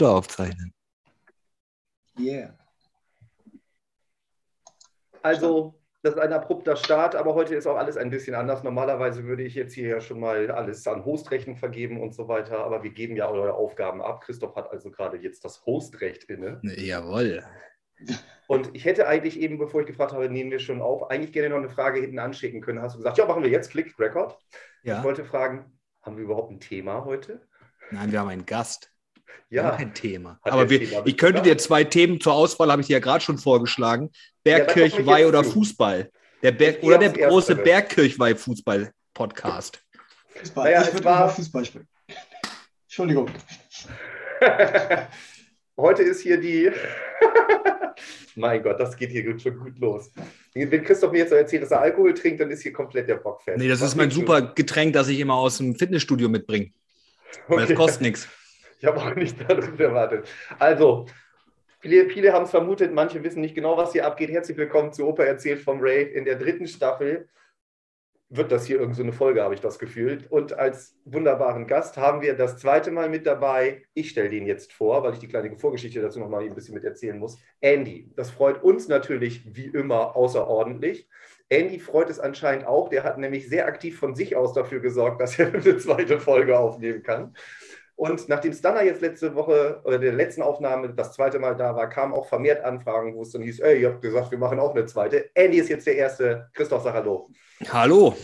Computer aufzeichnen. Yeah. Also, das ist ein abrupter Start, aber heute ist auch alles ein bisschen anders. Normalerweise würde ich jetzt hier ja schon mal alles an Hostrechten vergeben und so weiter, aber wir geben ja eure Aufgaben ab. Christoph hat also gerade jetzt das Hostrecht inne. Jawohl. Und ich hätte eigentlich eben, bevor ich gefragt habe, nehmen wir schon auf, eigentlich gerne noch eine Frage hinten anschicken können. Hast du gesagt, ja, machen wir jetzt, Klick, Record. Ja. Ich wollte fragen, haben wir überhaupt ein Thema heute? Nein, wir haben einen Gast. Ja, Wir haben ein Thema. Hat Aber wir, Thema ich könnte dir zwei Themen zur Auswahl, habe ich dir ja gerade schon vorgeschlagen. Ja, da Bergkirch komme ich Weih jetzt oder zu. Fußball. Der Berg, oder der große Erstere. Bergkirch Weih Fußball-Podcast. Fußball. Naja, ich würde war- Fußball sprechen. Entschuldigung. Heute ist hier die. mein Gott, das geht hier gut, schon gut los. Wenn Christoph mir jetzt erzählt, dass er Alkohol trinkt, dann ist hier komplett der Bock fest. Nee, das Was ist mein trinkst du? super Getränk, das ich immer aus dem Fitnessstudio mitbringe. Weil Okay. das kostet nichts. Ich habe auch nicht darüber erwartet. Also, viele, viele haben es vermutet, manche wissen nicht genau, was hier abgeht. Herzlich willkommen zu Opa erzählt vom Ray. In der dritten Staffel wird das hier irgend so Folge, habe ich das gefühlt. Und als wunderbaren Gast haben wir das zweite Mal mit dabei. Ich stelle den jetzt vor, weil ich die kleine Vorgeschichte dazu noch mal ein bisschen mit erzählen muss. Andy. Das freut uns natürlich wie immer außerordentlich. Andy freut es anscheinend auch. Der hat nämlich sehr aktiv von sich aus dafür gesorgt, dass er eine zweite Folge aufnehmen kann. Und nachdem Stunner jetzt letzte Woche oder der letzten Aufnahme das zweite Mal da war, kamen auch vermehrt Anfragen, wo es dann hieß, ey, ihr habt gesagt, wir machen auch eine zweite. Andy ist jetzt der Erste. Christoph, sag Hallo. Hallo.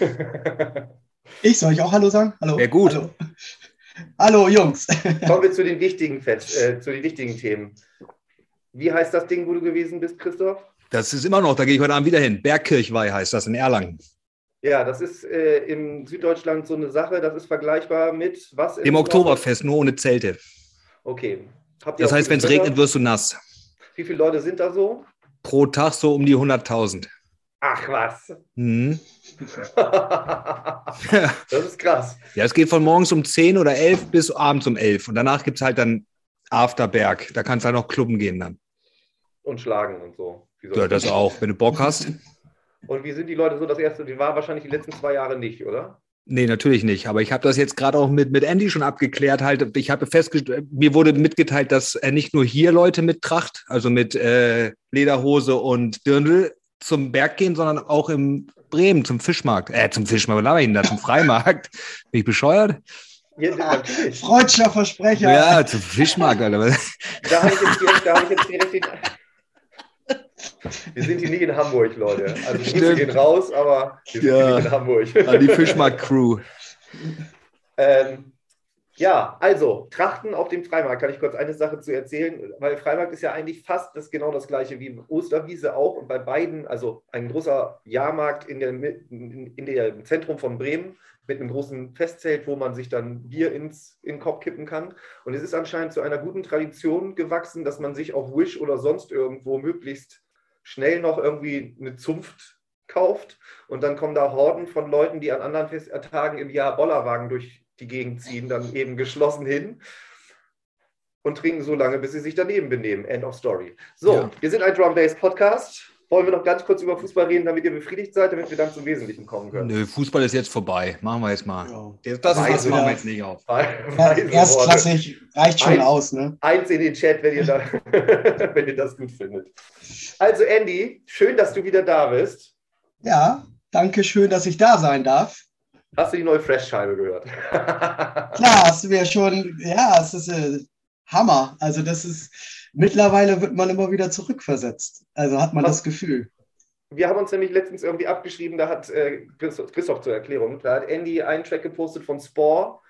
Ich soll ich auch Hallo sagen? Hallo. Wär gut. Hallo, Hallo Jungs. Kommen wir zu den wichtigen, Fest, äh, zu den wichtigen Themen. Wie heißt das Ding, wo du gewesen bist, Christoph? Das ist immer noch, da gehe ich heute Abend wieder hin. Bergkirch Weih heißt das in Erlangen. Ja, das ist äh, in Süddeutschland so eine Sache, das ist vergleichbar mit was? Im Oktoberfest, nur ohne Zelte. Okay. Das heißt, wenn es regnet, wirst du nass. Wie viele Leute sind da so? Pro Tag so um die 100.000. Ach was. Mhm. das ist krass. Ja, es geht von morgens um 10 oder 11 bis abends um 11. Und danach gibt es halt dann Afterberg. Da kannst du halt noch klubben gehen dann. Und schlagen und so. Ja, das auch, wenn du Bock hast. Und wie sind die Leute so das erste? Die war wahrscheinlich die letzten zwei Jahre nicht, oder? Nee, natürlich nicht. Aber ich habe das jetzt gerade auch mit, mit Andy schon abgeklärt. Halt, ich habe festgestellt, mir wurde mitgeteilt, dass er nicht nur hier Leute mit Tracht, also mit äh, Lederhose und Dirndl zum Berg gehen, sondern auch im Bremen zum Fischmarkt. Äh, zum Fischmarkt, was laber ich denn da? Zum Freimarkt. Bin ich bescheuert? Ja. Freudscher Versprecher. Ja, zum Fischmarkt, Alter. Da habe ich jetzt direkt, da habe ich jetzt direkt den. Wir sind hier nicht in Hamburg, Leute. Also Grüße gehen raus, aber wir sind Ja. hier in Hamburg. An die Fischmarkt-Crew. Ähm, ja, also Trachten auf dem Freimarkt. Kann ich kurz eine Sache zu erzählen? Weil Freimarkt ist ja eigentlich fast das genau das gleiche wie Osterwiese auch. Und bei beiden, also ein großer Jahrmarkt in der, in, in der im Zentrum von Bremen mit einem großen Festzelt, wo man sich dann Bier ins, in den Kopf kippen kann. Und es ist anscheinend zu einer guten Tradition gewachsen, dass man sich auf Wish oder sonst irgendwo möglichst schnell noch irgendwie eine Zunft kauft. Und dann kommen da Horden von Leuten, die an anderen Fest Tagen im Jahr Bollerwagen durch die Gegend ziehen, dann eben geschlossen hin und trinken so lange, bis sie sich daneben benehmen. End of story. So, Ja. wir sind ein Drum Bass Podcast. Wollen wir noch ganz kurz über Fußball reden, damit ihr befriedigt seid, damit wir dann zum Wesentlichen kommen können? Nö, Fußball ist jetzt vorbei. Machen wir jetzt mal. Ja. Das, das, Weiß das machen wir jetzt nicht auf. Worte. Erstklassig reicht schon Eins. aus, ne? Eins in den Chat, wenn ihr, da, wenn ihr das gut findet. Also, Andy, schön, dass du wieder da bist. Ja, danke schön, dass ich da sein darf. Hast du die neue Fresh-Scheibe gehört? Klar, hast du mir schon, ja, es ist äh, Hammer. Also das ist, mittlerweile wird man immer wieder zurückversetzt. Also hat man Was? das Gefühl. Wir haben uns nämlich letztens irgendwie abgeschrieben, da hat äh, Christoph, Christoph zur Erklärung, da hat Andy einen Track gepostet von Spore,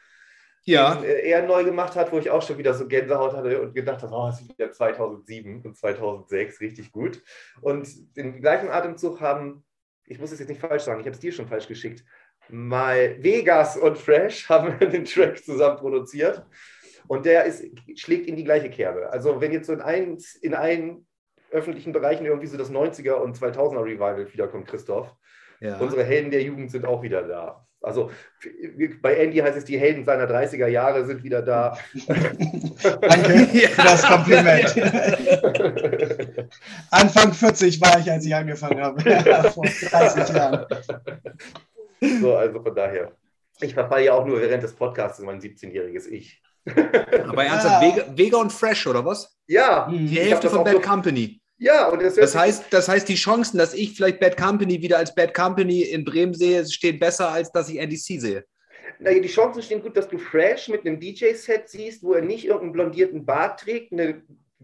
den äh, er neu gemacht hat, wo ich auch schon wieder so Gänsehaut hatte und gedacht habe, oh, das ist wieder 2007 und 2006, richtig gut. Und im gleichen Atemzug haben, ich muss es jetzt nicht falsch sagen, ich habe es dir schon falsch geschickt, mal Vegas und Fresh haben den Track zusammen produziert und der ist, schlägt in die gleiche Kerbe. Also wenn jetzt so in allen, in allen öffentlichen Bereichen irgendwie so das 90er und 2000er Revival wiederkommt, Christoph, Ja. Unsere Helden der Jugend sind auch wieder da. Also bei Andy heißt es, die Helden seiner 30er Jahre sind wieder da. Danke für das Kompliment. Anfang 40 war ich, als ich angefangen habe. Vor 30 Jahren. so, also von daher. Ich verfalle ja auch nur während des Podcasts in mein 17-jähriges Ich. Aber ernsthaft, Ja. Vega, Vega und Fresh, oder was? Ja, Mhm. Die Hälfte das von Bad Company. ja, und das, Das heißt, das heißt, die Chancen, dass ich vielleicht Bad Company wieder als Bad Company in Bremen sehe, stehen besser, als dass ich NDC sehe. Naja, die Chancen stehen gut, dass du Fresh mit einem DJ-Set siehst, wo er nicht irgendeinen blondierten Bart trägt, eine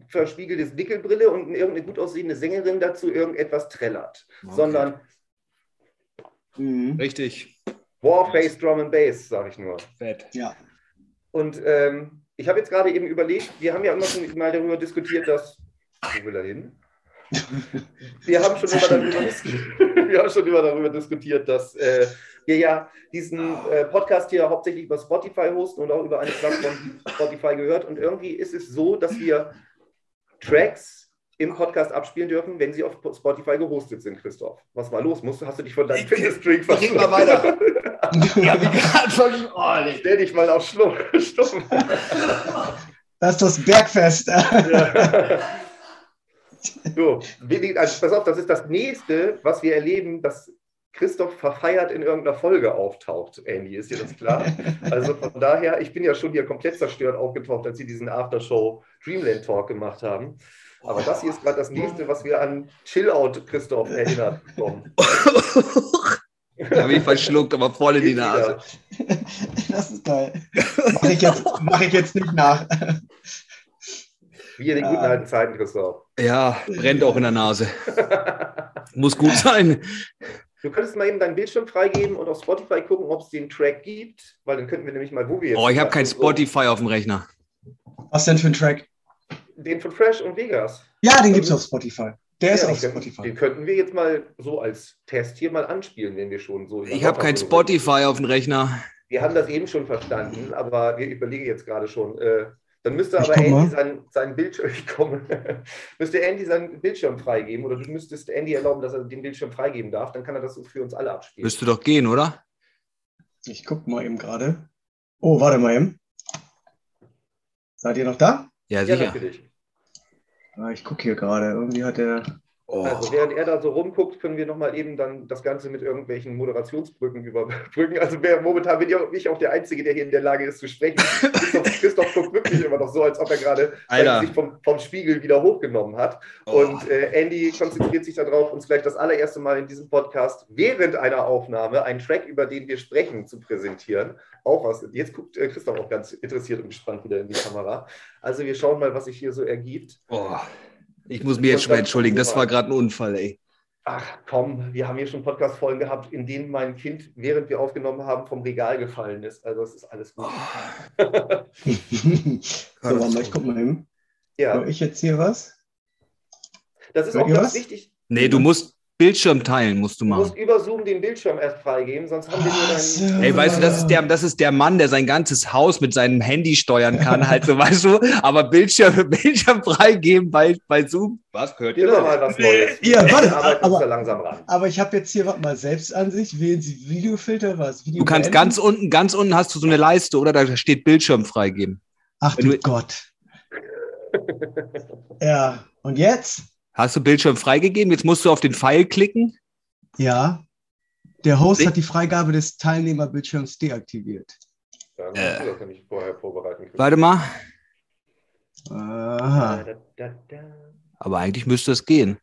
verspiegelte Wickelbrille und irgendeine gut aussehende Sängerin dazu irgendetwas trällert, Okay. sondern Mhm. Richtig. Warface Drum and Bass, sage ich nur. Fett. Ja. Und ähm, ich habe jetzt gerade eben überlegt, wir haben ja immer schon mal darüber diskutiert, dass. Wo will er hin? Wir haben schon immer darüber, wir haben schon immer darüber diskutiert, dass äh, wir ja diesen äh, Podcast hier hauptsächlich über Spotify hosten und auch über eine Plattform, Spotify gehört. Und irgendwie ist es so, dass wir Tracks im Podcast abspielen dürfen, wenn sie auf Spotify gehostet sind, Christoph. Was war los? Musst, du- hast du dich von deinem Ich- Fitness-Drink ich red mal weiter. Ja, wie gerade schon. Oh, nee. Stell dich mal auf Schluck. Das ist das Bergfest. Ja. So, also pass auf, das ist das nächste, was wir erleben, dass Christoph verfeiert in irgendeiner Folge auftaucht. Andy, ist dir das klar? Also von daher, ich bin ja schon hier komplett zerstört aufgetaucht, als sie diesen Aftershow Dreamland Talk gemacht haben. Aber das hier ist gerade das nächste, was wir an Chill-Out Christoph erinnert bekommen. Habe ich verschluckt, aber voll in die Nase. Das ist geil. Mache ich, jetzt- mach ich jetzt nicht nach. Wie in den guten alten Zeiten, Christoph. Ja, brennt auch in der Nase. Muss gut sein. Du könntest mal eben deinen Bildschirm freigeben und auf Spotify gucken, ob es den Track gibt, weil dann könnten wir nämlich mal, wo wir jetzt Oh, ich habe kein so- Spotify auf dem Rechner. Was denn für ein Track? Den von Fresh und Vegas. Ja, den gibt's auf Spotify. Der ist Ja, auf den, könnten- Spotify. Den könnten wir jetzt mal so als Test hier mal anspielen, wenn wir schon so. Ich habe kein. Spotify auf dem Rechner. Wir haben das eben schon verstanden, aber wir überlegen jetzt gerade schon. Äh, dann müsste aber. Andy seinen, seinen Bildschirm, ich komme, müsste Andy seinen Bildschirm freigeben oder du müsstest Andy erlauben, dass er den Bildschirm freigeben darf, dann kann er das für uns alle abspielen. Müsste doch gehen, oder? Ich guck mal eben gerade. Oh, warte mal eben. Seid ihr noch da? Ja, ja, sicher. natürlich. Ah, ich gucke hier gerade. Irgendwie hat er. Oh. Also während er da so rumguckt, können wir nochmal eben dann das Ganze mit irgendwelchen Moderationsbrücken überbrücken. Also wer, momentan bin ich auch, der Einzige, der hier in der Lage ist zu sprechen. Christoph, Christoph guckt wirklich immer noch so, als ob er gerade sich vom, vom Spiegel wieder hochgenommen hat. Oh. Und äh, Andy konzentriert sich darauf, uns gleich das allererste Mal in diesem Podcast während einer Aufnahme einen Track, über den wir sprechen, zu präsentieren. Auch was. Jetzt guckt äh, Christoph auch ganz interessiert und gespannt wieder in die Kamera. Also wir schauen mal, was sich hier so ergibt. Oh. Ich muss mir jetzt schon mal entschuldigen. Das war gerade ein Unfall, ey. Ach komm, wir haben hier schon Podcast-Folgen gehabt, in denen mein Kind, während wir aufgenommen haben, vom Regal gefallen ist. Also es ist alles gut. so, warte mal, ich guck mal eben. Ja, Höre ich jetzt hier was? das ist Hört auch ganz was? wichtig. Nee, du musst Bildschirm teilen, musst du Du musst machen. über Zoom den Bildschirm erst freigeben, sonst haben wir nur deinen. Ey, weißt du, das ist, der, das ist der Mann, der sein ganzes Haus mit seinem Handy steuern kann, halt so, weißt du, aber Bildschirm, Bildschirm freigeben bei, bei Zoom. Was gehört ihr da? mal was Neues. Ja, warte, aber- da langsam ran. Aber ich habe jetzt hier, warte mal, Selbstansicht, wählen Sie Videofilter, was? Video Du kannst beenden? ganz unten, ganz unten hast du so eine Leiste, oder? Da steht Bildschirm freigeben. Ach du du- Gott. Ja, und jetzt? Hast du Bildschirm freigegeben? Jetzt musst du auf den Pfeil klicken. Ja. Der Host hat die Freigabe des Teilnehmerbildschirms deaktiviert. Dann Äh. das nämlich vorher vorbereiten. Warte mal. Aha. Da, da, da. Aber eigentlich müsste es gehen.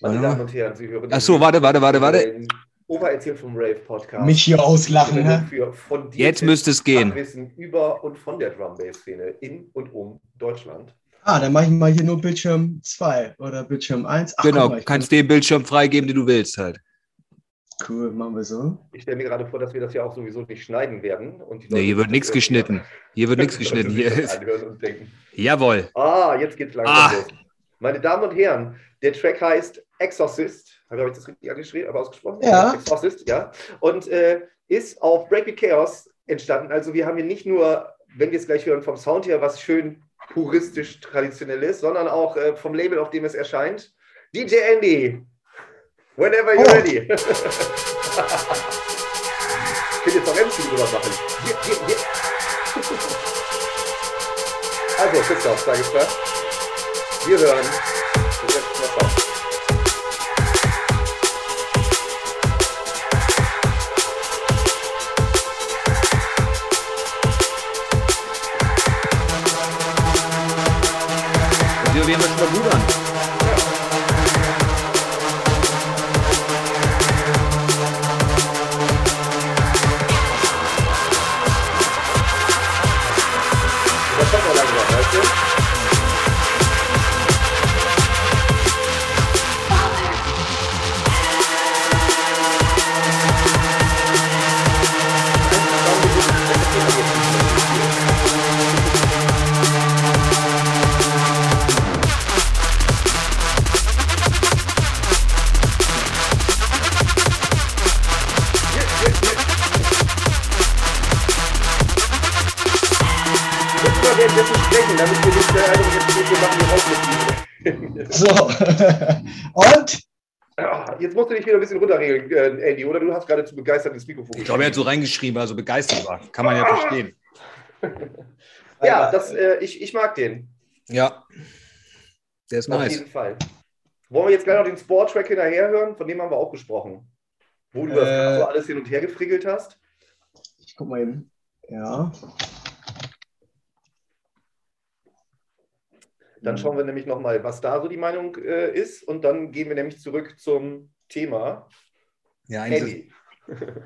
Meine. Damen und Herren, Sie hören. Ach so, warte, warte, warte, warte. den Obererzählt vom Rave Podcast. Mich hier auslachen, ne? Jetzt müsste es gehen. Wissen über und von der Drum Bass Szene in und um Deutschland. Ah, dann mache ich mal hier nur Bildschirm 2 oder Bildschirm 1. Ach, Genau, mal, kannst den Bildschirm freigeben, den du willst halt. kann- Cool, machen wir so. Ich stelle mir gerade vor, dass wir das ja auch sowieso nicht schneiden werden. Und die Nee, hier wird nichts geschnitten. Hier wird nichts geschnitten. Hier ist, jawohl. ah, jetzt geht's langsam Ah. los. Meine Damen und Herren, der Track heißt Exorcist. Habe ich das richtig angeschrieben, aber ausgesprochen? Ja. Exorcist, ja. Und äh, ist auf Breakbeat Chaos entstanden. Also wir haben hier nicht nur, wenn wir es gleich hören, vom Sound her was schön puristisch traditionell ist, sondern auch äh, vom Label, auf dem es erscheint. DJ Andy, whenever you're Oh. ready. ich könnte jetzt noch MC drüber machen. Yeah, yeah, yeah. Also, Christoph, ich mal. Wir hören. Du dich wieder ein bisschen runterregeln, äh, Andy, oder du hast gerade zu begeistert ins Mikrofon Ich glaube, er hat so reingeschrieben, also begeistert war. Kann man ja verstehen. Ja, das, äh, ich, ich mag den. Ja. Der ist Auf nice. jeden Fall. Wollen wir jetzt gleich noch den Sport-Track hinterher hören? Von dem haben wir auch gesprochen. Wo du das Äh. gerade so alles hin und her gefriggelt hast. Ich guck mal eben. Ja. Dann schauen wir nämlich nochmal, was da so die Meinung äh, ist. Und dann gehen wir nämlich zurück zum Thema. Ja, eigentlich Andy,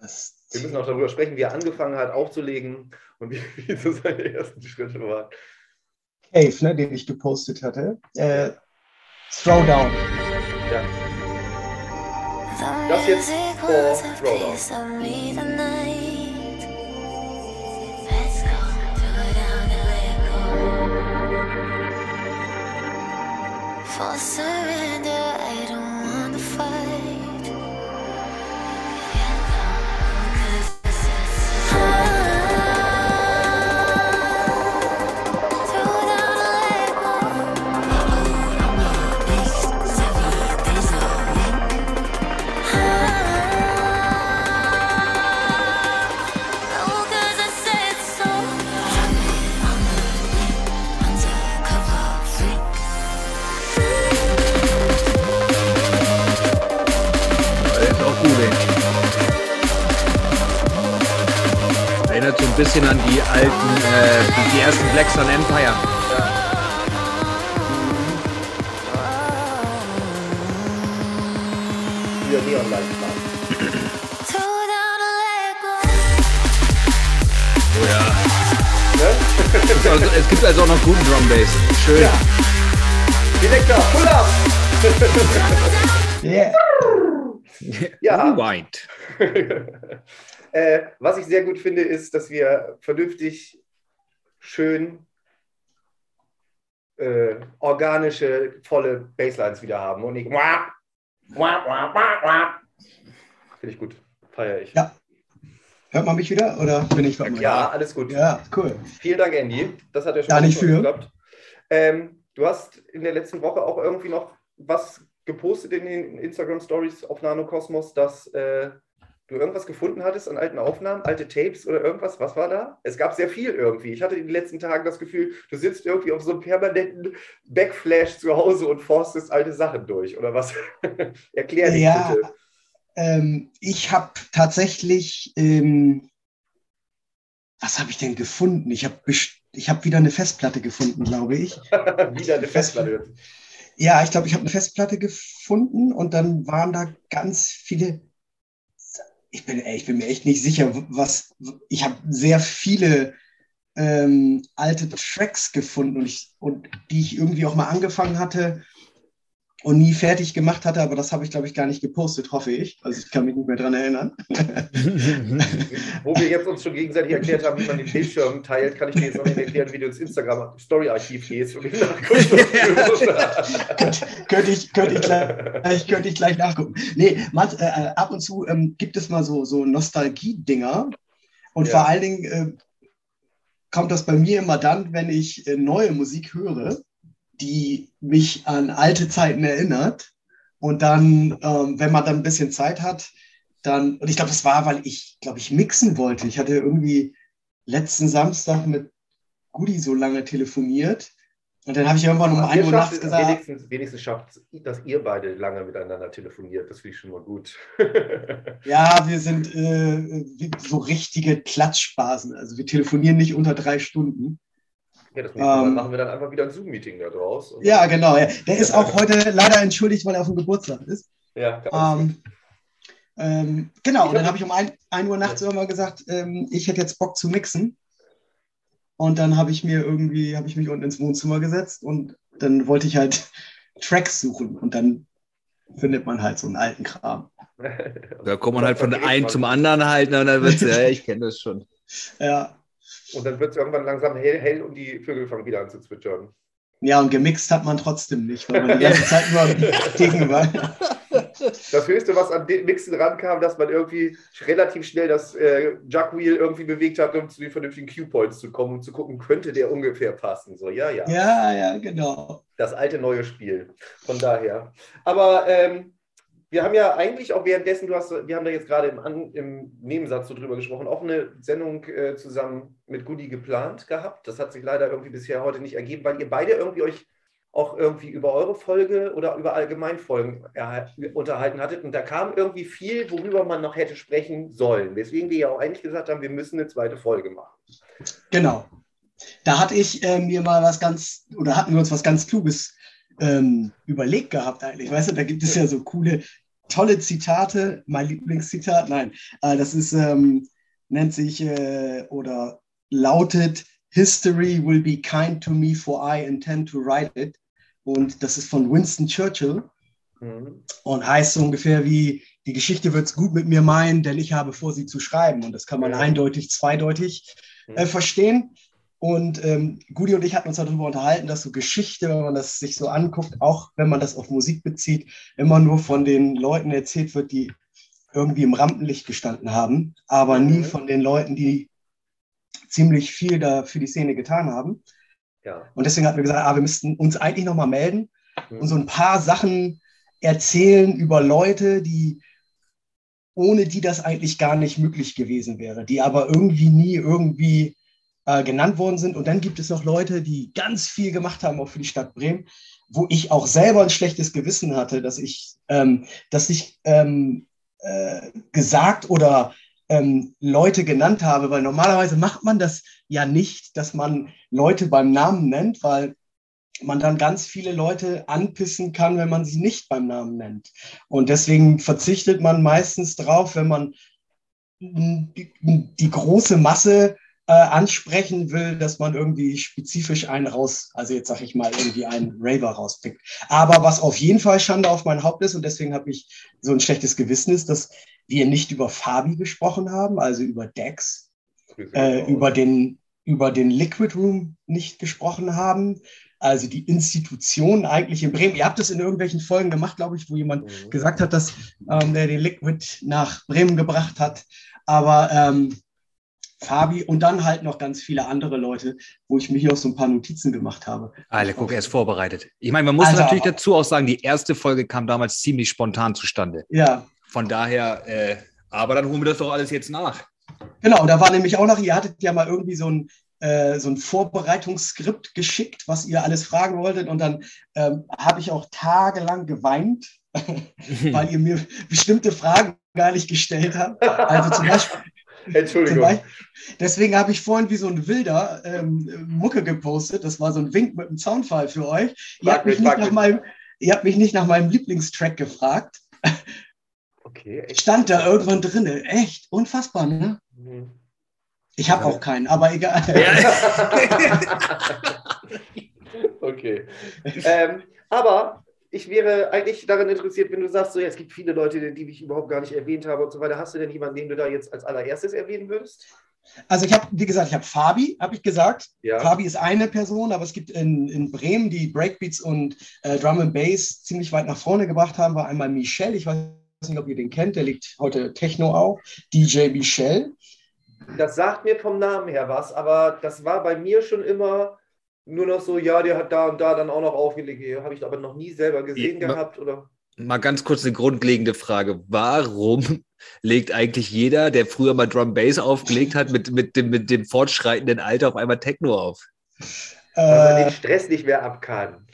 Das, wir müssen auch darüber sprechen, wie er angefangen hat aufzulegen und wie, wie so seine ersten Schritte waren. Cave, ne, den ich gepostet hatte. Äh, Throwdown. Ja. Das jetzt vor Throwdown. For surrender, I don't fight. Sun Empire. Wieder Neon Light Club. Throw down a leg Oh ja. Ne? Also, es gibt also auch noch guten Drum Bass. Schön. Ja. Direktor, pull up! Yeah. Ja. Rewind. äh, was ich sehr gut finde, ist, dass wir vernünftig, schön, äh, organische, volle Basslines wieder haben und nicht wah, wah, wah, wah, wah. Finde ich gut. Feiere ich. Ja. Hört man mich wieder oder bin ich mir? Ja, alles gut. Ja, cool. Vielen Dank, Andy. Das hat ja schon Gar nicht für. geklappt. Ähm, du hast in der letzten Woche auch irgendwie noch was gepostet in den Instagram Stories auf Nanokosmos, dass äh, du irgendwas gefunden hattest an alten Aufnahmen, alte Tapes oder irgendwas. Was war da? Es gab sehr viel irgendwie. Ich hatte in den letzten Tagen das Gefühl, du sitzt irgendwie auf so einem permanenten Backflash zu Hause und forstest alte Sachen durch. Oder was? Erklär dich Ja, bitte. ähm, ich habe tatsächlich, ähm, was habe ich denn gefunden? Ich habe ich hab wieder eine Festplatte gefunden, glaube ich. Wieder eine Festplatte. Ja, ich glaube, ich habe eine Festplatte gefunden und dann waren da ganz viele. Ich bin, ich bin mir echt nicht sicher, was. Ich habe sehr viele ähm, alte Tracks gefunden und, ich, und die ich irgendwie auch mal angefangen hatte und nie fertig gemacht hatte, aber das habe ich, glaube ich, gar nicht gepostet, hoffe ich. Also ich kann mich nicht mehr dran erinnern. Wo wir jetzt uns schon gegenseitig erklärt haben, wie man den Bildschirm teilt, kann ich dir jetzt noch nicht erklären, wie du ins Instagram Story Archiv gehst und nachguckst. könnte, ich, könnte, ich gleich, könnte ich gleich nachgucken. Nee, man, äh, ab und zu ähm, gibt es mal so, so Nostalgie-Dinger. Und Ja. vor allen Dingen äh, kommt das bei mir immer dann, wenn ich äh, neue Musik höre, die mich an alte Zeiten erinnert. Und dann, ähm, wenn man dann ein bisschen Zeit hat, dann, und ich glaube, das war, weil ich, glaube ich, mixen wollte. Ich hatte irgendwie letzten Samstag mit Gudi so lange telefoniert. Und dann habe ich irgendwann um Aber 1 ihr Uhr nachts es gesagt, Wenigstens, wenigstens schafft es, dass ihr beide lange miteinander telefoniert. Das finde ich schon mal gut. Ja, wir sind äh, so richtige Klatschspaßen. Also wir telefonieren nicht unter drei Stunden. Ja, das nächste Mal Ähm, machen wir dann einfach wieder ein Zoom-Meeting da draus. Und Ja, genau. Ja. Der ist auch heute leider entschuldigt, weil er auf dem Geburtstag ist. Ja, ganz gut. Ähm, ähm, genau, Ich und dann hab- habe ich um 1 Uhr nachts irgendwann gesagt, ähm, ich hätte jetzt Bock zu mixen. Und dann habe ich mir irgendwie, habe ich mich unten ins Wohnzimmer gesetzt und dann wollte ich halt Tracks suchen und dann findet man halt so einen alten Kram. Da kommt man halt von einem man- zum anderen halt, ne, und dann wird's, ja, ich kenne das schon. Ja. Und dann wird es irgendwann langsam hell, hell und die Vögel fangen wieder an zu zwitschern. Ja, und gemixt hat man trotzdem nicht, weil man die ganze Zeit nur am war. Das Höchste, was an den Mixen rankam, dass man irgendwie relativ schnell das äh, Jugwheel irgendwie bewegt hat, um zu den vernünftigen Q-Points zu kommen und zu gucken, könnte der ungefähr passen. So, ja, ja. Ja, ja, genau. Das alte neue Spiel. Von daher. Aber ähm, wir haben ja eigentlich auch währenddessen, du hast, wir haben da jetzt gerade im, im Nebensatz so drüber gesprochen, auch eine Sendung äh, zusammen mit Goody geplant gehabt. Das hat sich leider irgendwie bisher heute nicht ergeben, weil ihr beide irgendwie euch auch irgendwie über eure Folge oder über Allgemeinfolgen erhal- unterhalten hattet. Und da kam irgendwie viel, worüber man noch hätte sprechen sollen. Weswegen wir ja auch eigentlich gesagt haben, wir müssen eine zweite Folge machen. Genau. Da hatte ich äh, mir mal was ganz, oder hatten wir uns was ganz Kluges ähm, überlegt gehabt eigentlich. Weißt du, da gibt es ja so coole, tolle Zitate. Mein Lieblingszitat, nein, äh, das ist, ähm, nennt sich äh, oder lautet, History will be kind to me for I intend to write it. Und das ist von Winston Churchill Mhm. und heißt so ungefähr wie, die Geschichte wird es gut mit mir meinen, denn ich habe vor, sie zu schreiben. Und das kann man Ja. eindeutig, zweideutig äh, Mhm. verstehen. Und ähm, Gudi und ich hatten uns darüber unterhalten, dass so Geschichte, wenn man das sich so anguckt, auch wenn man das auf Musik bezieht, immer nur von den Leuten erzählt wird, die irgendwie im Rampenlicht gestanden haben, aber nie Mhm. von den Leuten, die ziemlich viel da für die Szene getan haben. Ja. Und deswegen hatten wir gesagt, ah, wir müssten uns eigentlich nochmal melden Mhm. und so ein paar Sachen erzählen über Leute, die ohne die das eigentlich gar nicht möglich gewesen wäre, die aber irgendwie nie irgendwie äh, genannt worden sind. Und dann gibt es noch Leute, die ganz viel gemacht haben, auch für die Stadt Bremen, wo ich auch selber ein schlechtes Gewissen hatte, dass ich, ähm, dass ich ähm, äh, gesagt oder ähm, Leute genannt habe, weil normalerweise macht man das ja nicht, dass man Leute beim Namen nennt, weil man dann ganz viele Leute anpissen kann, wenn man sie nicht beim Namen nennt. Und deswegen verzichtet man meistens drauf, wenn man die, die große Masse äh, ansprechen will, dass man irgendwie spezifisch einen raus, also jetzt sage ich mal irgendwie einen Raver rauspickt. Aber was auf jeden Fall Schande auf mein Haupt ist und deswegen habe ich so ein schlechtes Gewissen ist, dass wir nicht über Fabi gesprochen haben, also über Dex, äh, über den über den Liquid Room nicht gesprochen haben, also die Institution eigentlich in Bremen. Ihr habt es in irgendwelchen Folgen gemacht, glaube ich, wo jemand Mhm. gesagt hat, dass ähm, der den Liquid nach Bremen gebracht hat. Aber ähm, Fabi und dann halt noch ganz viele andere Leute, wo ich mir hier auch so ein paar Notizen gemacht habe. Alter, guck, er ist vorbereitet. Ich meine, man muss Alter, natürlich dazu auch sagen, die erste Folge kam damals ziemlich spontan zustande. Ja, Von daher, äh, aber dann holen wir das doch alles jetzt nach. genau. Da war nämlich auch noch, ihr hattet ja mal irgendwie so ein, äh, so ein Vorbereitungsskript geschickt, was ihr alles fragen wolltet. Und dann ähm, habe ich auch tagelang geweint, weil ihr mir bestimmte Fragen gar nicht gestellt habt. Also zum Beispiel, Entschuldigung. Deswegen habe ich vorhin wie so ein Wilder ähm, Mucke gepostet. Das war so ein Wink mit einem Soundfall für euch. Ihr habt, mich mich, nicht nach mich. meinem, ihr habt mich nicht nach meinem Lieblingstrack gefragt. Okay, echt. Stand da irgendwann drinne. Echt unfassbar, ne? Mhm. Ich habe Ja. auch keinen, aber egal. okay. Ähm, aber ich wäre eigentlich daran interessiert, wenn du sagst, so, ja, es gibt viele Leute, die ich überhaupt gar nicht erwähnt habe und so weiter. Hast du denn jemanden, den du da jetzt als allererstes erwähnen würdest? Also ich habe, wie gesagt, ich habe Fabi, habe ich gesagt. Ja. Fabi ist eine Person, aber es gibt in, in Bremen, die Breakbeats und äh, Drum and Bass ziemlich weit nach vorne gebracht haben, war einmal Michel. Ich weiß nicht, ob ihr den kennt, der liegt heute Techno auch. DJ Michel. Das sagt mir vom Namen her was, aber das war bei mir schon immer nur noch so, ja, der hat da und da dann auch noch aufgelegt. Habe ich aber noch nie selber gesehen Ja, gehabt. Oder? Mal ganz kurz eine grundlegende Frage. Warum legt eigentlich jeder, der früher mal Drum Bass aufgelegt hat, mit, mit, dem, mit dem fortschreitenden Alter auf einmal Techno auf? Weil man Äh, den Stress nicht mehr ab kann.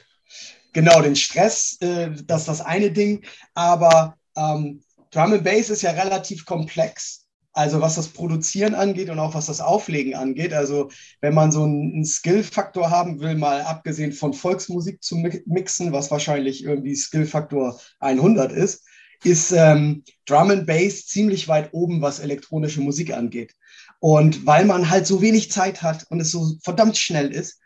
genau, den Stress, äh, das ist das eine Ding. Aber ähm, Drum and Bass ist ja relativ komplex. Also was das Produzieren angeht und auch was das Auflegen angeht. Also wenn man so einen, Skill-Faktor haben will, mal abgesehen von Volksmusik zu mi- mixen, was wahrscheinlich irgendwie Skill-Faktor 100 ist, ist ähm, Drum and Bass ziemlich weit oben, was elektronische Musik angeht. Und weil man halt so wenig Zeit hat und es so verdammt schnell ist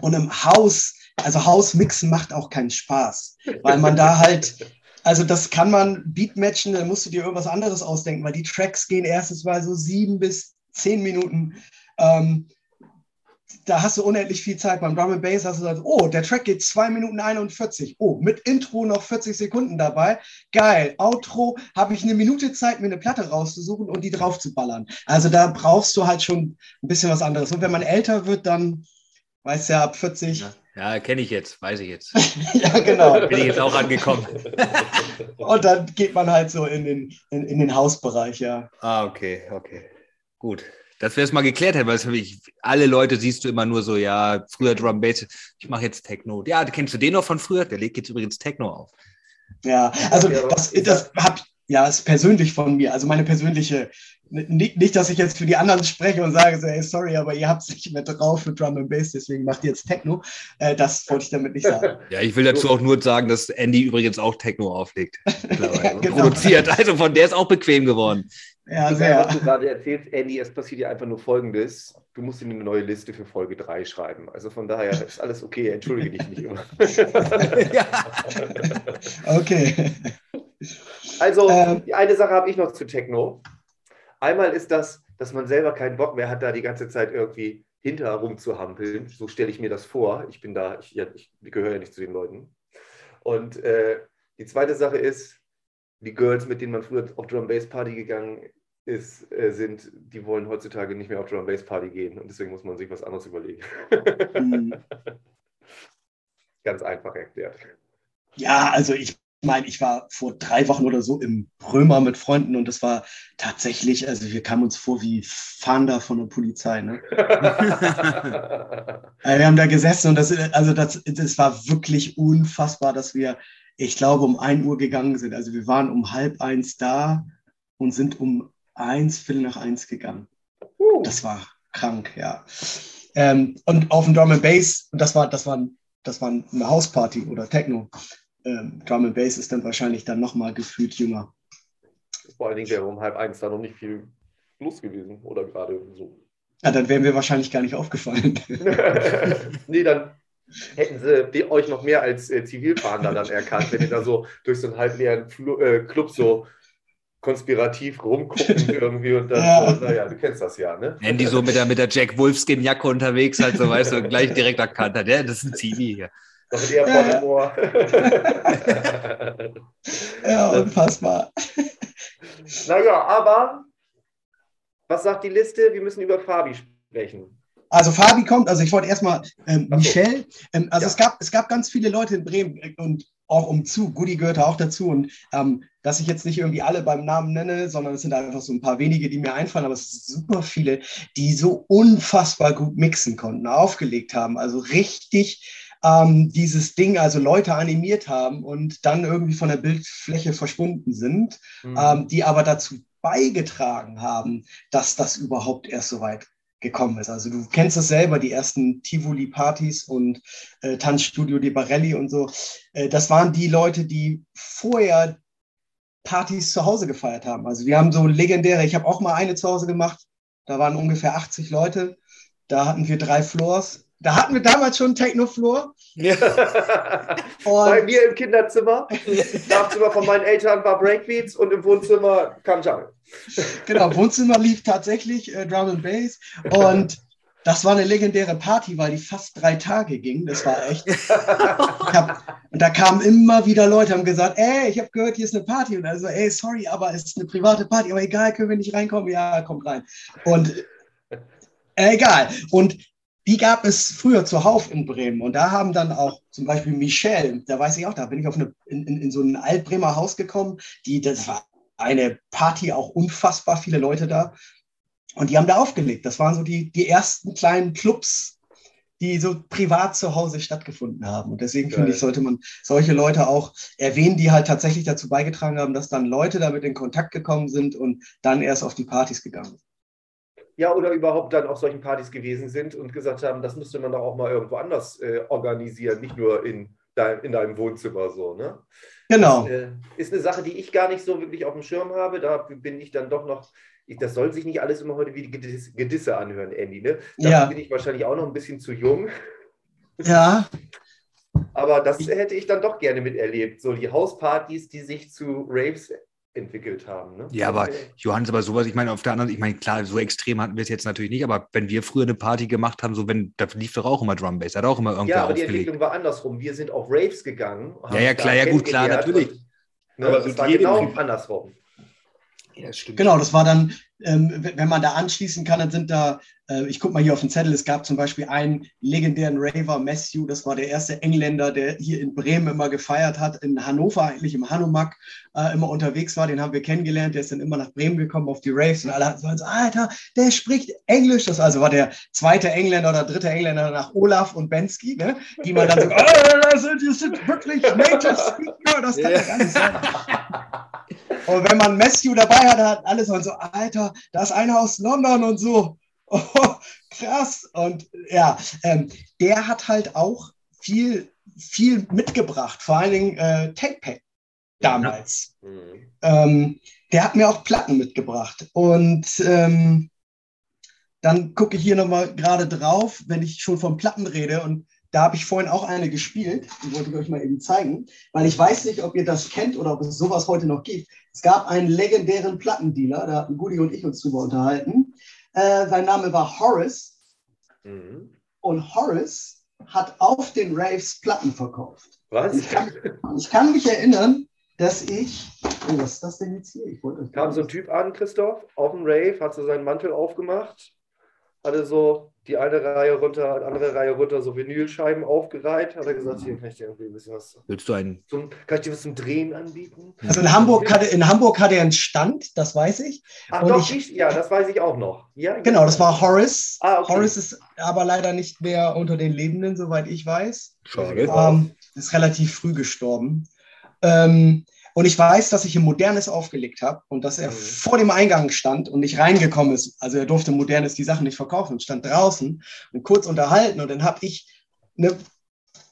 und im Haus, also Hausmixen macht auch keinen Spaß, weil man da halt also das kann man Beatmatchen, da musst du dir irgendwas anderes ausdenken, weil die Tracks gehen erstens mal so sieben bis zehn Minuten. Ähm, da hast du unendlich viel Zeit. Beim Drum and Bass hast du gesagt, oh, der Track geht zwei Minuten 41. Oh, mit Intro noch 40 Sekunden dabei. Geil. Outro habe ich eine Minute Zeit, mir eine Platte rauszusuchen und die drauf zu ballern. Also da brauchst du halt schon ein bisschen was anderes. Und wenn man älter wird, dann weißt ja, ab 40. Ja, ja kenne ich jetzt, weiß ich jetzt. ja genau. Bin ich jetzt auch angekommen. Und dann geht man halt so in den, in, in den Hausbereich, ja. Ah, okay, okay. Gut. Dass wir es mal geklärt hätten, weil mich, alle Leute siehst du immer nur so, ja, früher Drum Bass, ich mache jetzt Techno. Ja, kennst du den noch von früher? Der legt jetzt übrigens Techno auf. Ja, also das, ist das hab, ja, ist persönlich von mir. Also meine persönliche, nicht, nicht, dass ich jetzt für die anderen spreche und sage, so, hey, sorry, aber ihr habt es nicht mehr drauf für Drum and Bass, deswegen macht ihr jetzt Techno. Äh, das wollte ich damit nicht sagen. Ja, ich will dazu auch nur sagen, dass Andy übrigens auch Techno auflegt. und genau. Produziert. Also von der ist auch bequem geworden. Ja, sehr. was du gerade erzählst, Andy, es passiert dir einfach nur Folgendes. Du musst dir eine neue Liste für Folge 3 schreiben. Also von daher ist alles okay, entschuldige dich nicht immer. ja. Okay. Also, Ähm. die eine Sache habe ich noch zu Techno. Einmal ist das, dass man selber keinen Bock mehr hat, da die ganze Zeit irgendwie hinterher rumzuhampeln. So stelle ich mir das vor. Ich bin da, ich, ja, ich gehöre ja nicht zu den Leuten. Und äh, die zweite Sache ist, die Girls, mit denen man früher auf Drum Bass Party gegangen ist, äh, sind, die wollen heutzutage nicht mehr auf Drum Bass Party gehen und deswegen muss man sich was anderes überlegen. Hm. Ganz einfach erklärt. Ja, also ich meine, ich war vor drei Wochen oder so im Römer mit Freunden und das war tatsächlich, also wir kamen uns vor wie Fahnder von der Polizei. Ne? Also wir haben da gesessen und das, also das, das war wirklich unfassbar, dass wir, ich glaube, um 1 Uhr gegangen sind. Also wir waren um halb eins da und sind um eins, Viertel nach eins gegangen. Das war krank, ja. Ähm, und auf dem Drum and Bass, und das war, das war, das war eine Hausparty oder Techno. Ähm, Drum and Bass ist dann wahrscheinlich dann nochmal gefühlt jünger. Vor allen Dingen wäre um halb eins da noch nicht viel los gewesen oder gerade so. Ja, dann wären wir wahrscheinlich gar nicht aufgefallen. nee, dann hätten sie die, euch noch mehr als äh, Zivilfahnder dann erkannt, wenn ihr da so durch so einen halbleeren Flu äh, Club so konspirativ rumgucken irgendwie und dann, Ja. so, naja, du kennst das ja, ne? Andy so mit der, mit der Jack Wolfskin-Jacke unterwegs, halt so, weißt du, und gleich direkt erkannt hat. Ja, das ist ein Zivi hier. Mit Airport Ja. im Ohr. ja, unfassbar. naja, aber was sagt die Liste? Wir müssen über Fabi sprechen. Also Fabi kommt, also ich wollte erstmal ähm, so. Michelle, ähm, also Ja. es, gab, es gab ganz viele Leute in Bremen äh, und auch umzu, Goody gehörte auch dazu und ähm, dass ich jetzt nicht irgendwie alle beim Namen nenne, sondern es sind einfach so ein paar wenige, die mir einfallen, aber es sind super viele, die so unfassbar gut mixen konnten, aufgelegt haben, also richtig ähm, dieses Ding, also Leute animiert haben und dann irgendwie von der Bildfläche verschwunden sind Mhm. ähm, die aber dazu beigetragen haben, dass das überhaupt erst so weit gekommen ist. Also du kennst es selber, die ersten Tivoli-Partys und äh, Tanzstudio di Barelli und so. Äh, das waren die Leute, die vorher Partys zu Hause gefeiert haben. Also wir haben so legendäre, ich habe auch mal eine zu Hause gemacht, da waren ungefähr 80 Leute, da hatten wir drei Floors. Da hatten wir damals schon Techno-Floor. Bei Und mir im Kinderzimmer, im Schlafzimmer von meinen Eltern war Breakbeats und im Wohnzimmer kam Jungle. genau, Wohnzimmer lief tatsächlich äh, Drum and Bass. Und das war eine legendäre Party, weil die fast drei Tage ging. Das war echt. Hab, und da kamen immer wieder Leute, haben gesagt, ey, ich habe gehört, hier ist eine Party. Und also, ey, sorry, aber es ist eine private Party. Aber egal, können wir nicht reinkommen? Ja, kommt rein. Und äh, egal. Und die gab es früher zuhauf in Bremen. Und da haben dann auch zum Beispiel Michelle, da weiß ich auch, da bin ich auf eine, in, in, in so ein Altbremer Haus gekommen. Die, das war eine Party, auch unfassbar viele Leute da. Und die haben da aufgelegt. Das waren so die, die ersten kleinen Clubs die so privat zu Hause stattgefunden haben. Und deswegen Geil. finde ich, sollte man solche Leute auch erwähnen, die halt tatsächlich dazu beigetragen haben, dass dann Leute damit in Kontakt gekommen sind und dann erst auf die Partys gegangen sind. Ja, oder überhaupt dann auf solchen Partys gewesen sind und gesagt haben, das müsste man doch auch mal irgendwo anders äh, organisieren, nicht nur in, dein, in deinem Wohnzimmer so. Ne? Genau. Das äh, ist eine Sache, die ich gar nicht so wirklich auf dem Schirm habe. Da bin ich dann doch noch, ich, das soll sich nicht alles immer heute wie Gedisse, Gedisse anhören, Andy. Ne? Dafür Ja. bin ich wahrscheinlich auch noch ein bisschen zu jung. Ja, Aber das hätte ich dann doch gerne miterlebt. So die Hauspartys, die sich zu Raves entwickelt haben. Ne? Ja, aber Johannes, aber sowas, ich meine, auf der anderen, ich meine, klar, so extrem hatten wir es jetzt natürlich nicht, aber wenn wir früher eine Party gemacht haben, so wenn, da lief doch auch immer Drum Bass, da hat auch immer irgendwer Ja, aber die aufgelegt. Entwicklung war andersrum. Wir sind auf Raves gegangen. haben Ja, ja, klar, ja, gut, klar, natürlich. Und, ne, Aber das so war genau andersrum. Ja, das stimmt. Genau, das war dann, wenn man da anschließen kann, dann sind da, äh, ich gucke mal hier auf den Zettel, es gab zum Beispiel einen legendären Raver, Matthew, das war der erste Engländer, der hier in Bremen immer gefeiert hat, in Hannover eigentlich im Hanomag äh, immer unterwegs war, den haben wir kennengelernt, der ist dann immer nach Bremen gekommen auf die Raves und alle hatten so, Alter, der spricht Englisch, das also war der zweite Engländer oder dritte Engländer nach Olaf und Bensky, ne? die man dann so, oh, das sind, das sind wirklich Native Speaker, das kann ja gar nicht sein. Und wenn man Matthew dabei hatte, hat alle so, so, Alter, da ist einer aus London und so. Oh, krass. Und ja, ähm, der hat halt auch viel, viel mitgebracht, vor allen Dingen äh, Pack damals. Mhm. Ähm, der hat mir auch Platten mitgebracht. Und ähm, dann gucke ich hier nochmal gerade drauf, wenn ich schon von Platten rede. Und da habe ich vorhin auch eine gespielt. Die wollte ich euch mal eben zeigen, weil ich weiß nicht, ob ihr das kennt oder ob es sowas heute noch gibt. Es gab einen legendären Plattendealer, da hatten Gudi und ich uns drüber unterhalten. Äh, sein Name war Horace. Mhm. Und Horace hat auf den Raves Platten verkauft. Was? Ich kann, ich kann mich erinnern, dass ich. Oh, was ist das denn jetzt hier? Ich wollte Kam so ein Typ an, Christoph, auf dem Rave, hat so seinen Mantel aufgemacht, hatte so die eine Reihe runter, die andere Reihe runter, so Vinylscheiben aufgereiht, hat er gesagt, hier kann ich dir irgendwie ein bisschen was Willst du einen? zum, kann ich dir was zum Drehen anbieten? Also in Hamburg, hatte, in Hamburg hatte er einen Stand, das weiß ich. Ach Und doch, ich- ich, ja, das weiß ich auch noch. Ja, Genau, das war Horace. Ah, okay. Horace ist aber leider nicht mehr unter den Lebenden, soweit ich weiß. Schade. Ähm, ist relativ früh gestorben. Ähm, und ich weiß, dass ich ein Modernes aufgelegt habe und dass er Mhm. vor dem Eingang stand und nicht reingekommen ist. Also er durfte Modernes die Sachen nicht verkaufen, stand draußen und kurz unterhalten. Und dann habe ich eine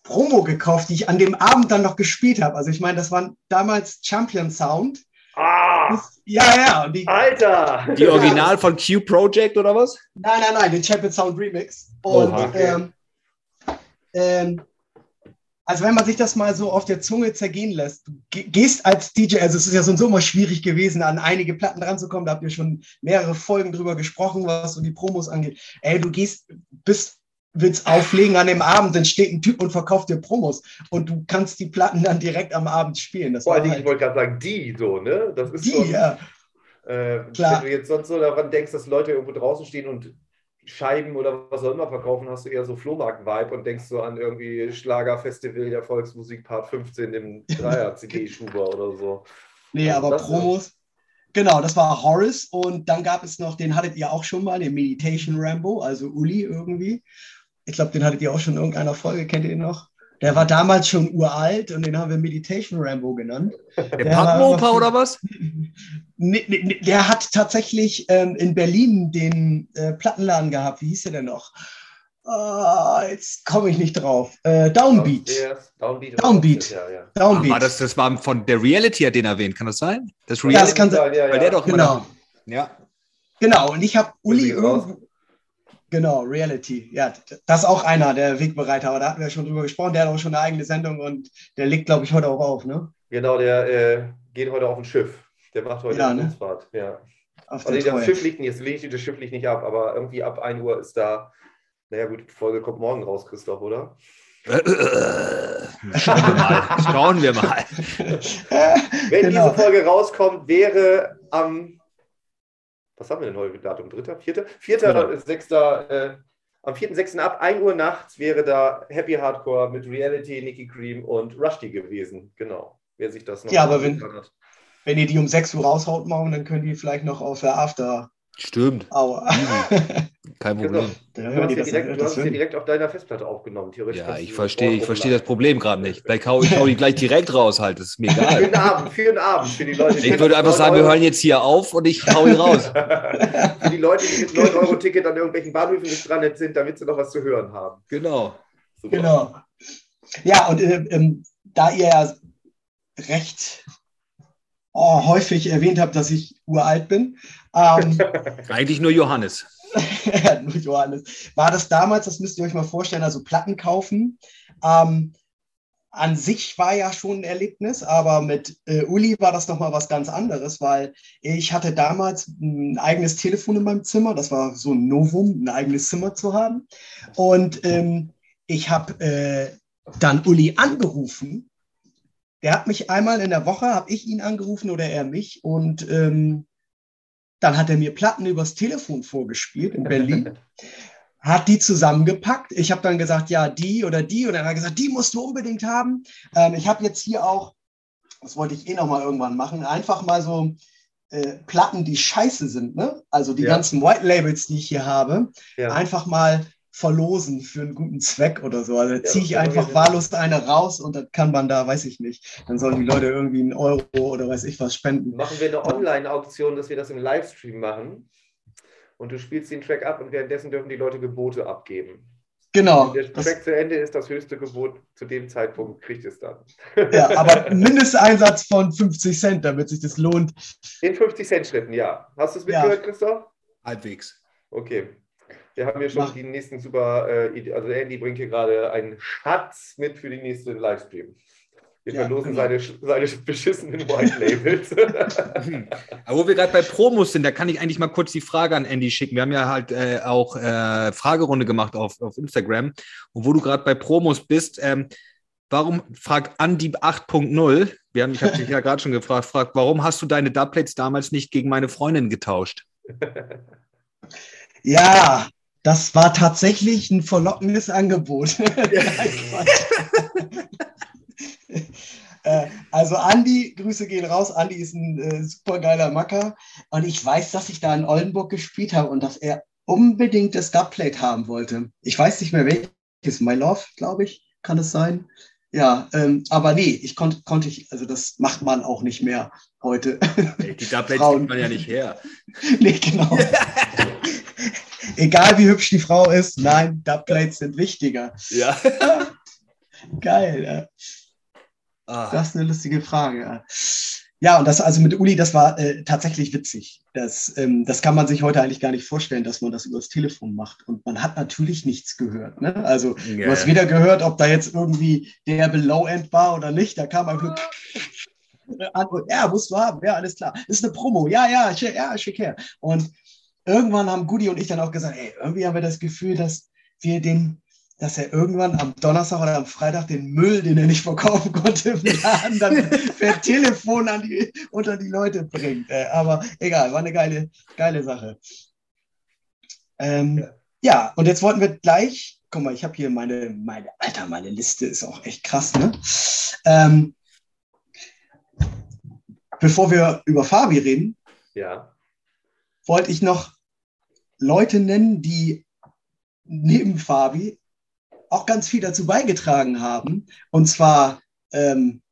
Promo gekauft, die ich an dem Abend dann noch gespielt habe. Also ich meine, das war damals Champion Sound. Ah, Ja, ja. Die, Alter! Die Original von Q Project oder was? Nein, nein, nein, den Champion Sound Remix. Und Oha, okay. ähm, ähm, also wenn man sich das mal so auf der Zunge zergehen lässt, du ge- gehst als DJ, also es ist ja so und so immer schwierig gewesen, an einige Platten dran zu kommen, da habt ihr schon mehrere Folgen drüber gesprochen, was so die Promos angeht. Ey, du gehst, bist, willst auflegen an dem Abend, dann steht ein Typ und verkauft dir Promos und du kannst die Platten dann direkt am Abend spielen. Das Vor allen Dingen, ich halt wollte gerade sagen, die so, ne? Das ist die, so, ja. äh, Klar. wenn du jetzt sonst so daran denkst, dass Leute irgendwo draußen stehen und Scheiben oder was auch immer verkaufen, hast du eher so Flohmarkt-Vibe und denkst so an irgendwie Schlagerfestival der Volksmusik Part 15 im Dreier-CD-Schuber oder so. Nee, Also aber Promos. Genau, das war Horace und dann gab es noch, den hattet ihr auch schon mal, den Meditation Rambo, also Uli irgendwie. Ich glaube, den hattet ihr auch schon in irgendeiner Folge, kennt ihr den noch? Der war damals schon uralt und den haben wir Meditation Rambo genannt. Der Der immer- oder was? Der hat tatsächlich ähm, in Berlin den äh, Plattenladen gehabt. Wie hieß der denn noch? Ah, jetzt komme ich nicht drauf. Äh, Downbeat. Downstairs, Downbeat. Downbeat. Ja, ja. Downbeat. War das, das war von der Reality, hat den erwähnt, kann das sein? Das Ja, das kann sein. Weil der doch immer Genau. noch- Ja. Genau, und ich habe Uli irgendwo. Genau, Reality. Ja, das ist auch einer der Wegbereiter, aber da hatten wir schon drüber gesprochen. Der hat auch schon eine eigene Sendung und der legt, glaube ich, heute auch auf, ne? Genau, der äh, geht heute auf ein Schiff. Der macht heute Ja, eine ne? Ja. Auf Also der das. Schiff liegt nicht, jetzt legt das Schiff liegt nicht ab, aber irgendwie ab 1 Uhr ist da. Naja, gut, die Folge kommt morgen raus, Christoph, oder? Schauen wir mal. Schauen wir mal. Wenn Genau. diese Folge rauskommt, wäre am. Was haben wir denn heute? Datum? Dritter? Vierter? Vierter, Genau. sechster. Äh, am 4.6. ab 1 Uhr nachts wäre da Happy Hardcore mit Reality, Nicky Cream und Rusty gewesen. Genau. Wer sich das noch Ja, aber wenn- hat. Wenn ihr die um 6 Uhr raushaut morgen, dann können die vielleicht noch auf der After Stimmt. Aua. Kein Genau. Problem. Da Du hast, die ja das, direkt, du das hast es ja hören die. direkt auf deiner Festplatte aufgenommen, theoretisch. Ja, ich verstehe, ich verstehe das. Problem gerade nicht. Vielleicht hau ich hau die gleich direkt raus halt. Das ist mir Für egal. den Abend, für den Abend, für die Leute. die Ich würde einfach 9 sagen, wir Euro- hören jetzt hier auf und ich hau ihn raus. Für die Leute, die mit 9-Euro-Ticket an irgendwelchen Bahnhöfen gestrandet sind, damit sie noch was zu hören haben. Genau. Super. Genau. Ja, und äh, ähm, da ihr ja recht oh, häufig erwähnt habt, dass ich uralt bin, ähm, Eigentlich nur Johannes. nur Johannes, war das damals, das müsst ihr euch mal vorstellen, also Platten kaufen. Ähm, an sich war ja schon ein Erlebnis, aber mit äh, Uli war das nochmal was ganz anderes, weil ich hatte damals ein eigenes Telefon in meinem Zimmer. Das war so ein Novum, ein eigenes Zimmer zu haben. Und ähm, ich habe äh, dann Uli angerufen. Der hat mich einmal in der Woche, habe ich ihn angerufen oder er mich. Und ähm, dann hat er mir Platten übers Telefon vorgespielt in Berlin hat die zusammengepackt. Ich habe dann gesagt, ja, die oder die. Und dann hat er gesagt, die musst du unbedingt haben. Ähm, ich habe jetzt hier auch, das wollte ich eh noch mal irgendwann machen, einfach mal so äh, Platten, die scheiße sind. Ne? Also die Ja. ganzen White Labels, die ich hier habe, Ja. einfach mal verlosen für einen guten Zweck oder so. Also Ja, ziehe ich einfach wahllos eine raus und dann kann man da, weiß ich nicht, dann sollen die Leute irgendwie einen Euro oder weiß ich was spenden. Machen wir eine Online-Auktion, dass wir das im Livestream machen. Und du spielst den Track ab und währenddessen dürfen die Leute Gebote abgeben. Genau. Wenn der Das, Track zu Ende ist, das höchste Gebot zu dem Zeitpunkt kriegt es dann. ja, aber Mindesteinsatz von 50 Cent, damit sich das lohnt. In 50 Cent Schritten, ja. Hast du es Ja. mitgehört, Christoph? Halbwegs. Okay. Wir haben hier schon Mach. die nächsten super, äh, also Andy bringt hier gerade einen Schatz mit für die nächste Livestream. Wir Ja, verlosen genau. seine, seine beschissenen White Labels. Aber wo wir gerade bei Promos sind, da kann ich eigentlich mal kurz die Frage an Andy schicken. Wir haben ja halt äh, auch äh, Fragerunde gemacht auf, auf Instagram. Und wo du gerade bei Promos bist, ähm, warum, fragt Andy 8.0, wir haben, ich habe dich ja gerade schon gefragt, fragt, warum hast du deine Dubplates damals nicht gegen meine Freundin getauscht? Ja, das war tatsächlich ein verlockendes Angebot. Äh, also Andi, Grüße gehen raus. Andi ist ein äh, super geiler Macker. Und ich weiß, dass ich da in Oldenburg gespielt habe und dass er unbedingt das Dubplate haben wollte. Ich weiß nicht mehr welches. My Love, glaube ich, kann es sein. Ja, ähm, aber nee, ich konnte, konnte ich, also das macht man auch nicht mehr heute. Die Dubplates kriegt man ja nicht her. nee, genau. Egal wie hübsch die Frau ist, nein, Dubplates sind wichtiger. Ja. Geil. Ja. Ah, Das ist eine lustige Frage. Ja, und das also mit Uli, das war äh, tatsächlich witzig. Das, ähm, das kann man sich heute eigentlich gar nicht vorstellen, dass man das übers Telefon macht. Und man hat natürlich nichts gehört. Ne? Also Ja. du hast weder gehört, ob da jetzt irgendwie der Below-End war oder nicht. Da kam einfach Antwort, ja, musst du haben, ja, alles klar. Das ist eine Promo, ja, ja, schick, ja, schick her. Und irgendwann haben Gudi und ich dann auch gesagt, ey, irgendwie haben wir das Gefühl, dass wir den, dass er irgendwann am Donnerstag oder am Freitag den Müll, den er nicht verkaufen konnte, im Laden dann per Telefon an die, unter die Leute bringt. Aber egal, war eine geile, geile Sache. Ähm, Ja. ja. und jetzt wollten wir gleich, guck mal, ich habe hier meine, meine, Alter, meine Liste ist auch echt krass, ne? Ähm, bevor wir über Fabi reden, ja. Wollte ich noch Leute nennen, die neben Fabi auch ganz viel dazu beigetragen haben. Und zwar ähm,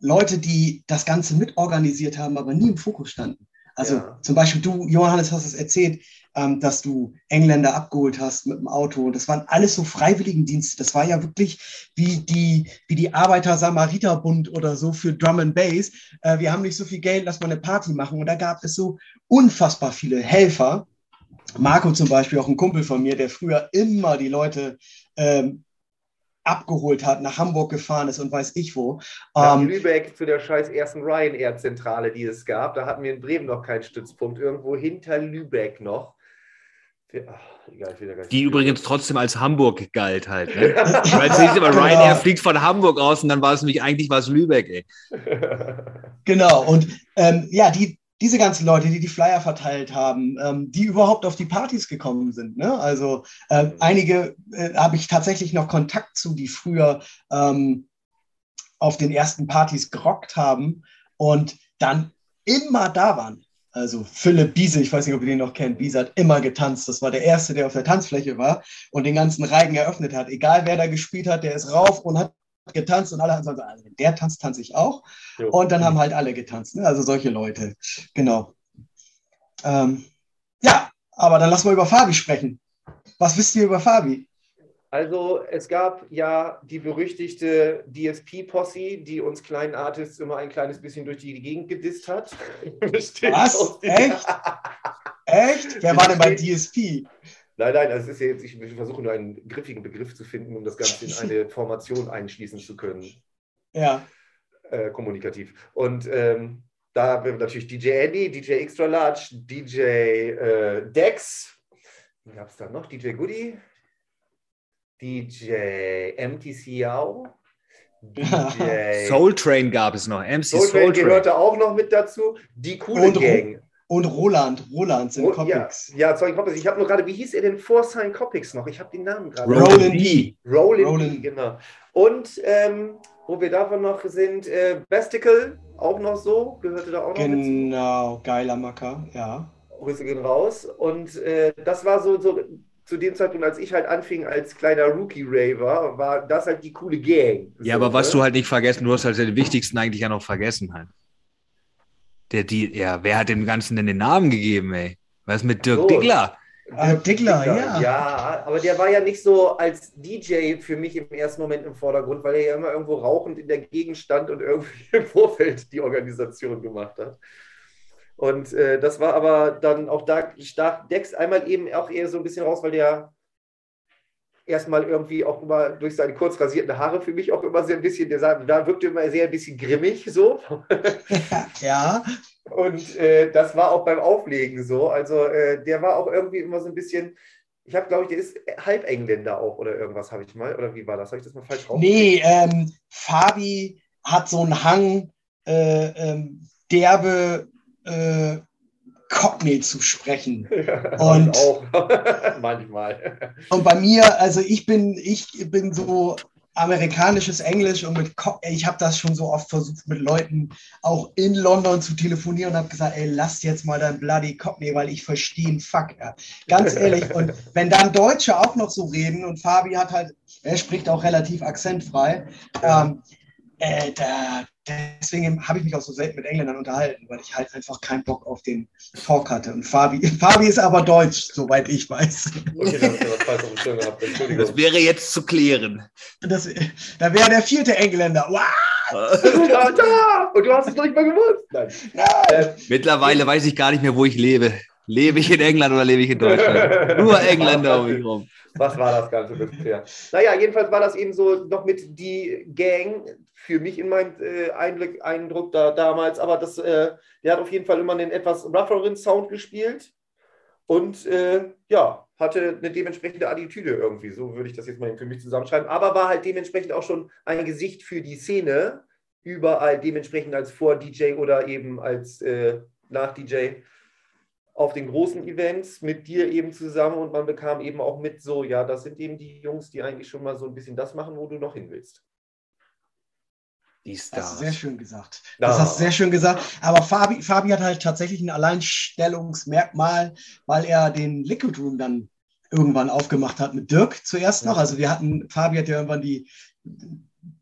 Leute, die das Ganze mitorganisiert haben, aber nie im Fokus standen. Also Ja. zum Beispiel du, Johannes, hast es erzählt, ähm, dass du Engländer abgeholt hast mit dem Auto. Das waren alles so Freiwilligendienste. Das war ja wirklich wie die, wie die Arbeiter-Samariter-Bund oder so für Drum and Bass. Äh, wir haben nicht so viel Geld, lass mal eine Party machen. Und da gab es so unfassbar viele Helfer. Marco zum Beispiel, auch ein Kumpel von mir, der früher immer die Leute ähm, abgeholt hat, nach Hamburg gefahren ist und weiß ich wo. Nach Ähm, Lübeck zu der scheiß ersten Ryanair-Zentrale, die es gab. Da hatten wir in Bremen noch keinen Stützpunkt. Irgendwo hinter Lübeck noch. Ach, egal, Die übrigens trotzdem als Hamburg galt halt. Ne? Weil es nicht immer Ryanair Genau. fliegt von Hamburg aus und dann war es nämlich eigentlich was Lübeck, ey. Genau, und ähm, ja, die, diese ganzen Leute, die die Flyer verteilt haben, ähm, die überhaupt auf die Partys gekommen sind. Ne? Also äh, einige äh, habe ich tatsächlich noch Kontakt zu, die früher ähm, auf den ersten Partys gerockt haben und dann immer da waren. Also Philipp Biese, ich weiß nicht, ob ihr den noch kennt, Biese hat immer getanzt. Das war der Erste, der auf der Tanzfläche war und den ganzen Reigen eröffnet hat. Egal wer da gespielt hat, der ist rauf und hat getanzt und alle haben gesagt, also, wenn der tanzt, tanze ich auch. Jo. Und dann haben halt alle getanzt. Ne? Also solche Leute. Genau. Ähm, ja, aber dann lass mal über Fabi sprechen. Was wisst ihr über Fabi? Also es gab ja die berüchtigte DSP-Posse, die uns kleinen Artists immer ein kleines bisschen durch die Gegend gedisst hat. Was? Echt? Echt? Wer war denn bei DSP? Nein, nein, das ist ja jetzt, ich versuche nur einen griffigen Begriff zu finden, um das Ganze in eine Formation einschließen zu können, Ja. äh, kommunikativ. Und ähm, da haben wir natürlich DJ Andy, DJ Extra Large, DJ äh, Dex, wen gab es da noch? DJ Goody, DJ MTC Yao, DJ Soul Train gab es noch. MC Soul Soul Train Train. gehörte auch noch mit dazu. Die coole Gang. Und Roland, Roland sind Oh, ja, Comics. ja, Zeug Copics. Ich habe nur gerade, wie hieß er denn vor Sign Copics noch? Ich habe den Namen gerade. Roland D. Roland, Roland. D, genau. Und ähm, wo wir davon noch sind, äh, Besticle, auch noch so, gehörte da auch noch. Genau, geiler Macker, ja. Grüße gehen raus. Und äh, das war so, so zu dem Zeitpunkt, als ich halt anfing als kleiner Rookie-Raver, war das halt die coole Gang. Ja, So, aber was ne? du halt nicht vergessen, du hast halt den wichtigsten eigentlich ja noch vergessen halt. Der, die, ja, wer hat dem Ganzen denn den Namen gegeben, ey? Was mit Dirk So. Diggler? Ah, Diggler, ja. Ja, aber der war ja nicht so als DJ für mich im ersten Moment im Vordergrund, weil er ja immer irgendwo rauchend in der Gegend stand und irgendwie im Vorfeld die Organisation gemacht hat. Und äh, das war aber dann auch da stach Dex einmal eben auch eher so ein bisschen raus, weil der erstmal irgendwie auch immer durch seine kurz rasierten Haare für mich auch immer sehr ein bisschen, der sah, da wirkte immer sehr ein bisschen grimmig so. ja, Und äh, das war auch beim Auflegen so. Also äh, der war auch irgendwie immer so ein bisschen, ich habe glaube ich, der ist halb Engländer auch oder irgendwas habe ich mal. Oder wie war das? Habe ich das mal falsch raus? nee, ähm, Fabi hat so einen Hang, äh, ähm, derbe äh, Cockney zu sprechen. Ja, Und- auch manchmal. Und bei mir, also ich bin, ich bin so amerikanisches Englisch und mit Co ich habe das schon so oft versucht mit Leuten auch in London zu telefonieren und habe gesagt, ey, lass jetzt mal dein bloody Cockney, weil ich verstehe einen Fuck. Ja. Ganz ehrlich. Und wenn dann Deutsche auch noch so reden und Fabi hat halt, er spricht auch relativ akzentfrei, ähm, äh, da, deswegen habe ich mich auch so selten mit Engländern unterhalten, weil ich halt einfach keinen Bock auf den Talk hatte. Und Fabi, Fabi ist aber deutsch, soweit ich weiß. Okay, dann gehabt. Entschuldigung. Das wäre jetzt zu klären. Das, da wäre der vierte Engländer. Wow. da! Und du hast es noch nicht mal gewusst. Nein. Äh, Mittlerweile weiß ich gar nicht mehr, wo ich lebe. Lebe ich in England oder lebe ich in Deutschland? Nur Engländer um mich rum. Was war das Ganze bisher? Naja, jedenfalls war das eben so noch mit die Gang für mich in meinem äh, Einblick, Eindruck da damals. Aber das, äh, der hat auf jeden Fall immer einen etwas rougheren Sound gespielt und äh, ja, hatte eine dementsprechende Attitüde irgendwie. So würde ich das jetzt mal für mich zusammenschreiben. Aber war halt dementsprechend auch schon ein Gesicht für die Szene. Überall dementsprechend als Vor-DJ oder eben als äh, Nach-DJ auf den großen Events mit dir eben zusammen und man bekam eben auch mit so, ja, das sind eben die Jungs, die eigentlich schon mal so ein bisschen das machen, wo du noch hin willst. Die Das hast du sehr Stars. schön gesagt. Das hast du sehr schön gesagt. Aber Fabi, Fabi hat halt tatsächlich ein Alleinstellungsmerkmal, weil er den Liquid Room dann irgendwann aufgemacht hat mit Dirk zuerst noch. Also wir hatten, Fabi hat ja irgendwann die,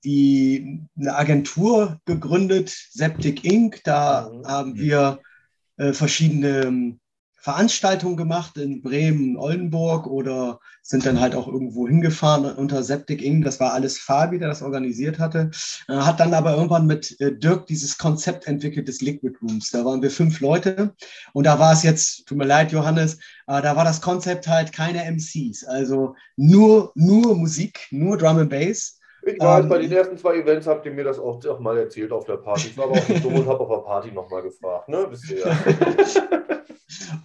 die eine Agentur gegründet, Septic Inc. Da Mhm. haben wir äh, verschiedene ähm, Veranstaltungen gemacht in Bremen, Oldenburg oder sind dann halt auch irgendwo hingefahren unter Septic Inc. Das war alles Fabi, der das organisiert hatte. Äh, hat dann aber irgendwann mit äh, Dirk dieses Konzept entwickelt des Liquid Rooms. Da waren wir fünf Leute und da war es jetzt, tut mir leid, Johannes, äh, da war das Konzept halt keine MCs. Also nur, nur Musik, nur Drum and Bass. Ich weiß, Ähm, bei den ersten zwei Events habt ihr mir das auch, auch mal erzählt auf der Party. Ich war aber auch nicht dumm und habe auf der Party nochmal gefragt. Ne? Ja.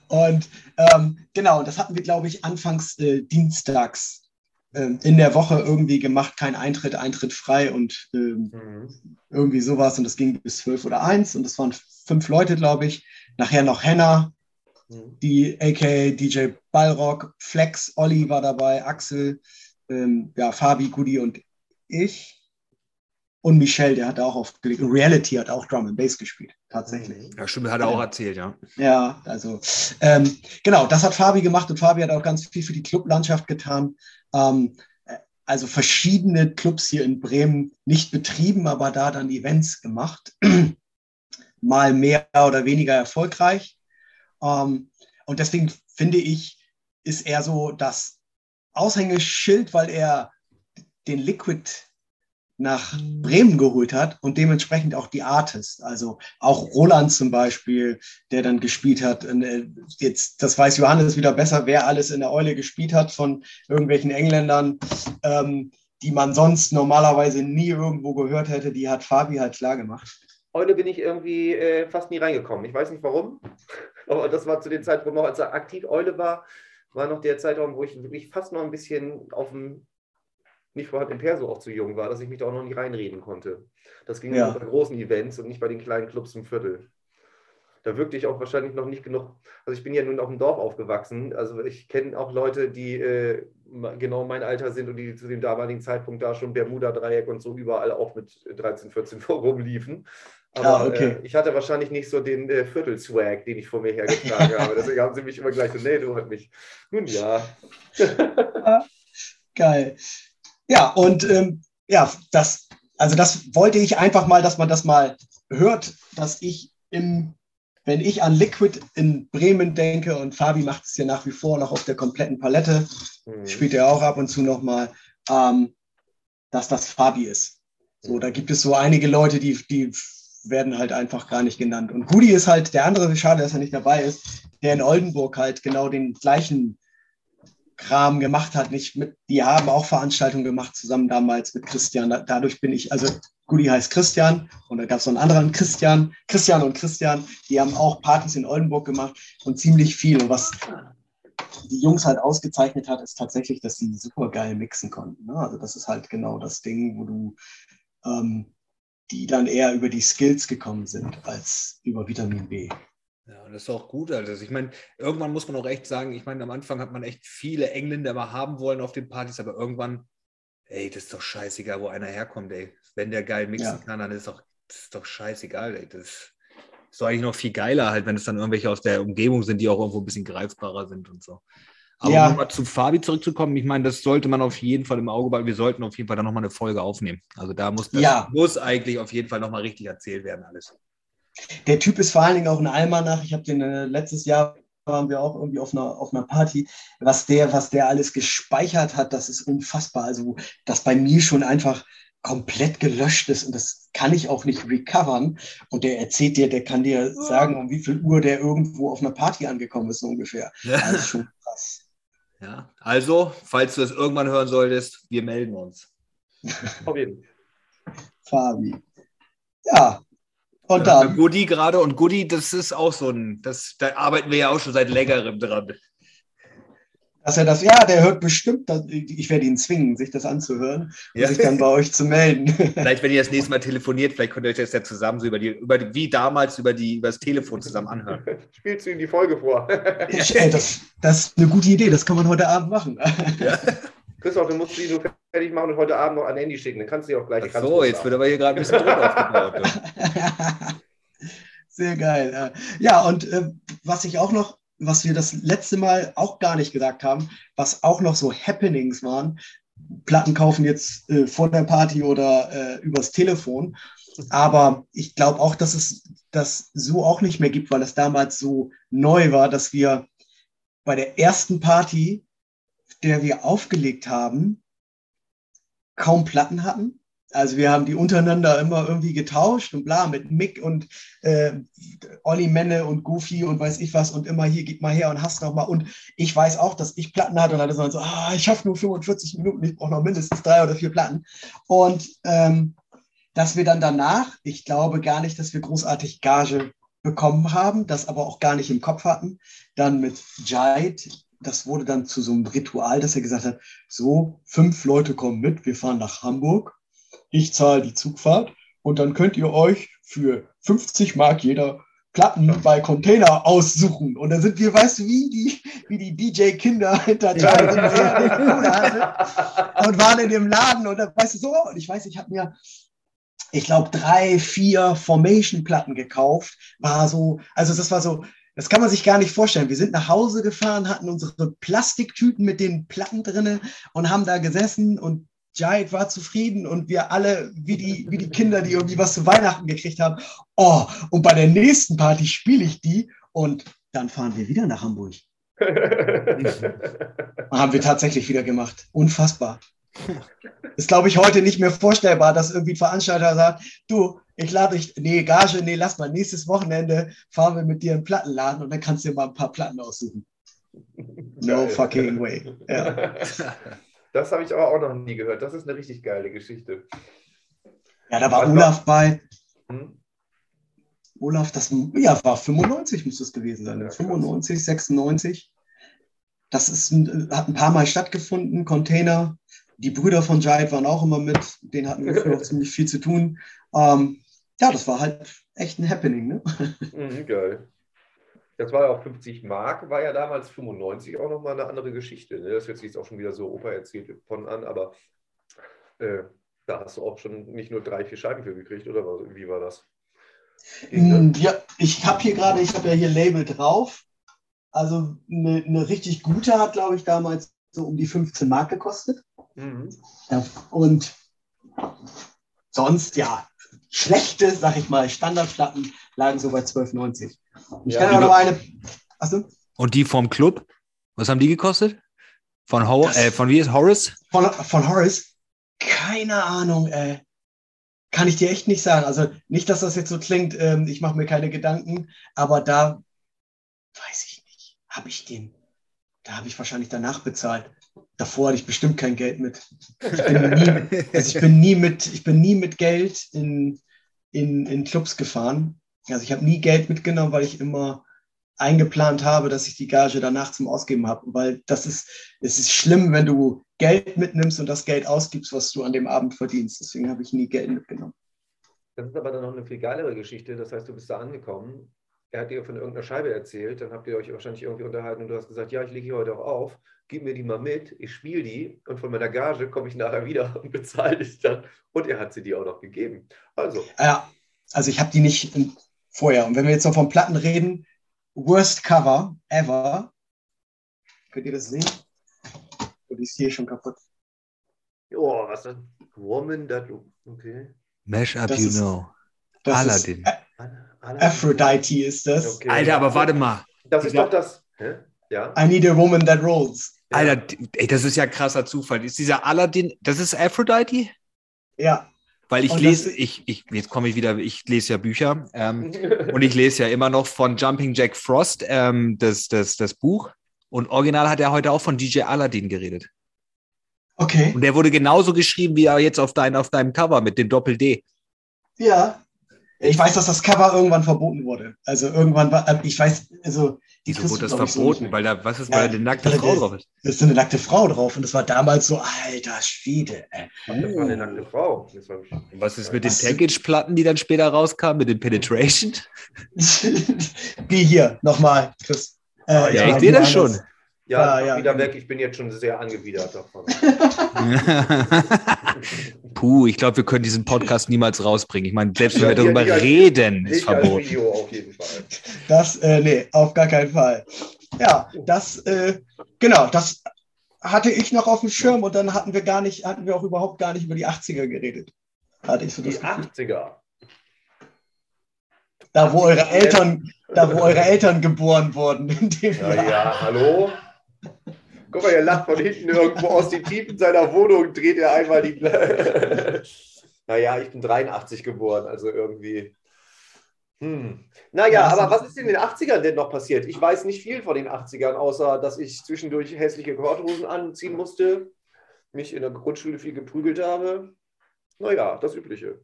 Und ähm, genau, das hatten wir, glaube ich, anfangs äh, dienstags ähm, in der Woche irgendwie gemacht. Kein Eintritt, Eintritt frei und ähm, Mhm. irgendwie sowas. Und das ging bis zwölf oder eins. Und das waren fünf Leute, glaube ich. Nachher noch Henna, Mhm. die aka DJ Ballrock, Flex, Olli war dabei, Axel, ähm, ja, Fabi, Gudi und ich. Und Michel, der hat auch aufgelegt. Und Reality hat auch Drum and Bass gespielt, tatsächlich. Ja, stimmt, hat er auch erzählt, ja. Ja, also ähm, genau, das hat Fabi gemacht und Fabi hat auch ganz viel für die Clublandschaft getan. Ähm, also verschiedene Clubs hier in Bremen nicht betrieben, aber da dann Events gemacht. Mal mehr oder weniger erfolgreich. Ähm, und deswegen finde ich, ist er so das Aushängeschild, weil er den Liquid nach Bremen geholt hat und dementsprechend auch die Artist. Also auch Roland zum Beispiel, der dann gespielt hat. Äh, Jetzt, das weiß Johannes wieder besser, wer alles in der Eule gespielt hat von irgendwelchen Engländern, ähm, die man sonst normalerweise nie irgendwo gehört hätte. Die hat Fabi halt klar gemacht. Eule bin ich irgendwie äh, fast nie reingekommen. Ich weiß nicht warum, aber das war zu den Zeitpunkt noch, als er aktiv Eule war, war noch der Zeitraum, wo ich wirklich fast noch ein bisschen auf dem nicht vorhandenen Perso auch zu jung war, dass ich mich da auch noch nicht reinreden konnte. Das ging Ja. nur bei großen Events und nicht bei den kleinen Clubs im Viertel. Da wirkte ich auch wahrscheinlich noch nicht genug. Also ich bin ja nun auf dem Dorf aufgewachsen. Also ich kenne auch Leute, die äh, genau mein Alter sind und die zu dem damaligen Zeitpunkt da schon Bermuda-Dreieck und so überall auch mit 13, 14 rumliefen. Aber Ah, okay. äh, ich hatte wahrscheinlich nicht so den äh, Viertel-Swag, den ich vor mir hergetragen habe. Deswegen haben sie mich immer gleich so, nee, du halt mich. Nun ja. Geil. Ja, und ähm, ja, das, also das wollte ich einfach mal, dass man das mal hört, dass ich im, wenn ich an Liquid in Bremen denke und Fabi macht es ja nach wie vor noch auf der kompletten Palette, Hm. spielt er auch ab und zu nochmal, ähm, dass das Fabi ist. So, da gibt es so einige Leute, die, die werden halt einfach gar nicht genannt. Und Gudi ist halt der andere, schade, dass er nicht dabei ist, der in Oldenburg halt genau den gleichen Kram gemacht hat. Nicht mit, die haben auch Veranstaltungen gemacht zusammen damals mit Christian. Da, dadurch bin ich, also Gudi heißt Christian und da gab es noch einen anderen Christian, Christian und Christian, die haben auch Partys in Oldenburg gemacht und ziemlich viel. Und was die Jungs halt ausgezeichnet hat, ist tatsächlich, dass sie super geil mixen konnten. Ne? Also das ist halt genau das Ding, wo du ähm, die dann eher über die Skills gekommen sind als über Vitamin B. Ja, und das ist auch gut. Also ich meine, irgendwann muss man auch echt sagen, ich meine, am Anfang hat man echt viele Engländer mal haben wollen auf den Partys, aber irgendwann, ey, das ist doch scheißegal, wo einer herkommt, ey. Wenn der geil mixen Ja. kann, dann ist doch, das ist doch scheißegal, ey. Das ist doch eigentlich noch viel geiler, halt, wenn es dann irgendwelche aus der Umgebung sind, die auch irgendwo ein bisschen greifbarer sind und so. Aber Ja. um nochmal zu Fabi zurückzukommen, ich meine, das sollte man auf jeden Fall im Auge behalten. Wir sollten auf jeden Fall dann nochmal eine Folge aufnehmen. Also da muss das Ja. muss eigentlich auf jeden Fall nochmal richtig erzählt werden, alles. Der Typ ist vor allen Dingen auch ein Almanach. Ich habe den äh, letztes Jahr waren wir auch irgendwie auf einer, auf einer Party. Was der, was der alles gespeichert hat, das ist unfassbar. Also, das bei mir schon einfach komplett gelöscht ist und das kann ich auch nicht recovern. Und der erzählt dir, der kann dir sagen, um wie viel Uhr der irgendwo auf einer Party angekommen ist, so ungefähr. Das ist schon krass. Ja, also, falls du es irgendwann hören solltest, wir melden uns. Auf jeden Fabi. Ja. Und Ja, dann. Goodie gerade und Goodie, das ist auch so ein, das, da arbeiten wir ja auch schon seit längerem dran. Dass er das, ja, der hört bestimmt, ich werde ihn zwingen, sich das anzuhören und Ja. sich dann bei euch zu melden. Vielleicht, wenn ihr das nächste Mal telefoniert, vielleicht könnt ihr euch das ja zusammen so über die, über die wie damals über die, über das Telefon zusammen anhören. Spielst du ihm die Folge vor? Ey, das, das ist eine gute Idee, das kann man heute Abend machen. Ja. Christoph, du musst sie nur fertig machen und heute Abend noch an Andy schicken. Dann kannst du sie auch gleich Ach so, jetzt wird aber hier gerade ein bisschen Druck aufgebaut. Sehr geil. Äh, Ja, und äh, was ich auch noch, was wir das letzte Mal auch gar nicht gesagt haben, was auch noch so Happenings waren, Platten kaufen jetzt äh, vor der Party oder äh, übers Telefon. Aber ich glaube auch, dass es das so auch nicht mehr gibt, weil es damals so neu war, dass wir bei der ersten Party, der wir aufgelegt haben, kaum Platten hatten. Also wir haben die untereinander immer irgendwie getauscht und bla mit Mick und äh, Olli Menne und Goofy und weiß ich was und immer hier, gib mal her und hast noch mal. Und ich weiß auch, dass ich Platten hatte und ist man so, ah, ich schaffe nur 45 Minuten, ich brauche noch mindestens drei oder vier Platten. Und ähm, dass wir dann danach, ich glaube gar nicht, dass wir großartig Gage bekommen haben, das aber auch gar nicht im Kopf hatten, dann mit Jade, das wurde dann zu so einem Ritual, dass er gesagt hat, so, fünf Leute kommen mit, wir fahren nach Hamburg, ich zahle die Zugfahrt und dann könnt ihr euch für 50 Mark jeder Platten bei Container aussuchen. Und dann sind wir, weißt du, wie die, wie die DJ-Kinder hinter Kohle hatte und waren in dem Laden und dann weißt du so, und ich weiß, ich habe mir ich glaube, drei, vier Formation-Platten gekauft. War so, also das war so, das kann man sich gar nicht vorstellen. Wir sind nach Hause gefahren, hatten unsere Plastiktüten mit den Platten drinne und haben da gesessen und Jahid war zufrieden und wir alle, wie die, wie die Kinder, die irgendwie was zu Weihnachten gekriegt haben. Oh, und bei der nächsten Party spiele ich die und dann fahren wir wieder nach Hamburg. Haben wir tatsächlich wieder gemacht. Unfassbar. Ist, glaube ich, heute nicht mehr vorstellbar, dass irgendwie ein Veranstalter sagt, du, ich lade dich, nee, Gage, nee, lass mal, nächstes Wochenende fahren wir mit dir in den Plattenladen und dann kannst du dir mal ein paar Platten aussuchen. No Geil. fucking way. Ja. Das habe ich aber auch noch nie gehört. Das ist eine richtig geile Geschichte. ja, da war Was Olaf bei. Hm? Olaf, das ja, war 95, muss das gewesen sein. Ja, krass. 95, 96. Das ist, hat ein paar Mal stattgefunden, Container. Die Brüder von Jahid waren auch immer mit. Denen hatten wir früher auch ziemlich viel zu tun. Ähm, ja, das war halt echt ein Happening. Ne? Mhm, geil. Das war ja auch 50 Mark, war ja damals 95 auch nochmal eine andere Geschichte. Ne? Das hört sich jetzt auch schon wieder so Opa erzählt von an, aber äh, da hast du auch schon nicht nur drei, vier Scheiben für gekriegt, oder wie war das? Ging das? Mm, Ja, ich habe hier gerade, ich habe ja hier Label drauf. Also eine, eine richtig gute hat, glaube ich, damals so um die 15 Mark gekostet. Mhm. Ja, und sonst, ja, schlechte, sag ich mal, Standardplatten lagen so bei 12,90. Ich Ja, kann die- noch eine. Achso, Und die vom Club, was haben die gekostet? Von, Ho Das- äh, von wie ist Horace? von, von Horace? Keine Ahnung, ey. Kann ich dir echt nicht sagen. Also nicht, dass das jetzt so klingt, ähm, ich mache mir keine Gedanken, aber da weiß ich nicht. Habe ich den? Da habe ich wahrscheinlich danach bezahlt. Davor hatte ich bestimmt kein Geld mit. Ich bin nie, Also ich bin nie mit, ich bin nie mit Geld in, in, in Clubs gefahren. Also ich habe nie Geld mitgenommen, weil ich immer eingeplant habe, dass ich die Gage danach zum Ausgeben habe. Weil das ist, es ist schlimm, wenn du Geld mitnimmst und das Geld ausgibst, was du an dem Abend verdienst. Deswegen habe ich nie Geld mitgenommen. Das ist aber dann noch eine viel geilere Geschichte. Das heißt, du bist da angekommen, er hat dir von irgendeiner Scheibe erzählt, dann habt ihr euch wahrscheinlich irgendwie unterhalten und du hast gesagt, ja, ich lege die heute auch auf, gib mir die mal mit, ich spiele die und von meiner Gage komme ich nachher wieder und bezahle dich dann. Und er hat sie dir auch noch gegeben. Also, Ja, also ich habe die nicht vorher. Und wenn wir jetzt noch von Platten reden, Worst Cover ever. Könnt ihr das sehen? Oh, die ist hier schon kaputt. oh, was denn? Woman that okay. Mash up, Das you ist- know. Das Aladdin. Ist, Aphrodite ist das. Okay. Alter, aber warte mal. Das ist Ja. doch das. Hä? Ja. I need a woman that rolls. Alter, ey, das ist ja krasser Zufall. Ist dieser Aladdin, das ist Aphrodite? Ja, Weil ich lese, ich, ich, jetzt komme ich wieder, ich lese ja Bücher ähm, und ich lese ja immer noch von Jumping Jack Frost ähm, das, das, das Buch. Und original hat er heute auch von DJ Aladdin geredet. okay. Und der wurde genauso geschrieben wie er jetzt auf, dein, auf deinem Cover mit dem Doppel-D. Ja. Ich weiß, dass das Cover irgendwann verboten wurde. Also irgendwann war, äh, ich weiß, also Wieso wurde das so verboten? nicht weil da, was ist, Ja, weil da eine nackte Frau drauf ist? Da ist so eine nackte Frau drauf und das war damals so, alter Schwede. Ey. Das war eine nackte Frau. Und was ist mit den Was- Package-Platten, die dann später rauskamen, mit dem Penetration? Wie hier, nochmal, Chris. Äh, Ja, ich ich sehe das schon. Ja, Ja, ja. wieder weg. Ich bin jetzt schon sehr angewidert davon. Puh, ich glaube, wir können diesen Podcast niemals rausbringen. Ich meine, selbst wenn Ja, wir darüber als- reden, ist verboten. Video auf jeden Fall. Das, äh, nee, auf gar keinen Fall. Ja, das, äh, genau, das hatte ich noch auf dem Schirm und dann hatten wir gar nicht, hatten wir auch überhaupt gar nicht über die 80er geredet. Hatte ich so Die das Gefühl. 80er. Da, wo eure Eltern, da, wo eure Eltern geboren wurden. In dem Ja, Jahr. ja, hallo? Guck mal, er lacht von hinten irgendwo aus den Tiefen seiner Wohnung, dreht er einmal die. naja, ich bin 83 geboren, also irgendwie. Hm. Naja, Ja, aber was ist in den 80ern denn noch passiert? Ich weiß nicht viel von den 80ern, außer dass ich zwischendurch hässliche Korthosen anziehen musste, mich in der Grundschule viel geprügelt habe. Naja, das Übliche.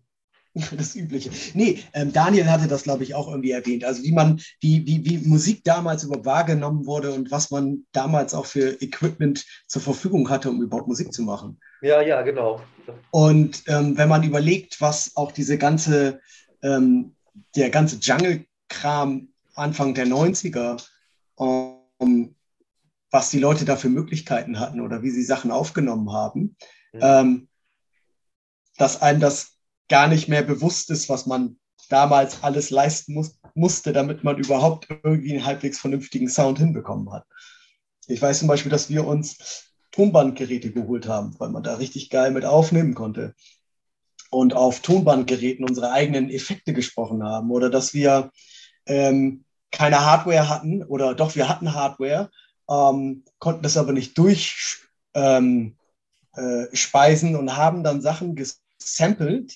Das Übliche. Nee, ähm, Daniel hatte das, glaube ich, auch irgendwie erwähnt. Also wie man, wie, wie, wie Musik damals überhaupt wahrgenommen wurde und was man damals auch für Equipment zur Verfügung hatte, um überhaupt Musik zu machen. Ja, ja, genau. Und ähm, wenn man überlegt, was auch diese ganze, ähm, der ganze Jungle-Kram Anfang der 90er, ähm, was die Leute da für Möglichkeiten hatten oder wie sie Sachen aufgenommen haben, Mhm. ähm, dass einem das gar nicht mehr bewusst ist, was man damals alles leisten muss, musste, damit man überhaupt irgendwie einen halbwegs vernünftigen Sound hinbekommen hat. Ich weiß zum Beispiel, dass wir uns Tonbandgeräte geholt haben, weil man da richtig geil mit aufnehmen konnte. Und auf Tonbandgeräten unsere eigenen Effekte gesprochen haben. Oder dass wir ähm, keine Hardware hatten, oder doch, wir hatten Hardware, ähm, konnten das aber nicht durchspeisen ähm, äh, und haben dann Sachen gesampelt,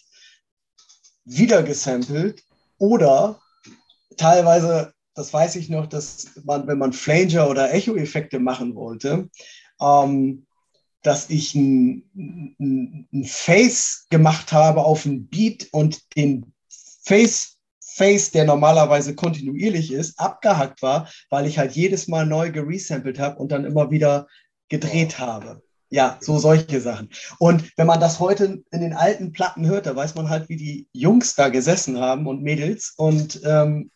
wieder gesampelt oder teilweise, das weiß ich noch, dass man, wenn man Flanger oder Echo-Effekte machen wollte, ähm, dass ich ein, ein, ein Face gemacht habe auf ein Beat und den Face Face, der normalerweise kontinuierlich ist, abgehackt war, weil ich halt jedes Mal neu geresampelt habe und dann immer wieder gedreht habe. Ja, so solche Sachen. Und wenn man das heute in den alten Platten hört, da weiß man halt, wie die Jungs da gesessen haben und Mädels und ähm,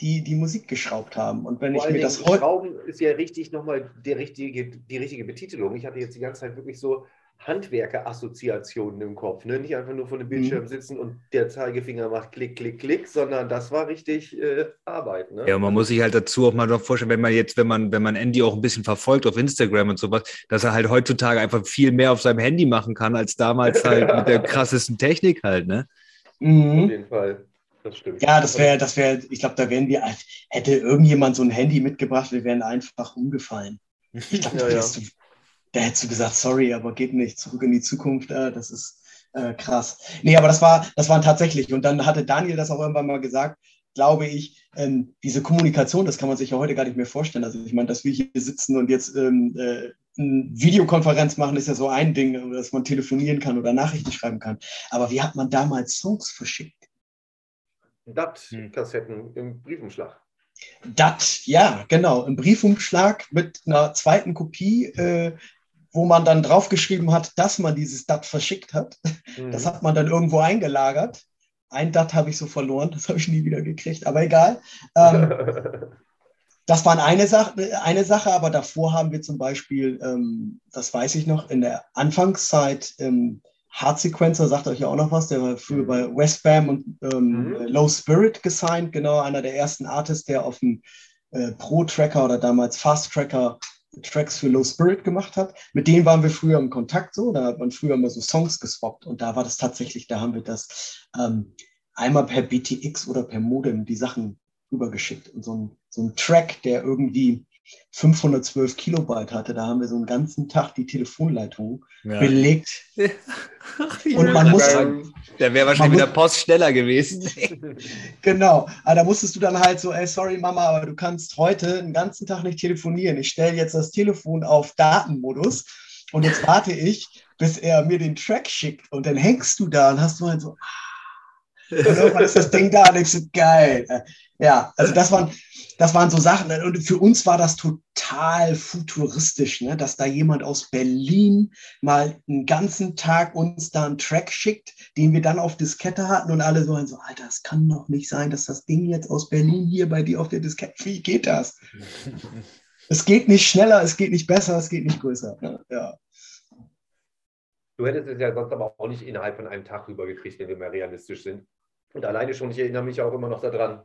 die die Musik geschraubt haben. Und wenn Vor ich mir das heute. Schrauben ist ja richtig nochmal der richtige, die richtige Betitelung. Ich hatte jetzt die ganze Zeit wirklich so Handwerker-Assoziationen im Kopf. Ne? Nicht einfach nur vor dem Bildschirm sitzen und der Zeigefinger macht Klick, Klick, Klick, sondern das war richtig äh, Arbeit. Ne? Ja, und man muss sich halt dazu auch mal noch vorstellen, wenn man jetzt, wenn man, wenn man Andy auch ein bisschen verfolgt auf Instagram und sowas, dass er halt heutzutage einfach viel mehr auf seinem Handy machen kann, als damals halt mit der krassesten Technik halt, ne? Auf Mhm. jeden Fall. Das stimmt. Ja, das wäre, das wäre, ich glaube, da wären wir, hätte irgendjemand so ein Handy mitgebracht, wir wären einfach umgefallen. Ich glaube, Ja, ja. du- da hättest du gesagt, sorry, aber geht nicht, zurück in die Zukunft, äh, das ist äh, krass. Nee, aber das war, das waren tatsächlich, und dann hatte Daniel das auch irgendwann mal gesagt, glaube ich, ähm, diese Kommunikation, das kann man sich ja heute gar nicht mehr vorstellen. Also ich meine, dass wir hier sitzen und jetzt ähm, äh, eine Videokonferenz machen, ist ja so ein Ding, dass man telefonieren kann oder Nachrichten schreiben kann. Aber wie hat man damals Songs verschickt? DAT-Kassetten im Briefumschlag. Dat, ja, genau. Im Briefumschlag mit einer zweiten Kopie, äh, wo man dann draufgeschrieben hat, dass man dieses Dat verschickt hat. Das Mhm. hat man dann irgendwo eingelagert. Ein Dat habe ich so verloren, das habe ich nie wieder gekriegt, aber egal. Ähm, das war eine Sache, eine Sache, aber davor haben wir zum Beispiel, ähm, das weiß ich noch, in der Anfangszeit ähm, Hard Sequencer, sagt euch ja auch noch was, der war früher bei Westbam und ähm, Mhm. Low Spirit gesigned, genau, einer der ersten Artists, der auf dem äh, Pro-Tracker oder damals Fast-Tracker Tracks für Low Spirit gemacht hat. Mit denen waren wir früher im Kontakt so, da hat man früher immer so Songs geswappt und da war das tatsächlich, da haben wir das ähm, einmal per BTX oder per Modem die Sachen rübergeschickt. Und so ein, so ein Track, der irgendwie 512 Kilobyte hatte, da haben wir so einen ganzen Tag die Telefonleitung Ja. belegt. Und man muss, Der wäre wahrscheinlich mit der Post schneller gewesen. genau, aber da musstest du dann halt so, ey, sorry Mama, aber du kannst heute den ganzen Tag nicht telefonieren. Ich stelle jetzt das Telefon auf Datenmodus und jetzt warte ich, bis er mir den Track schickt. Und dann hängst du da und hast du halt so, ah, und irgendwann ist das Ding da und ich so, geil. Ja, also das waren, das waren so Sachen. Und für uns war das total futuristisch, ne? dass da jemand aus Berlin mal einen ganzen Tag uns da einen Track schickt, den wir dann auf Diskette hatten und alle so, so Alter, es kann doch nicht sein, dass das Ding jetzt aus Berlin hier bei dir auf der Diskette, wie geht das? es geht nicht schneller, es geht nicht besser, es geht nicht größer. Ne? Ja. Du hättest es ja sonst aber auch nicht innerhalb von einem Tag rübergekriegt, wenn wir mal realistisch sind. Und alleine schon, ich erinnere mich auch immer noch daran,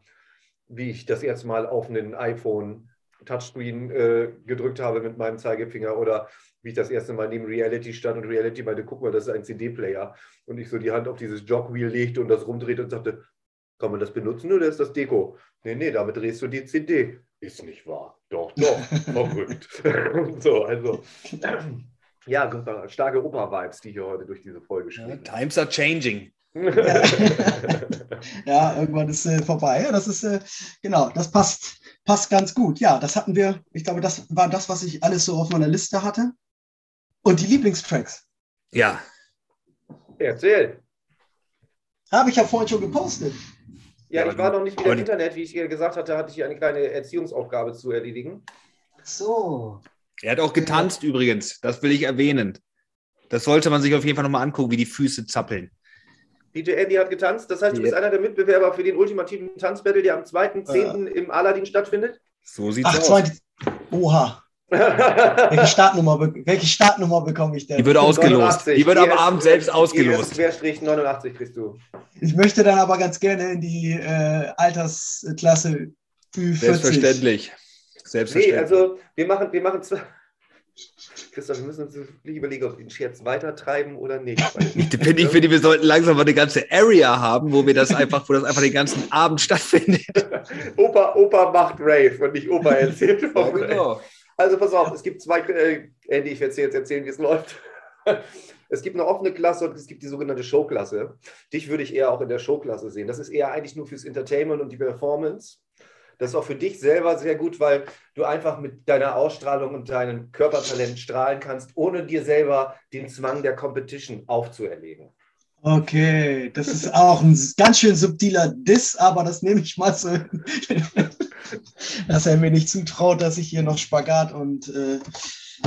wie ich das erste Mal auf einen iPhone Touchscreen äh, gedrückt habe mit meinem Zeigefinger oder wie ich das erste Mal neben Reality stand und Reality meinte, guck mal, das ist ein CD-Player. Und ich so die Hand auf dieses Jogwheel legte und das rumdrehte und sagte, kann man das benutzen oder ist das Deko? Nee, nee, damit drehst du die CD. Ist nicht wahr. Doch, doch, verrückt. so, also, ja, starke Opa-Vibes, die hier heute durch diese Folge Ja, schwingen. times are changing. ja, irgendwann ist äh, vorbei. Ja, das ist, äh, genau, das passt, passt ganz gut. Ja, das hatten wir, ich glaube, das war das, was ich alles so auf meiner Liste hatte. Und die Lieblingstracks Ja, Erzähl. habe ich ja vorhin schon gepostet. Ja, Ja, ich war noch nicht wieder im Internet, wie ich gesagt hatte, hatte ich hier eine kleine Erziehungsaufgabe zu erledigen. So. er hat auch getanzt übrigens. Das will ich erwähnen. Das sollte man sich auf jeden Fall nochmal angucken, wie die Füße zappeln. DJ Andy hat getanzt, das heißt, du bist einer der Mitbewerber für den ultimativen Tanzbattle, der am 2.10. im Aladdin stattfindet. So sieht's Ach, aus. zwei. Oha. Welche Startnummer, welche Startnummer bekomme ich denn? Die wird ausgelost. 89. Die wird am Abend selbst ausgelost. Querstrich 89 kriegst du. Ich möchte dann aber ganz gerne in die äh, Altersklasse Ü40. Selbstverständlich. Nee, Selbstverständlich. also wir machen, wir machen zwei. Christoph, wir müssen uns wirklich überlegen, ob wir den Scherz weitertreiben oder nicht. Ich finde, ich finde, wir sollten langsam mal eine ganze Area haben, wo wir das einfach, wo das einfach den ganzen Abend stattfindet. Opa, Opa macht Rave und nicht Opa erzählt vom Ja, genau. Also pass auf, es gibt zwei, äh, Andy, ich werde dir jetzt erzählen, wie es läuft. Es gibt eine offene Klasse und es gibt die sogenannte Showklasse. Dich würde ich eher auch in der Showklasse sehen. Das ist eher eigentlich nur fürs Entertainment und die Performance. Das ist auch für dich selber sehr gut, weil du einfach mit deiner Ausstrahlung und deinem Körpertalent strahlen kannst, ohne dir selber den Zwang der Competition aufzuerlegen. Okay, das ist auch ein ganz schön subtiler Diss, aber das nehme ich mal so, dass er mir nicht zutraut, dass ich hier noch Spagat und äh,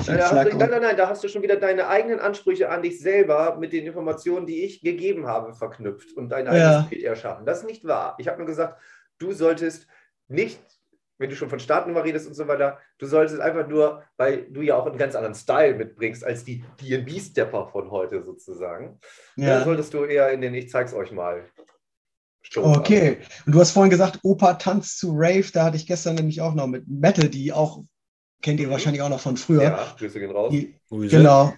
nein, nein, nein, da hast du schon wieder deine eigenen Ansprüche an dich selber mit den Informationen, die ich gegeben habe, verknüpft und dein eigenes Ja. Bild erschaffen. Das ist nicht wahr. Ich habe nur gesagt, du solltest nicht, wenn du schon von Startnummer redest und so weiter, du solltest einfach nur, weil du ja auch einen ganz anderen Style mitbringst als die DB-Stepper von heute sozusagen, da ja. solltest du eher in den Ich zeig's euch mal. Show Okay, und du hast vorhin gesagt, Opa tanzt zu Rave, da hatte ich gestern nämlich auch noch mit Metal, die auch, kennt ihr Mhm. wahrscheinlich auch noch von früher, ja Grüße gehen raus. die, Grüße. genau,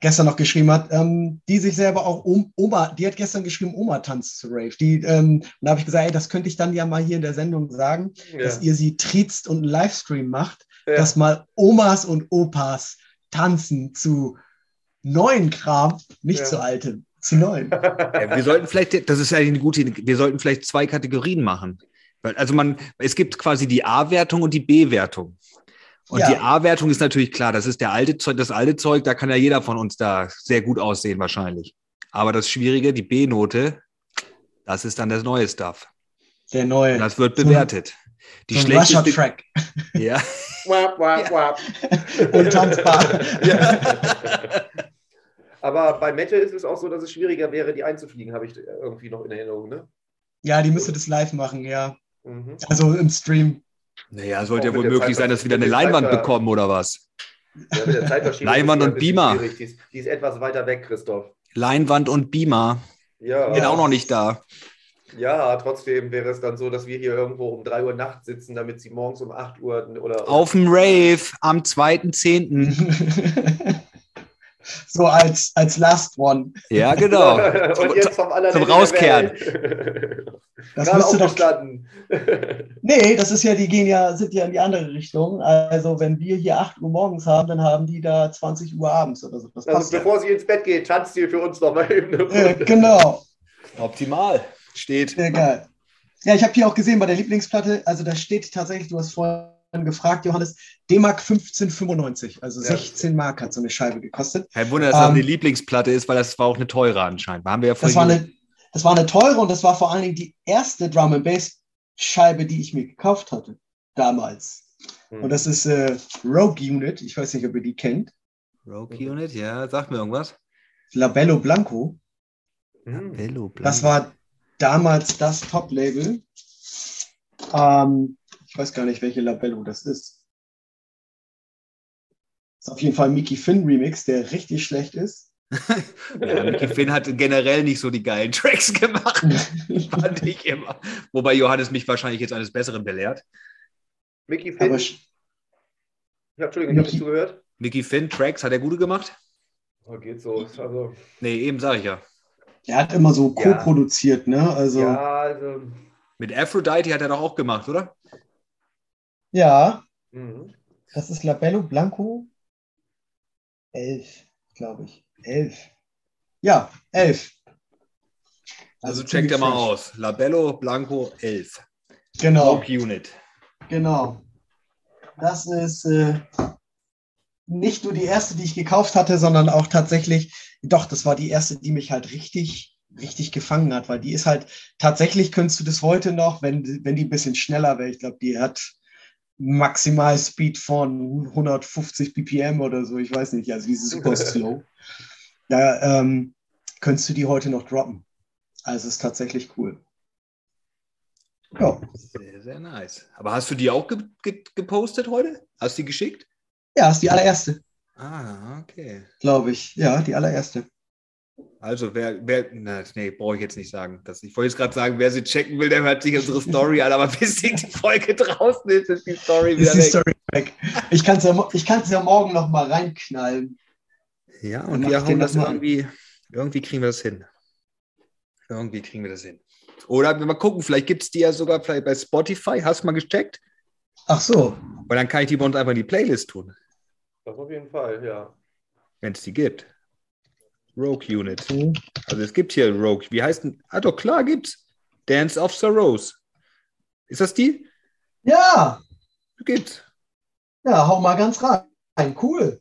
gestern noch geschrieben hat, ähm, die sich selber auch um, Oma, die hat gestern geschrieben, Oma tanzt zu Rave. Die, ähm, und da habe ich gesagt, ey, das könnte ich dann ja mal hier in der Sendung sagen, Ja. dass ihr sie triezt und einen Livestream macht, Ja. dass mal Omas und Opas tanzen zu neuen Kram, nicht Ja. zu altem, zu neuen. Ja, wir sollten vielleicht, das ist eigentlich eine gute Idee, wir sollten vielleicht zwei Kategorien machen. Also man, es gibt quasi die A-Wertung und die B-Wertung. Und Ja. die A-Wertung ist natürlich klar, das ist der alte Zeug, das alte Zeug, da kann ja jeder von uns da sehr gut aussehen wahrscheinlich. Aber das Schwierige, die B-Note, das ist dann das neue Stuff. Der neue. Und das wird bewertet. Die so schlechteste, Track. ja, Wap, wap, wap. Untanzbar. Aber bei Metal ist es auch so, dass es schwieriger wäre, die einzufliegen, habe ich irgendwie noch in Erinnerung. Ne? Ja, die müsste das live machen, ja. Mhm. Also im Stream. Naja, sollte ja wohl möglich sein, dass wir wieder eine Leinwand da- bekommen oder was? Ja, mit der Zeitverschiebung Leinwand und Beamer. Die ist, die ist etwas weiter weg, Christoph. Leinwand und Beamer. Ja, Bin auch noch nicht da. ja, trotzdem wäre es dann so, dass wir hier irgendwo um 3 Uhr nachts sitzen, damit sie morgens um 8 Uhr oder. Auf dem Rave am 2.10. so als, als Last One. Ja, genau. und jetzt vom zum Rauskehren. Das Gerade müsste doch. Nee, das ist ja, die gehen ja, sind ja in die andere Richtung. Also wenn wir hier 8 Uhr morgens haben, dann haben die da 20 Uhr abends oder so. Das Also passt ja. bevor sie ins Bett geht, tanzt sie für uns noch mal eben eine Äh, Runde. genau. Optimal. Steht. Sehr geil. Ja, ich habe hier auch gesehen bei der Lieblingsplatte, also da steht tatsächlich, du hast vorhin gefragt, Johannes, D-Mark 1595, also Ja. 16 Mark hat so eine Scheibe gekostet. Kein Wunder, dass das Ähm, eine Lieblingsplatte ist, weil das war auch eine teure anscheinend. Haben wir ja Das vorhin war, eine, das war eine teure und das war vor allen Dingen die erste Drum and Bass Scheibe, die ich mir gekauft hatte damals. Hm. Und das ist äh, Rogue Unit, ich weiß nicht, ob ihr die kennt. Rogue Unit, ja, sag mir irgendwas. Labello Blanco. Hm. Bello Das war damals das Top-Label. Ähm, ich weiß gar nicht, welche Labello das ist. Das ist auf jeden Fall ein Mickey Finn Remix, der richtig schlecht ist. Ja, Mickey Finn hat generell nicht so die geilen Tracks gemacht, fand ich immer. Wobei Johannes mich wahrscheinlich jetzt eines Besseren belehrt. Mickey Finn. Hab, Entschuldigung, ich habe nicht zugehört. Mickey Finn, Tracks, hat er gute gemacht? Oh, geht so. Also, Nee, eben sag ich ja. der hat immer so Ja. co-produziert, ne? Also, ja. ja, also. Mit Aphrodite hat er doch auch gemacht, oder? Mhm. das ist Labello Blanco 11, glaube ich. 11. Ja, 11. Also checkt er mal aus. Labello Blanco 11. Genau. Rogue Unit. Genau. Das ist äh, nicht nur die erste, die ich gekauft hatte, sondern auch tatsächlich, doch, das war die erste, die mich halt richtig, richtig gefangen hat, weil die ist halt, tatsächlich könntest du das heute noch, wenn, wenn die ein bisschen schneller wäre, ich glaube, die hat maximal Speed von 150 BPM oder so, ich weiß nicht, also die ist super slow. Da ähm, könntest du die heute noch droppen. Also ist tatsächlich cool. Ja. Sehr, sehr nice. Aber hast du die auch ge ge gepostet heute? Hast du die geschickt? Ja, ist die allererste, Ah, okay. glaube ich. Ja, die allererste. Also, wer, wer, na, nee, brauche ich jetzt nicht sagen. Das, ich wollte jetzt gerade sagen, wer sie checken will, der hört sich unsere Story an, aber bis die die Folge draußen ist, ist die Story wieder Ist die weg. Story weg. Ich kann es ja, ich ja morgen noch mal reinknallen. Ja, und wir hauen das irgendwie, irgendwie kriegen wir das hin. Irgendwie kriegen wir das hin. Oder wir mal gucken, vielleicht gibt es die ja sogar vielleicht bei Spotify. Hast du mal gecheckt? Ach so. Weil dann kann ich die bei uns einfach in die Playlist tun, Das auf jeden Fall, ja. wenn es die gibt. Rogue Unit. Also es gibt hier Rogue. Wie heißt denn? Ah, doch, klar gibt's. Dance of the Rose. Ist das die? Ja, Gibt's. ja, hau mal ganz rein. Cool.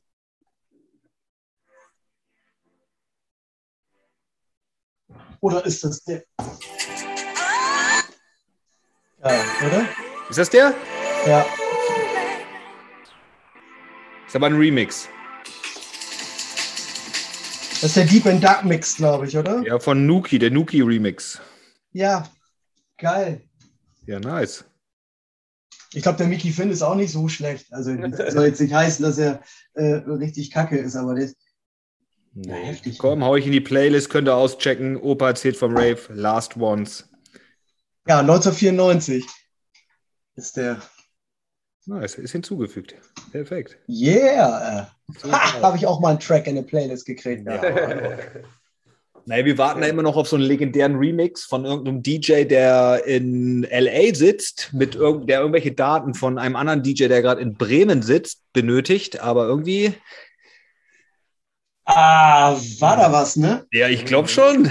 Oder ist das der? Ja, oder? Ist das der? Ja. Ist aber ein Remix. Das ist der Deep and Dark Mix, glaube ich, oder? Ja, von Nuki, der Nuki Remix. Ja. Geil. Ja, nice. Ich glaube, der Mickey Finn ist auch nicht so schlecht. Also soll jetzt nicht heißen, dass er äh, richtig kacke ist, aber das, Ja, Nee. heftig. Komm, hau ich in die Playlist, könnt ihr auschecken. Opa erzählt vom Rave, Last Ones. ja, 1994 ist der. Nice, ist hinzugefügt. Perfekt. Yeah! Ha, habe ich auch mal einen Track in eine Playlist gekriegt. Ja. Naja, wir warten da immer noch auf so einen legendären Remix von irgendeinem DJ, der in LA sitzt, mit irg der irgendwelche Daten von einem anderen DJ, der gerade in Bremen sitzt, benötigt. Aber irgendwie, Ah, war da was, ne? ja, ich glaube schon.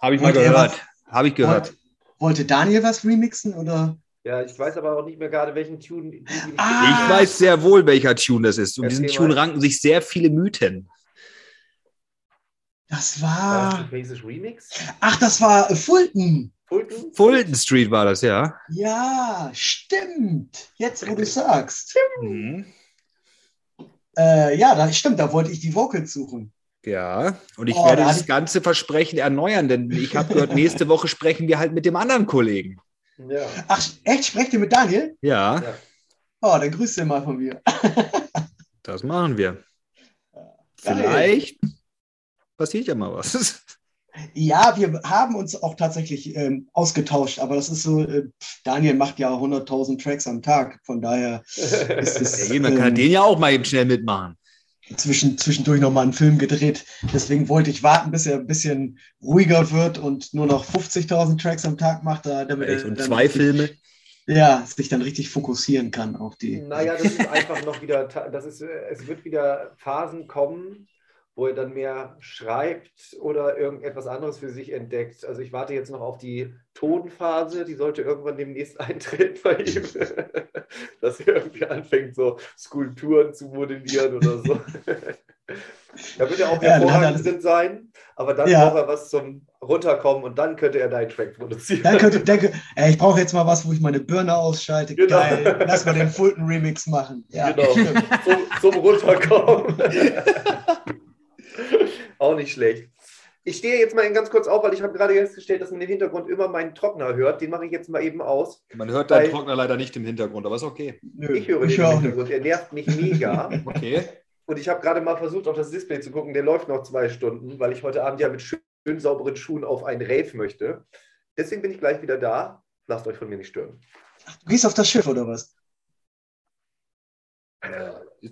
Habe ich mal Wollte er gehört. Habe ich gehört. Wollte, wollte Daniel was remixen oder? Ja, ich weiß aber auch nicht mehr gerade, welchen Tune. Ah. Ich weiß sehr wohl, welcher Tune das ist. Um diesen Erzähl Tune mal. ranken sich sehr viele Mythen. Das War das war. ein Basic Remix? Ach, das war Fulton. Fulton? Fulton Street war das, ja. Ja, stimmt. Jetzt, wo du sagst. Mhm. Äh, ja, da, stimmt, da wollte ich die Vocals suchen. Ja, und ich Oh, werde da das ich- ganze Versprechen erneuern, denn ich habe gehört, nächste Woche sprechen wir halt mit dem anderen Kollegen. Ja. Ach, echt? Sprecht ihr mit Daniel? Ja, Ja. Oh, dann grüßt ihr mal von mir. das machen wir. Vielleicht passiert ja mal was. Ja, wir haben uns auch tatsächlich ähm, ausgetauscht, aber das ist so, äh, Daniel macht ja 100.000 Tracks am Tag, von daher ist es Ja, man kann ähm, den ja auch mal eben schnell mitmachen. zwischen, zwischendurch nochmal einen Film gedreht. Deswegen wollte ich warten, bis er ein bisschen ruhiger wird und nur noch 50.000 Tracks am Tag macht, da, damit Echt? er Und dann zwei richtig, Filme. Ja, sich dann richtig fokussieren kann auf die. Naja, das ist einfach noch wieder, das ist, äh, es wird wieder Phasen kommen, wo er dann mehr schreibt oder irgendetwas anderes für sich entdeckt. Also ich warte jetzt noch auf die Tonphase, die sollte irgendwann demnächst eintreten bei ihm, dass er irgendwie anfängt, so Skulpturen zu modellieren oder so. Da wird er auch Ja, dann hervorragend sein, aber dann Ja. braucht er was zum Runterkommen und dann könnte er deinen Track produzieren. Dann könnte, dann, kö- ey, ich brauche jetzt mal was, wo ich meine Birne ausschalte. Genau. Geil. Lass mal den Fulton Remix machen. Ja, Genau, zum, zum Runterkommen. Auch nicht schlecht. Ich stehe jetzt mal ganz kurz auf, weil ich habe gerade festgestellt, dass man im Hintergrund immer meinen Trockner hört. Den mache ich jetzt mal eben aus. Man hört deinen Trockner leider nicht im Hintergrund, aber ist okay. Nö, Ich höre ich den im auch nicht. Hintergrund. Er nervt mich mega. Okay. Und ich habe gerade mal versucht, auf das Display zu gucken. Der läuft noch zwei Stunden, weil ich heute Abend ja mit schön sauberen Schuhen auf einen Rave möchte. Deswegen bin ich gleich wieder da. Lasst euch von mir nicht stören. Du gehst auf das Schiff oder was?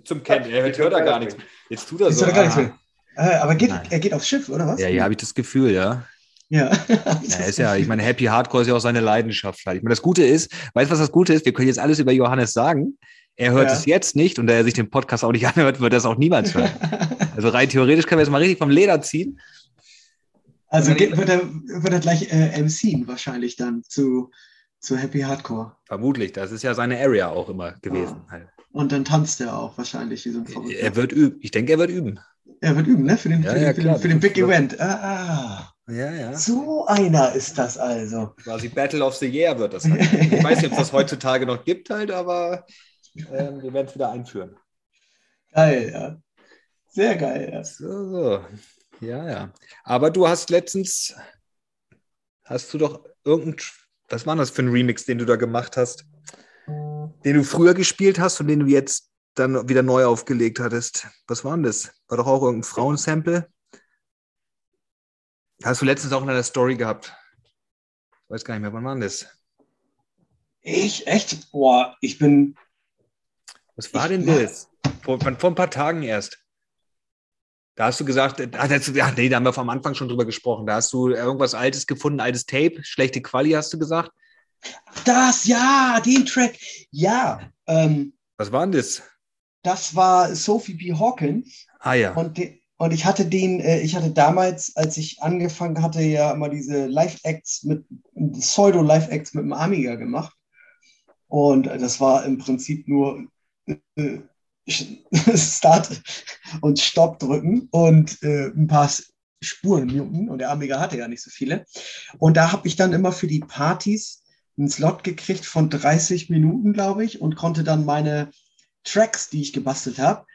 Zum Kennen, er hört, hört er gar nichts. Jetzt tut er so. doch gar nichts ah. mehr. Äh, aber geht, Nein. er geht aufs Schiff, oder was? Ja, hier habe ich das Gefühl, ja. Ja. Ja, ist ja, ich meine, Happy Hardcore ist ja auch seine Leidenschaft. halt. Ich meine, das Gute ist, weißt du, was das Gute ist? Wir können jetzt alles über Johannes sagen. Er hört Ja. es jetzt nicht und da er sich den Podcast auch nicht anhört, wird es auch niemals hören. Also rein theoretisch können wir jetzt mal richtig vom Leder ziehen. Also geht, wird, er, wird er gleich äh, MCen wahrscheinlich dann zu, zu Happy Hardcore. Vermutlich, das ist ja seine Area auch immer gewesen. halt. Und dann tanzt er auch wahrscheinlich wie so ein Verrückter. Er wird üben. Ich denke, er wird üben. Er wird üben, ne? Für den, Ja, für den, ja, für klar. den, für den Big Event. Ah, Ja, ja. ah, so einer ist das also. Quasi Battle of the Year wird das halt. Ich weiß nicht, ob es das heutzutage noch gibt halt, aber ähm, wir werden es wieder einführen. Geil, ja. Sehr geil, ja. So, so. Ja, ja. Aber du hast letztens, hast du doch irgendein, was war das für ein Remix, den du da gemacht hast? Den du früher gespielt hast und den du jetzt dann wieder neu aufgelegt hattest. Was war denn das? War doch auch irgendein Frauensample? Hast du letztens auch in einer Story gehabt? Ich weiß gar nicht mehr, wann war denn das? Ich, echt? Boah, ich bin, Was war Ich denn das? Vor, vor ein paar Tagen erst. Da hast du gesagt, äh, ah, das, ja, nee, da haben wir vom Anfang schon drüber gesprochen. Da hast du irgendwas Altes gefunden, altes Tape, schlechte Quali, hast du gesagt. das, ja, den Track. Ja, ähm, Was war denn das? Das war Sophie B. Hawkins. Ah ja. Und, und ich hatte den, äh, ich hatte damals, als ich angefangen hatte, ja immer diese Live-Acts mit, Pseudo-Live-Acts mit dem Amiga gemacht. Und das war im Prinzip nur äh, Start und Stopp drücken und äh, ein paar Spuren muten. Und der Amiga hatte ja nicht so viele. Und da habe ich dann immer für die Partys einen Slot gekriegt von 30 Minuten, glaube ich, und konnte dann meine Tracks, die ich gebastelt habe,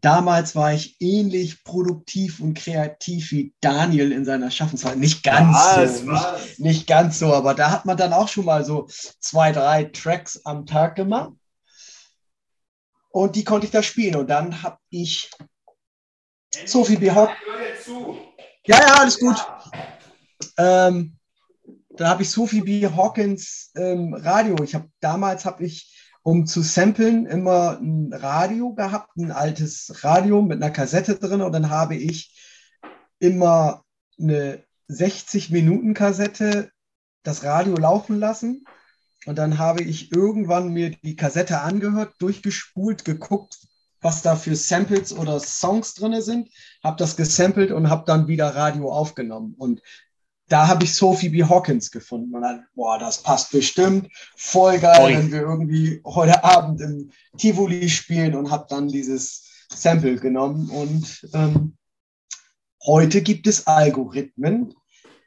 Damals war ich ähnlich produktiv und kreativ wie Daniel in seiner Schaffenszeit. Nicht ganz so, nicht, nicht ganz so, aber da hat man dann auch schon mal so zwei, drei Tracks am Tag gemacht. Und die konnte ich da spielen. Und dann habe ich Sophie B. Hawk. Ja, ja, alles gut. Ähm, da habe ich Sophie B. Hawkins ähm, Radio. Ich habe damals habe ich um zu samplen, immer ein Radio gehabt, ein altes Radio mit einer Kassette drin und dann habe ich immer eine 60-Minuten-Kassette das Radio laufen lassen und dann habe ich irgendwann mir die Kassette angehört, durchgespult, geguckt, was da für Samples oder Songs drin sind, habe das gesampelt und habe dann wieder Radio aufgenommen. Und da habe ich Sophie B. Hawkins gefunden. Und dann, boah, das passt bestimmt. Voll geil, Ui. wenn wir irgendwie heute Abend im Tivoli spielen und habe dann dieses Sample genommen. Und ähm, heute gibt es Algorithmen.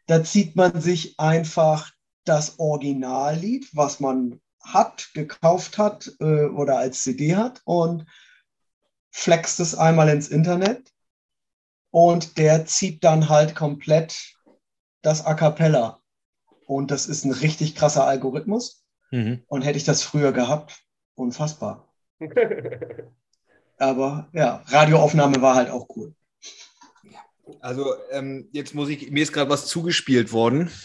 Da zieht man sich einfach das Originallied, was man hat, gekauft hat äh, oder als CD hat und flext es einmal ins Internet. Und der zieht dann halt komplett das A cappella. Und das ist ein richtig krasser Algorithmus. Mhm. Und hätte ich das früher gehabt, unfassbar. Aber ja, Radioaufnahme war halt auch cool. Also ähm, jetzt muss ich, mir ist gerade was zugespielt worden.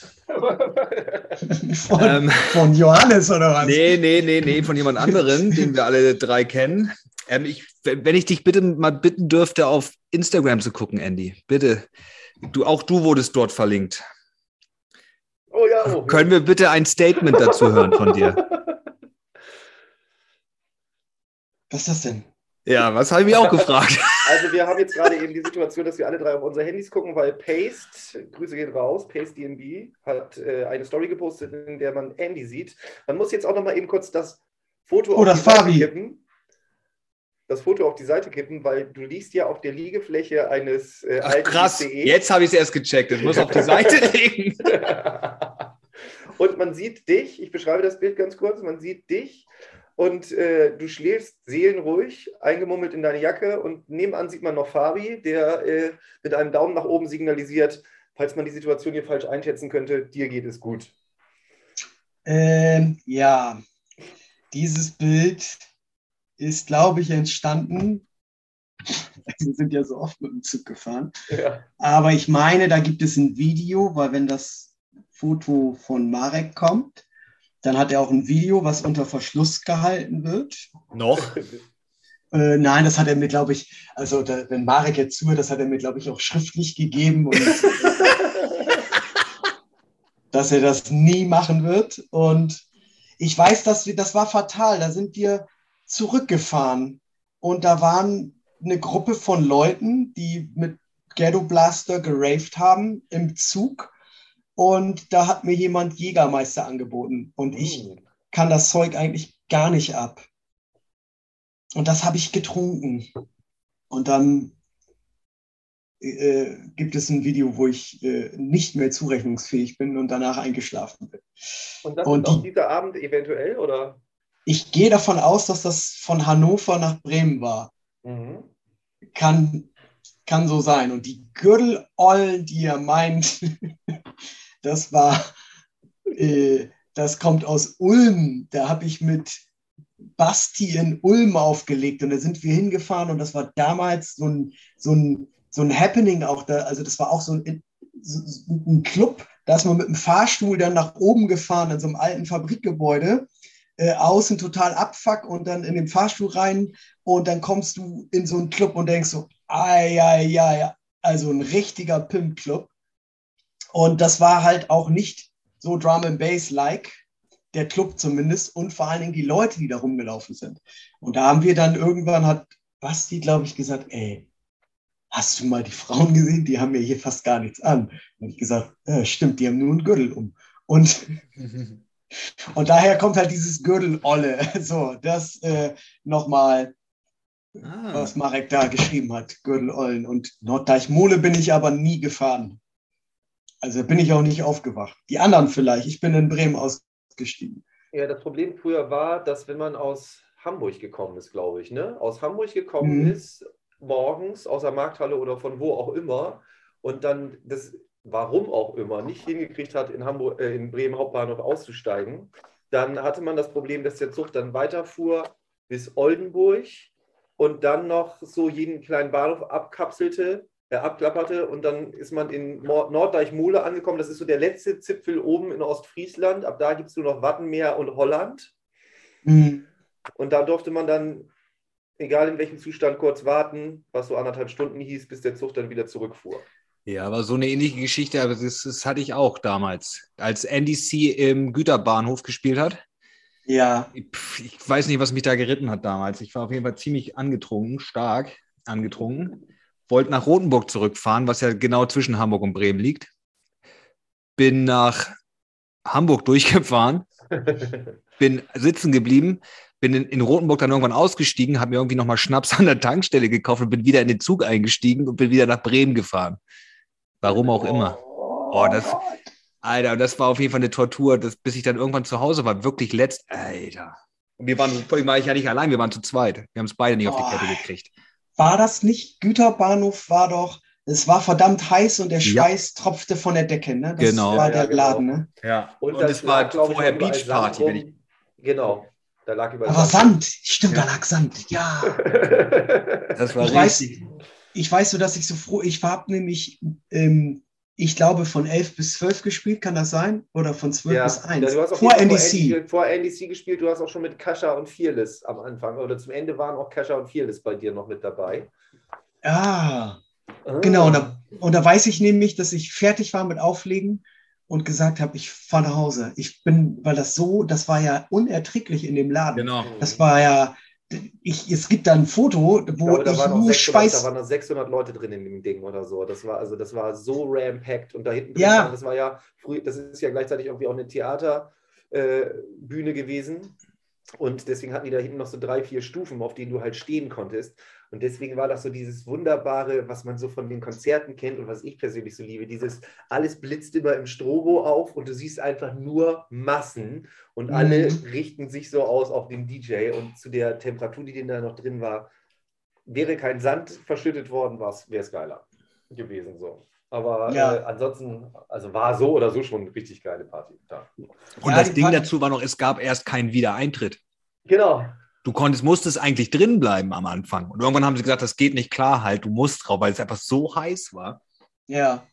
Von, Ähm, von Johannes oder was? nee, nee, nee, nee, von jemand anderen, den wir alle drei kennen. Ähm, ich, wenn ich dich bitte mal bitten dürfte, auf Instagram zu gucken, Andy. Bitte. Du, auch du wurdest dort verlinkt. Oh ja, oh. Können wir bitte ein Statement dazu hören von dir? Was ist das denn? Ja, was habe ich mich auch gefragt. Also wir haben jetzt gerade eben die Situation, dass wir alle drei auf unsere Handys gucken, weil Paste, Grüße gehen raus, Paste DNB hat äh, eine Story gepostet, in der man Andy sieht. Man muss jetzt auch noch mal eben kurz das Foto Oder die Seite Fabi. kippen. Das Foto auf die Seite kippen, weil du liegst ja auf der Liegefläche eines äh, Ach, alten krass, ICE. jetzt habe ich es erst gecheckt. Ich muss auf die Seite legen. und man sieht dich, ich beschreibe das Bild ganz kurz, man sieht dich und äh, du schläfst seelenruhig, eingemummelt in deine Jacke und nebenan sieht man noch Fabi, der äh, mit einem Daumen nach oben signalisiert, falls man die Situation hier falsch einschätzen könnte, dir geht es gut. Ähm, ja, dieses Bild ist, glaube ich, entstanden. Wir sind ja so oft mit dem Zug gefahren. Ja. Aber ich meine, da gibt es ein Video, weil wenn das Foto von Marek kommt, dann hat er auch ein Video, was unter Verschluss gehalten wird. Noch? Äh, nein, das hat er mir, glaube ich, also da, wenn Marek jetzt zuhört, das hat er mir, glaube ich, auch schriftlich gegeben und dass er das nie machen wird. Und ich weiß, dass wir, das war fatal. Da sind wir zurückgefahren und da waren eine Gruppe von Leuten, die mit Ghetto Blaster geraved haben im Zug. Und da hat mir jemand Jägermeister angeboten. Und ich Hm. kann das Zeug eigentlich gar nicht ab. Und das habe ich getrunken. Und dann äh, gibt es ein Video, wo ich äh, nicht mehr zurechnungsfähig bin und danach eingeschlafen bin. Und das Und ist auch die- dieser Abend eventuell, oder? Ich gehe davon aus, dass das von Hannover nach Bremen war. Mhm. Kann, kann so sein. Und die Gürtelollen, die er meint, das war, äh, das kommt aus Ulm. Da habe ich mit Basti in Ulm aufgelegt und da sind wir hingefahren und das war damals so ein, so ein, so ein Happening auch da. Also das war auch so ein, so ein Club, da ist man mit dem Fahrstuhl dann nach oben gefahren in so einem alten Fabrikgebäude. Äh, außen total abfuck und dann in den Fahrstuhl rein und dann kommst du in so einen Club und denkst so, ai, ai, also ein richtiger Pimp-Club. Und das war halt auch nicht so Drum and Bass-like, der Club zumindest, und vor allen Dingen die Leute, die da rumgelaufen sind. Und da haben wir dann irgendwann, hat Basti, glaube ich, gesagt, ey, hast du mal die Frauen gesehen? Die haben ja hier fast gar nichts an. Und ich gesagt, ja, stimmt, die haben nur einen Gürtel um. Und, und daher kommt halt dieses Gürtel-Olle. So, das äh, nochmal Ah. was Marek da geschrieben hat, Gürtelollen. Und Norddeichmole bin ich aber nie gefahren. Also bin ich auch nicht aufgewacht. Die anderen vielleicht. Ich bin in Bremen ausgestiegen. Ja, das Problem früher war, dass wenn man aus Hamburg gekommen ist, glaube ich, ne? aus Hamburg gekommen Mhm. ist, morgens aus der Markthalle oder von wo auch immer und dann das, warum auch immer, nicht hingekriegt hat, in, Hamburg, äh, in Bremen Hauptbahnhof auszusteigen, dann hatte man das Problem, dass der Zug dann weiterfuhr bis Oldenburg und dann noch so jeden kleinen Bahnhof abkapselte, äh, abklapperte und dann ist man in Nord- Norddeich-Mole angekommen. Das ist so der letzte Zipfel oben in Ostfriesland. Ab da gibt es nur noch Wattenmeer und Holland. Hm. Und da durfte man dann, egal in welchem Zustand, kurz warten, was so anderthalb Stunden hieß, bis der Zug dann wieder zurückfuhr. Ja, aber so eine ähnliche Geschichte, aber das, das hatte ich auch damals. Als NDC im Güterbahnhof gespielt hat. Ja, Pff, Ich weiß nicht, was mich da geritten hat damals. Ich war auf jeden Fall ziemlich angetrunken, stark angetrunken. Wollte nach Rothenburg zurückfahren, was ja genau zwischen Hamburg und Bremen liegt. Bin nach Hamburg durchgefahren, bin sitzen geblieben, bin in, in Rothenburg dann irgendwann ausgestiegen, habe mir irgendwie nochmal Schnaps an der Tankstelle gekauft und bin wieder in den Zug eingestiegen und bin wieder nach Bremen gefahren. Warum auch immer. Oh, das, Alter, das war auf jeden Fall eine Tortur, das, bis ich dann irgendwann zu Hause war. Wirklich letzt, Alter. Und wir waren, war ich ja nicht allein, wir waren zu zweit. Wir haben es beide nicht auf die. Kette gekriegt. war das nicht? Güterbahnhof war doch, es war verdammt heiß und der Ja. Schweiß tropfte von der Decke, ne? Das Genau. war Ja, der ja, genau. Laden, ne? Ja. Und, das es war lag, glaub ich, vorher Beachparty, wenn ich. Genau, da lag überall Aber Sand, stimmt, da lag Sand, ja. Das war Ich weiß, richtig. Ich weiß so, dass ich so froh, ich habe nämlich, ähm, ich glaube, von 11 bis 12 gespielt, kann das sein? Oder von 12 Ja, bis 1? ja, du hast auf Vor NDC. Vor NDC gespielt, du hast auch schon mit Kascha und Fearless am Anfang. Oder zum Ende waren auch Kascha und Fearless bei dir noch mit dabei. Ah, genau. Und da, und da weiß ich nämlich, dass ich fertig war mit Auflegen und gesagt habe, ich fahre nach Hause. Ich bin, weil das so, das war ja unerträglich in dem Laden. Genau. Das war ja, ich, es gibt da ein Foto, wo Ich glaube, da, ich nur 600, da Schweiß. waren noch 600 Leute drin in dem Ding oder so. Das war also das war so rampacked und da hinten Ja. das war ja früh, das ist ja gleichzeitig irgendwie auch eine Theaterbühne äh, gewesen und deswegen hatten die da hinten noch so drei vier Stufen, auf denen du halt stehen konntest und deswegen war das so dieses wunderbare, was man so von den Konzerten kennt und was ich persönlich so liebe, dieses alles blitzt immer im Strobo auf und du siehst einfach nur Massen und Mhm. alle richten sich so aus auf den DJ und zu der Temperatur, die denn da noch drin war, wäre kein Sand verschüttet worden, wäre es geiler gewesen so. Aber Ja. äh, ansonsten, also war so oder so schon eine richtig geile Party. Da. Und Ja, das Ding Party- dazu war noch, es gab erst keinen Wiedereintritt. Genau. Du konntest, musstest eigentlich drin bleiben am Anfang. Und irgendwann haben sie gesagt, das geht nicht klar halt, du musst drauf, weil es einfach so heiß war. Ja.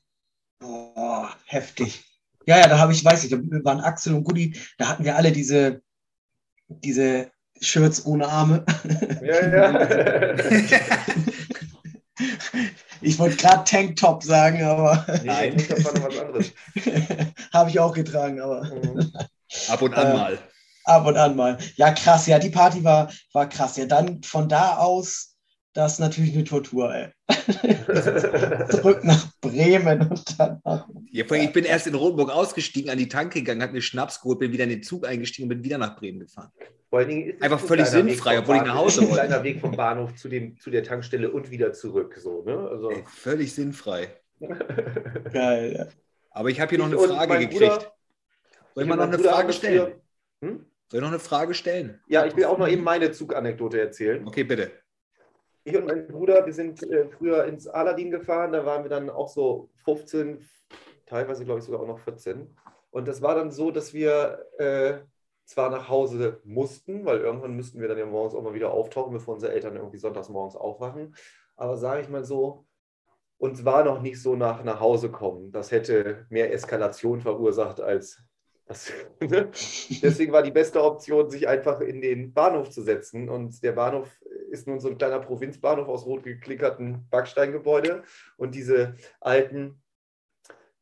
Boah, heftig. Ja, ja, da habe ich, weiß ich, da waren Axel und Gudi, da hatten wir alle diese, diese Shirts ohne Arme. Ja, ja. Ich wollte gerade Tanktop sagen, aber nee, das war noch was anderes. habe ich auch getragen, aber Mhm. Ab und an Äh, mal. Ab und an mal. Ja, krass, ja, die Party war, war krass. Ja, dann von da aus, das ist natürlich eine Tortur, ey. Zurück nach Bremen und dann nach. Ja, vor allem, ich bin erst in Rotenburg ausgestiegen, an die Tanke gegangen, habe mir Schnaps geholt, bin wieder in den Zug eingestiegen und bin wieder nach Bremen gefahren. Vor allen Dingen ist es Einfach ein völlig sinnfrei, obwohl ich nach Hause Ein wollte. kleiner Weg vom Bahnhof zu, dem, zu der Tankstelle und wieder zurück. So, ne? also, Ey, völlig sinnfrei. Geil, ja. Aber ich habe hier noch eine Frage gekriegt. Bruder- Soll ich mal noch eine Frage stellen? Hm? Soll ich noch eine Frage stellen? Ja, ich will auch noch eben meine Zuganekdote erzählen. Okay, bitte. Ich und mein Bruder, wir sind äh, früher ins Aladdin gefahren, da waren wir dann auch so 15, teilweise glaube ich sogar auch noch 14. Und das war dann so, dass wir äh, zwar nach Hause mussten, weil irgendwann müssten wir dann ja morgens auch mal wieder auftauchen, bevor unsere Eltern irgendwie sonntags morgens aufwachen. Aber sage ich mal so, uns war noch nicht so nach nach Hause kommen. Das hätte mehr Eskalation verursacht als das. ne? Deswegen war die beste Option, sich einfach in den Bahnhof zu setzen. Und der Bahnhof ist nun so ein kleiner Provinzbahnhof aus rot geklickerten Backsteingebäude. Und diese alten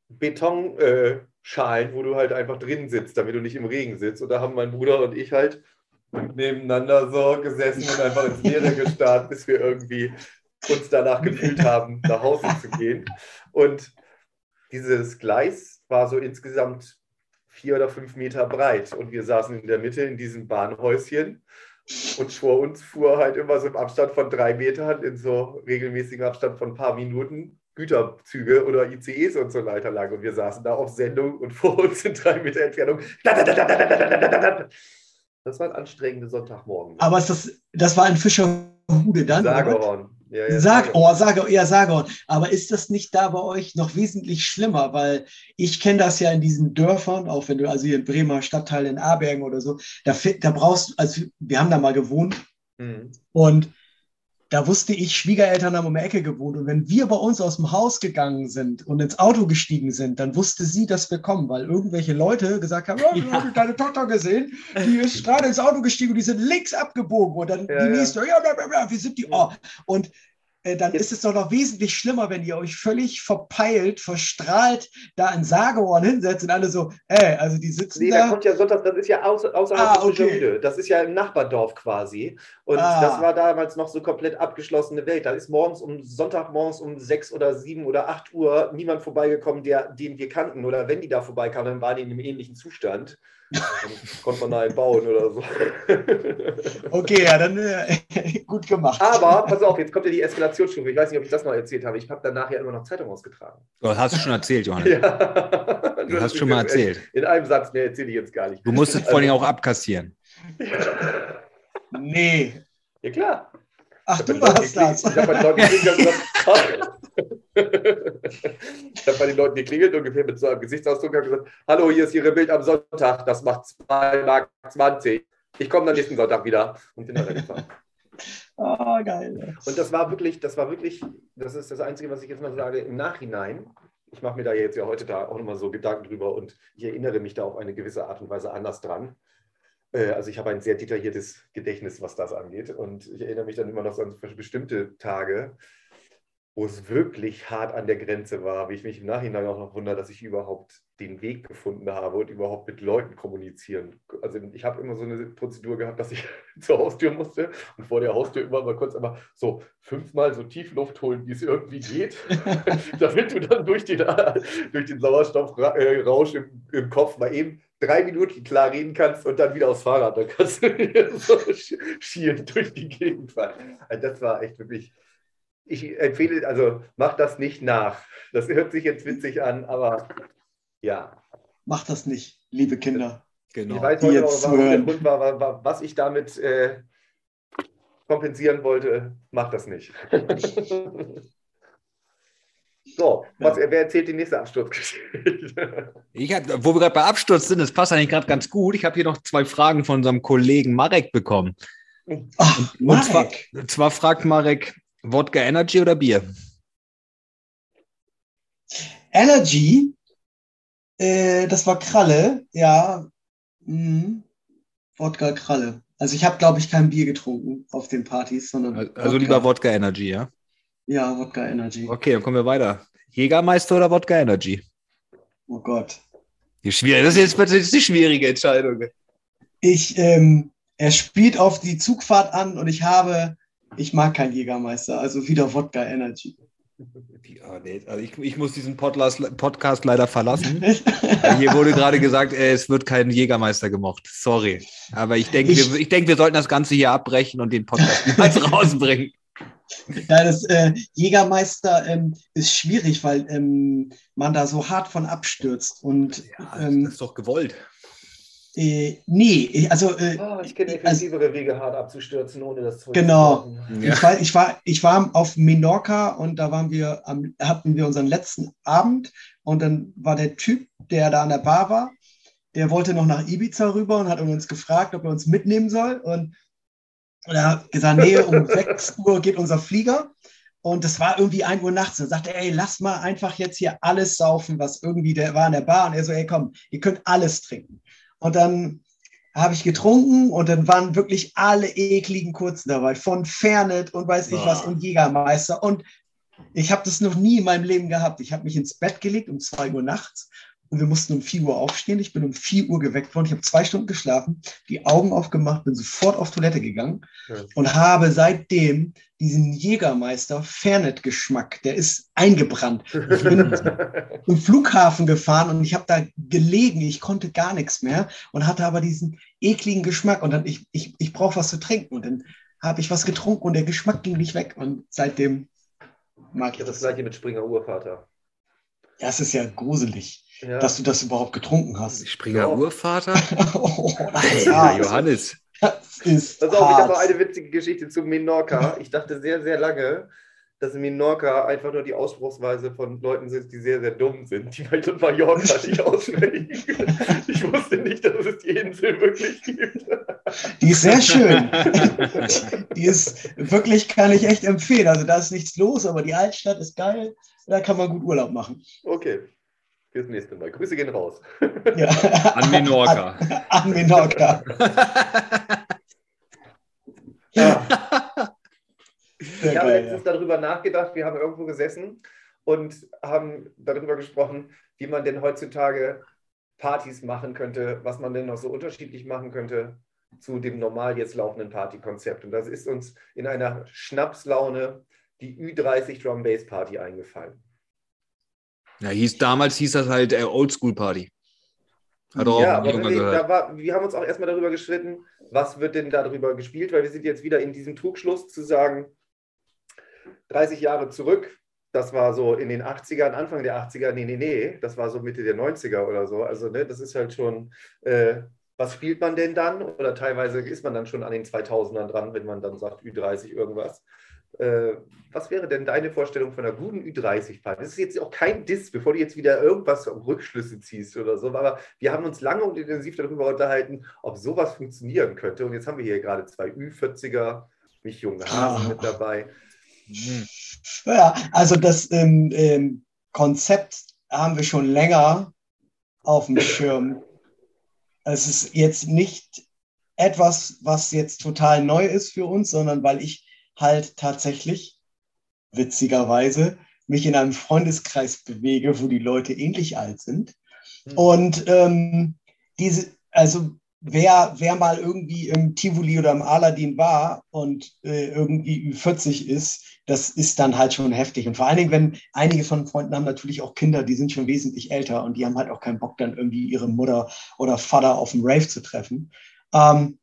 Betonschalen, Schalen, wo du halt einfach drin sitzt, damit du nicht im Regen sitzt. Und da haben mein Bruder und ich halt nebeneinander so gesessen und einfach ins Leere gestarrt, bis wir irgendwie uns danach gefühlt haben, nach Hause zu gehen. Und dieses Gleis war so insgesamt vier oder fünf Meter breit. Und wir saßen in der Mitte in diesem Bahnhäuschen. Und vor uns fuhr halt immer so im Abstand von drei Metern, in so regelmäßigen Abstand von ein paar Minuten, Güterzüge oder ICEs und so weiter lang. Und wir saßen da auf Sendung und vor uns in drei Meter Entfernung. Das war ein anstrengender Sonntagmorgen. Aber ist das, das war ein Fischerhude dann? Sagerhorn. Ja, ja, Sag, oh, sage, ja, Sargon. Aber ist das nicht da bei euch noch wesentlich schlimmer? Weil ich kenne das ja in diesen Dörfern, auch wenn du also hier in Bremer Stadtteil in Abergen oder so, da, da brauchst du, also wir haben da mal gewohnt Mhm. und da wusste ich, Schwiegereltern haben um die Ecke gewohnt. Und wenn wir bei uns aus dem Haus gegangen sind und ins Auto gestiegen sind, dann wusste sie, dass wir kommen, weil irgendwelche Leute gesagt haben, oh, wir haben deine Tochter gesehen, die ist gerade ins Auto gestiegen und die sind links abgebogen. Und dann die nächste, ja, bla, bla, bla, wir sind die, oh. Und dann Jetzt- ist es doch noch wesentlich schlimmer, wenn ihr euch völlig verpeilt, verstrahlt da in Sagehorn hinsetzt und alle so, ey, also die sitzen Nee, da da. kommt ja Sonntag, das ist ja außer, außerhalb Ah, okay. Das ist ja im Nachbardorf quasi. Und Ah. das war damals noch so komplett abgeschlossene Welt. Da ist morgens um Sonntagmorgens um sechs oder sieben oder acht Uhr niemand vorbeigekommen, der, den wir kannten. Oder wenn die da vorbeikamen, dann waren die in einem ähnlichen Zustand. Konnte man da einen bauen oder so. Okay, ja, dann äh, gut gemacht. Aber pass auf, jetzt kommt ja die Eskalationsstufe. Ich weiß nicht, ob ich das noch erzählt habe. Ich habe danach ja immer noch Zeitung ausgetragen. Das hast du schon erzählt, Johannes. Ja. Du hast schon mal erzählt. In einem Satz, mehr erzähle ich jetzt gar nicht. Du musstest vor allem auch abkassieren. Nee. Ja, klar. Ach, Ich du warst das. Ich habe bei den Leuten gesagt, ich habe bei den Leuten geklingelt ungefähr mit so einem Gesichtsausdruck und gesagt, hallo, hier ist Ihre Bild am Sonntag, das macht 2 Mark 20. Ich komme dann nächsten Sonntag wieder und bin weitergefahren. Oh, geil. Und das war wirklich, das war wirklich, das ist das Einzige, was ich jetzt mal sage, im Nachhinein, ich mache mir da jetzt ja heute da auch nochmal so Gedanken drüber und ich erinnere mich da auf eine gewisse Art und Weise anders dran. Äh, Also ich habe ein sehr detailliertes Gedächtnis, was das angeht. Und ich erinnere mich dann immer noch so an bestimmte Tage, wo es wirklich hart an der Grenze war, wie ich mich im Nachhinein auch noch wundere, dass ich überhaupt den Weg gefunden habe und überhaupt mit Leuten kommunizieren. Also ich habe immer so eine Prozedur gehabt, dass ich zur Haustür musste und vor der Haustür immer mal kurz einmal so fünfmal so tief Luft holen, wie es irgendwie geht, damit du dann durch den, durch den Sauerstoffrausch im, im Kopf mal eben drei Minuten klar reden kannst und dann wieder aufs Fahrrad. Dann kannst du so sch- schielen durch die Gegend fahren. Also das war echt wirklich. Ich empfehle, also mach das nicht nach. Das hört sich jetzt witzig an, aber ja. Macht das nicht, liebe Kinder. Genau. Ich weiß die heute warum der. Grund war, war, war, was ich damit äh, kompensieren wollte. Mach das nicht. so, was, wer erzählt die nächste Absturzgeschichte? Ich hab, wo wir gerade bei Absturz sind, das passt eigentlich gerade ganz gut. Ich habe hier noch zwei Fragen von unserem Kollegen Marek bekommen. Ach, Und zwar, Marek. und zwar fragt Marek, Wodka Energy oder Bier? Energy, äh, das war Kralle, ja. Mhm. Wodka Kralle. Also ich habe, glaube ich, kein Bier getrunken auf den Partys, sondern Also Wodka. lieber Wodka Energy, ja? Ja, Wodka Energy. Okay, dann kommen wir weiter. Jägermeister oder Wodka Energy? Oh Gott. Die schwierige, das ist jetzt plötzlich die schwierige Entscheidung. Ich, ähm, er spielt auf die Zugfahrt an und ich habe, ich mag keinen Jägermeister, also wieder Wodka Energy. Die- ah, nee, also ich, ich muss diesen Podcast, Podcast leider verlassen. Hier wurde gerade gesagt, äh, es wird kein Jägermeister gemocht. Sorry. Aber ich denke, Ich- wir, ich denke, wir sollten das Ganze hier abbrechen und den Podcast niemals rausbringen. Ja, das äh, Jägermeister ähm, ist schwierig, weil ähm, man da so hart von abstürzt. Und ähm, ist doch gewollt. Äh, nee, ich- also äh, Oh, ich kenne Also- effektivere Wege, hart abzustürzen, ohne das zu Genau. Ja. ich, war, ich, war, ich war auf Menorca und da waren wir am, hatten wir unseren letzten Abend und dann war der Typ, der da an der Bar war, der wollte noch nach Ibiza rüber und hat uns gefragt, ob er uns mitnehmen soll. Und, und er hat gesagt, nee, um 6 Uhr geht unser Flieger. Und das war irgendwie 1 Uhr nachts. Und sagte, ey, lass mal einfach jetzt hier alles saufen, was irgendwie, der war in der Bar. Und er so, ey, komm, ihr könnt alles trinken. Und dann habe ich getrunken und dann waren wirklich alle ekligen Kurzen dabei, von Fernet und weiß ich Ah. was und Jägermeister. Und ich habe das noch nie in meinem Leben gehabt. Ich habe mich ins Bett gelegt um 2 Uhr nachts und wir mussten um 4 Uhr aufstehen. Ich bin um 4 Uhr geweckt worden. Ich habe zwei Stunden geschlafen, die Augen aufgemacht, bin sofort auf Toilette gegangen Ja. und habe seitdem diesen Jägermeister Fernet-Geschmack, der ist eingebrannt. Ich bin im Flughafen gefahren und ich habe da gelegen, ich konnte gar nichts mehr und hatte aber diesen ekligen Geschmack und dann ich, ich, ich brauche was zu trinken und dann habe ich was getrunken und der Geschmack ging nicht weg und seitdem mag Ich ich habe das das. gleiche mit Springer Urvater. Ja, es ist ja gruselig, Ja. dass du das überhaupt getrunken hast. Springer. Urvater? oh, Alter. Johannes. Das ist Pass auf, ich habe noch hart. eine witzige Geschichte zu Menorca. Ich dachte sehr, sehr lange, dass Menorca einfach nur die Ausspruchsweise von Leuten sind, die sehr, sehr dumm sind, die halt in Mallorca nicht aussprechen. Ich wusste nicht, dass es die Insel wirklich gibt. Die ist sehr schön. die ist wirklich, kann ich echt empfehlen. Also da ist nichts los, aber die Altstadt ist geil. Da kann man gut Urlaub machen. Okay, fürs nächste Mal. Grüße gehen raus. Ja. An Menorca. An, an Menorca. Ja. Sehr Ich habe geil, letztens darüber nachgedacht, wir haben irgendwo gesessen und haben darüber gesprochen, wie man denn heutzutage Partys machen könnte, was man denn noch so unterschiedlich machen könnte zu dem normal jetzt laufenden Partykonzept. Und das ist uns in einer Schnapslaune die Ü30 Drum Bass Party eingefallen. Ja, hieß, damals hieß das halt äh, Oldschool Party. Hat auch ja, aber wir, da war, wir haben uns auch erstmal darüber gestritten, was wird denn darüber gespielt, weil wir sind jetzt wieder in diesem Trugschluss zu sagen, 30 Jahre zurück, das war so in den 80ern, Anfang der 80er, nee, nee, nee, das war so Mitte der 90er oder so. Also, ne, das ist halt schon, äh, was spielt man denn dann? Oder teilweise ist man dann schon an den 2000ern dran, wenn man dann sagt Ü30 irgendwas. Äh, was wäre denn deine Vorstellung von einer guten Ü30-Party? Das ist jetzt auch kein Diss, bevor du jetzt wieder irgendwas Rückschlüsse ziehst oder so, aber wir haben uns lange und intensiv darüber unterhalten, ob sowas funktionieren könnte. Und jetzt haben wir hier gerade zwei Ü40er, mich junge Hasen mit dabei. Ja, also das ähm, ähm, Konzept haben wir schon länger auf dem Schirm. Es ist jetzt nicht etwas, was jetzt total neu ist für uns, sondern weil ich halt tatsächlich, witzigerweise, mich in einem Freundeskreis bewege, wo die Leute ähnlich alt sind. Hm. Und ähm, diese, also wer, wer mal irgendwie im Tivoli oder im Aladdin war und äh, irgendwie Ü40 ist, das ist dann halt schon heftig. Und vor allen Dingen, wenn einige von Freunden haben natürlich auch Kinder, die sind schon wesentlich älter und die haben halt auch keinen Bock, dann irgendwie ihre Mutter oder Vater auf dem Rave zu treffen. Ähm,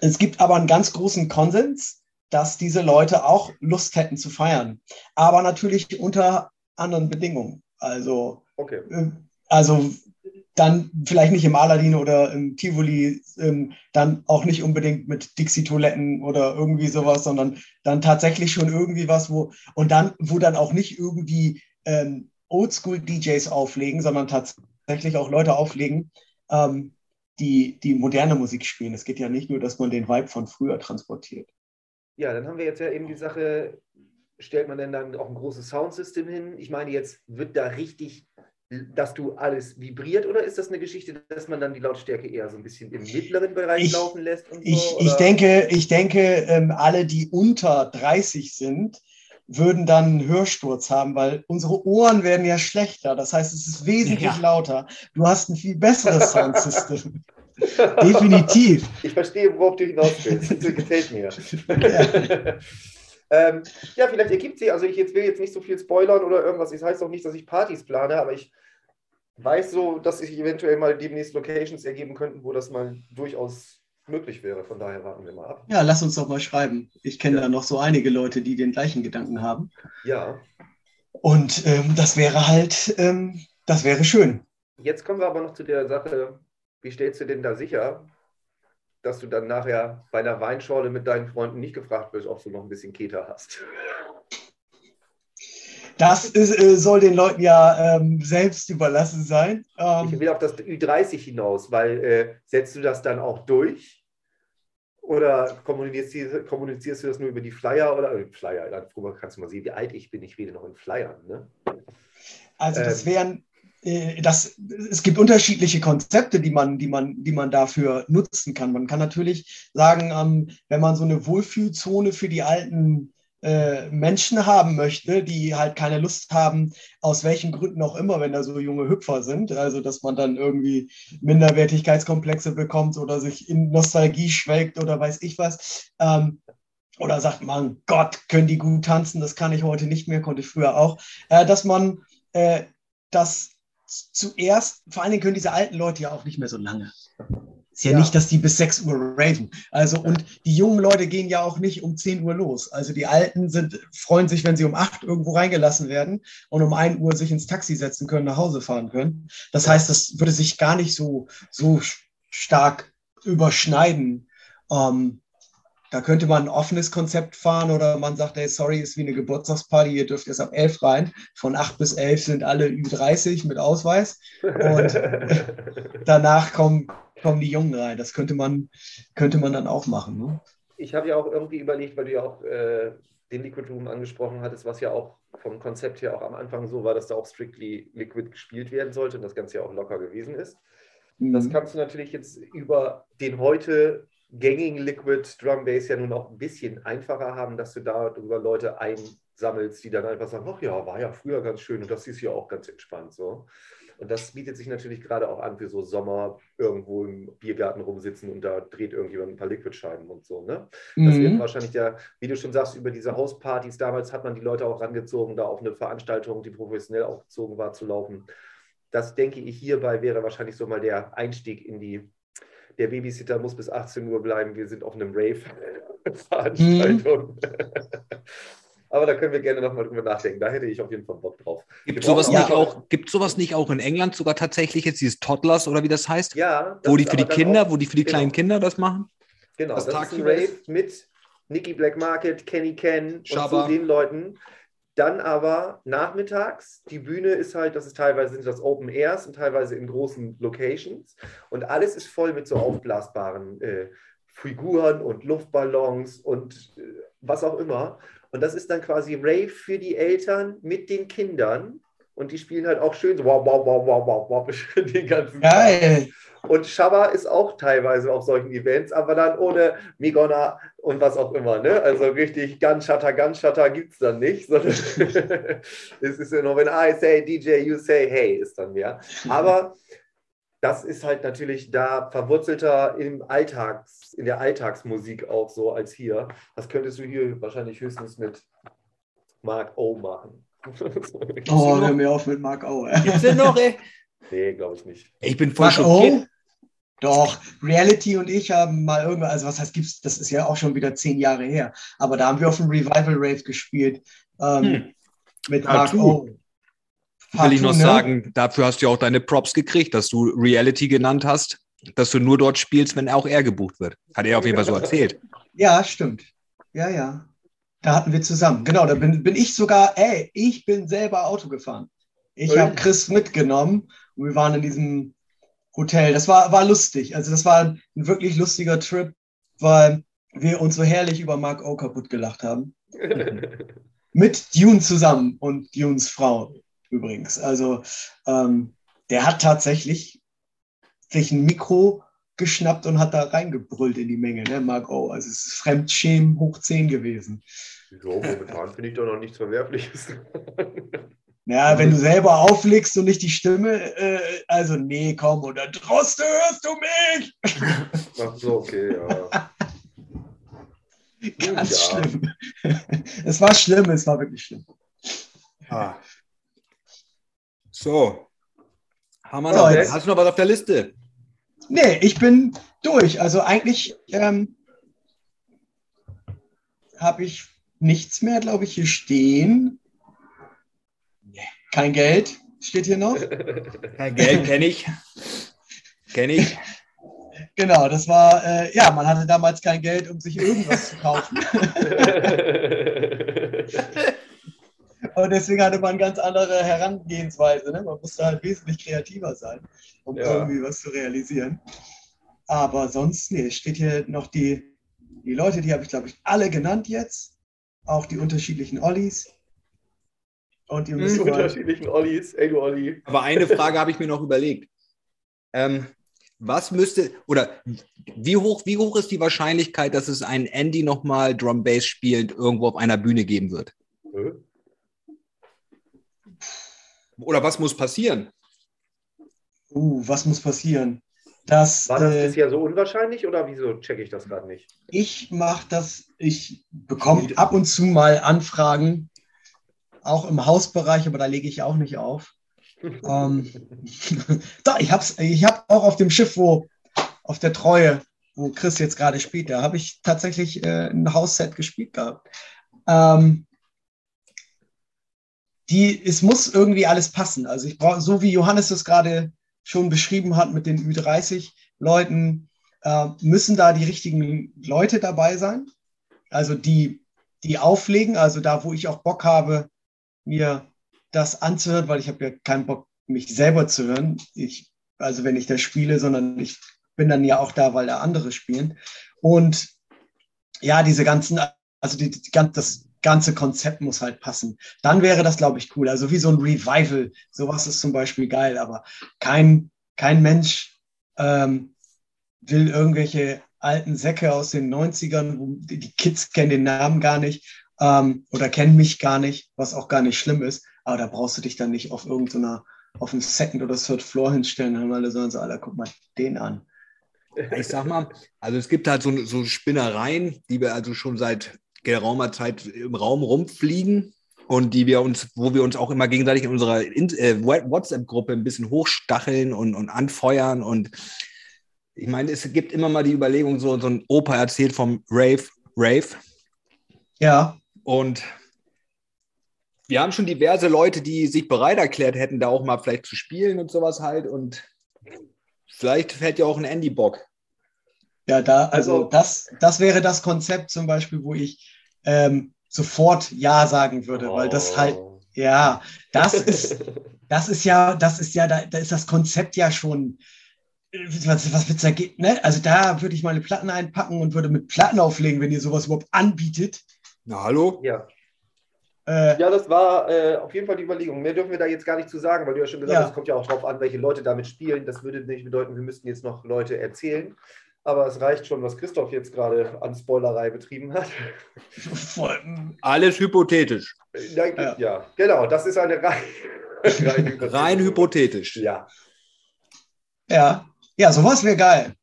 es gibt aber einen ganz großen Konsens, dass diese Leute auch Lust hätten zu feiern. Aber natürlich unter anderen Bedingungen. Also Okay. ähm, also dann vielleicht nicht im Aladdin oder im Tivoli, ähm, dann auch nicht unbedingt mit Dixie-Toiletten oder irgendwie sowas, sondern dann tatsächlich schon irgendwie was, wo und dann, wo dann auch nicht irgendwie ähm, Oldschool-DJs auflegen, sondern tatsächlich auch Leute auflegen, ähm, die, die moderne Musik spielen. Es geht ja nicht nur, dass man den Vibe von früher transportiert. Ja, dann haben wir jetzt ja eben die Sache, stellt man denn dann auch ein großes Soundsystem hin? Ich meine, jetzt wird da richtig, dass du alles vibriert oder ist das eine Geschichte, dass man dann die Lautstärke eher so ein bisschen im mittleren Bereich Ich- laufen lässt? Und Ich, so, ich oder? denke, ich denke ähm, alle, die unter 30 sind, würden dann einen Hörsturz haben, weil unsere Ohren werden ja schlechter. Das heißt, es ist wesentlich Ja. lauter. Du hast ein viel besseres Soundsystem. Definitiv. Ich verstehe, worauf du hinaus willst. Das gefällt mir. ähm, ja, vielleicht ergibt sich, also ich jetzt will jetzt nicht so viel spoilern oder irgendwas. Das heißt auch nicht, dass ich Partys plane, aber ich weiß so, dass sich eventuell mal demnächst Locations ergeben könnten, wo das mal durchaus möglich wäre. Von daher warten wir mal ab. Ja, lass uns doch mal schreiben. Ich kenne da noch so einige Leute, die den gleichen Gedanken haben. Ja. Und ähm, das wäre halt, ähm, das wäre schön. Jetzt kommen wir aber noch zu der Sache, wie stellst du denn da sicher, dass du dann nachher bei einer Weinschorle mit deinen Freunden nicht gefragt wirst, ob du noch ein bisschen Keter hast? Das ist, äh, soll den Leuten ja ähm, selbst überlassen sein. Ich Ähm, will auf das Ü30 hinaus, weil äh, setzt du das dann auch durch? Oder kommunizierst, kommunizierst du das nur über die Flyer oder äh, Flyer? Dann kannst du mal sehen, wie alt ich bin. Ich rede noch in Flyern. Ne? also das ähm, wären, das, es gibt unterschiedliche Konzepte, die man, die, man, die man dafür nutzen kann. Man kann natürlich sagen, ähm, wenn man so eine Wohlfühlzone für die alten äh, Menschen haben möchte, die halt keine Lust haben, aus welchen Gründen auch immer, wenn da so junge Hüpfer sind, also dass man dann irgendwie Minderwertigkeitskomplexe bekommt oder sich in Nostalgie schwelgt oder weiß ich was. Ähm, oder sagt man, Gott, können die gut tanzen, das kann ich heute nicht mehr, konnte ich früher auch, äh, dass man äh, das zuerst, vor allen Dingen können diese alten Leute ja auch nicht mehr so lange. Ist ja, Ja. nicht, dass die bis 6 Uhr raven. Also, und die jungen Leute gehen ja auch nicht um 10 Uhr los. Also die Alten sind, freuen sich, wenn sie um 8 irgendwo reingelassen werden und um 1 Uhr sich ins Taxi setzen können, nach Hause fahren können. Das heißt, das würde sich gar nicht so, so stark überschneiden. Ähm, da könnte man ein offenes Konzept fahren oder man sagt, hey, sorry, ist wie eine Geburtstagsparty, ihr dürft erst ab 11 rein. Von 8 bis 11 sind alle Ü30 mit Ausweis. Und danach kommen, kommen die Jungen rein. Das könnte man, könnte man dann auch machen. Ne? ich habe ja auch irgendwie überlegt, weil du ja auch äh, den Liquid Room angesprochen hattest, was ja auch vom Konzept her auch am Anfang so war, dass da auch strictly Liquid gespielt werden sollte und das Ganze ja auch locker gewesen ist. Das Mhm. kannst du natürlich jetzt über den heute gängigen Liquid Drum Bass ja nun auch ein bisschen einfacher haben, dass du darüber Leute einsammelst, die dann einfach sagen, ach ja, war ja früher ganz schön und das ist ja auch ganz entspannt so. Und das bietet sich natürlich gerade auch an für so Sommer irgendwo im Biergarten rumsitzen und da dreht irgendjemand ein paar Liquidscheiben und so. Ne? Das wird Mhm. wahrscheinlich der, wie du schon sagst, über diese Hauspartys damals hat man die Leute auch rangezogen, da auf eine Veranstaltung, die professionell aufgezogen war, zu laufen. Das denke ich hierbei wäre wahrscheinlich so mal der Einstieg in die, der Babysitter muss bis 18 Uhr bleiben, wir sind auf einem Rave-Veranstaltung. Aber da können wir gerne nochmal drüber nachdenken. Da hätte ich auf jeden Fall Bock drauf. Gibt sowas, brauchen nicht auch- gibt sowas nicht auch in England sogar tatsächlich jetzt, dieses Toddlers oder wie das heißt? Ja, das wo die für die Kinder, auch- wo die für die genau. kleinen Kinder das machen? Genau, Das das, ist ein Rave mit Nicky Black Market, Kenny Ken und Shabba. so den Leuten. Dann aber nachmittags, die Bühne ist halt, das ist teilweise sind das Open Airs und teilweise in großen Locations. Und alles ist voll mit so aufblasbaren äh, Figuren und Luftballons und äh, was auch immer. Und das ist dann quasi Rave für die Eltern mit den Kindern. Und die spielen halt auch schön so wow, wow, wow, wow, wow, wow, den ganzen Tag. Und Shabba ist auch teilweise auf solchen Events, aber dann ohne Migona und was auch immer. Ne? Also richtig Gunshutter, Gunshutter gibt es dann nicht, sondern es ist ja nur, wenn I say DJ, you say hey, ist dann mehr. Aber das ist halt natürlich da verwurzelter im Alltags, in der Alltagsmusik auch so als hier. Das könntest du hier wahrscheinlich höchstens mit Mark O machen. Oh, hör mir auf mit Mark O. Gibt's denn noch, ey? nee, glaube ich nicht. Ich bin voll Mark schockiert. O? Doch, Reality und ich haben mal irgendwann, also was heißt gibt's, das ist ja auch schon wieder zehn Jahre her, aber da haben wir auf dem Revival Rave gespielt ähm, Hm. mit Ja, Mark du. O. Will ich noch ne? sagen, dafür hast du ja auch deine Props gekriegt, dass du Reality genannt hast, dass du nur dort spielst, wenn auch er gebucht wird. Hat er auf jeden Fall so erzählt. Ja, stimmt. Ja, ja. Da hatten wir zusammen. Genau, da bin, bin ich sogar, ey, ich bin selber Auto gefahren. Ich habe Chris mitgenommen und wir waren in diesem Hotel. Das war, war lustig. Also das war ein wirklich lustiger Trip, weil wir uns so herrlich über Mark O kaputt gelacht haben. Mit Dune zusammen und Dunes Frau übrigens. Also ähm, der hat tatsächlich sich ein Mikro geschnappt und hat da reingebrüllt in die Menge, ne, Mark O. Also es ist Fremdschämen hoch 10 gewesen. So, momentan finde ich da noch nichts Verwerfliches. Ja, wenn du selber auflegst und nicht die Stimme, äh, also nee, komm, dann Droste, hörst du mich? Ach so, okay, ja. Ganz Ja. schlimm. es war schlimm, es war wirklich schlimm. Ah. So. Haben wir noch. jetzt- Hast du noch was auf der Liste? Nee, ich bin durch. Also eigentlich ähm, habe ich nichts mehr, glaube ich, hier stehen. Kein Geld steht hier noch. Kein Geld, kenne ich. Kenne ich. Genau, das war, äh, ja, man hatte damals kein Geld, um sich irgendwas zu kaufen. Und deswegen hatte man ganz andere Herangehensweise. Ne? Man musste halt wesentlich kreativer sein, um Ja. irgendwie was zu realisieren. Aber sonst, nee, es steht hier noch die, die Leute, die habe ich, glaube ich, alle genannt jetzt. Auch die unterschiedlichen Ollis. Und Die mal, unterschiedlichen Ollis. Ey, du Olli. Aber eine Frage habe ich mir noch überlegt. Ähm, was müsste, oder wie hoch, wie hoch ist die Wahrscheinlichkeit, dass es einen Andy nochmal Drum Bass spielend irgendwo auf einer Bühne geben wird? Hä? Oder was muss passieren? uh, was muss passieren? Das, War das äh, bisher so unwahrscheinlich oder wieso checke ich das gerade nicht? Ich mache das, ich bekomme ab und zu mal Anfragen, auch im Hausbereich, aber da lege ich auch nicht auf. ähm, da, ich habe ich hab auch auf dem Schiff, wo auf der Treue, wo Chris jetzt gerade spielt, da habe ich tatsächlich äh, ein Hausset gespielt gehabt. Ähm, die, es muss irgendwie alles passen. Also ich brauche, so wie Johannes es gerade schon beschrieben hat mit den Ü30-Leuten, äh, müssen da die richtigen Leute dabei sein. Also die, die auflegen, also da, wo ich auch Bock habe, mir das anzuhören, weil ich habe ja keinen Bock, mich selber zu hören. Ich, also wenn ich da spiele, sondern ich bin dann ja auch da, weil da andere spielen. Und ja, diese ganzen, also die, die, das ganze Konzept muss halt passen. Dann wäre das, glaube ich, cool. Also wie so ein Revival, sowas ist zum Beispiel geil, aber kein, kein Mensch ähm, will irgendwelche alten Säcke aus den 90ern, wo die die Kids kennen den Namen gar nicht ähm, oder kennen mich gar nicht, was auch gar nicht schlimm ist. Aber da brauchst du dich dann nicht auf irgendeiner, auf dem Second oder Third Floor hinstellen, dann alle so und so, Alter, guck mal den an. Ich sag mal, also es gibt halt so, so Spinnereien, die wir also schon seit geraumer Zeit im Raum rumfliegen und die wir uns, wo wir uns auch immer gegenseitig in unserer äh, WhatsApp-Gruppe ein bisschen hochstacheln und, und anfeuern. Und ich meine, es gibt immer mal die Überlegung, so, so ein Opa erzählt vom Rave, Rave. Ja, Und wir haben schon diverse Leute, die sich bereit erklärt hätten, da auch mal vielleicht zu spielen und sowas halt. Und vielleicht fällt ja auch ein Andy Bock. Ja, da, also, Also- das, das wäre das Konzept zum Beispiel, wo ich ähm, sofort Ja sagen würde, weil das halt, Oh. ja, das ist, das ist ja, das ist ja, da, da ist das Konzept ja schon, äh, was, was wird's da gehen, ne? Also da würde ich meine Platten einpacken und würde mit Platten auflegen, wenn ihr sowas überhaupt anbietet. Na, hallo? Ja. Äh, ja, das war äh, auf jeden Fall die Überlegung. Mehr dürfen wir da jetzt gar nicht zu sagen, weil du ja schon gesagt Ja. hast, es kommt ja auch drauf an, welche Leute damit spielen. Das würde nicht bedeuten, wir müssten jetzt noch Leute erzählen. Aber es reicht schon, was Christoph jetzt gerade an Spoilerei betrieben hat. Alles hypothetisch. Ja, Ja. ja genau, das ist eine rein, rein, Rein hypothetisch. Ja. ja, ja, sowas wäre geil.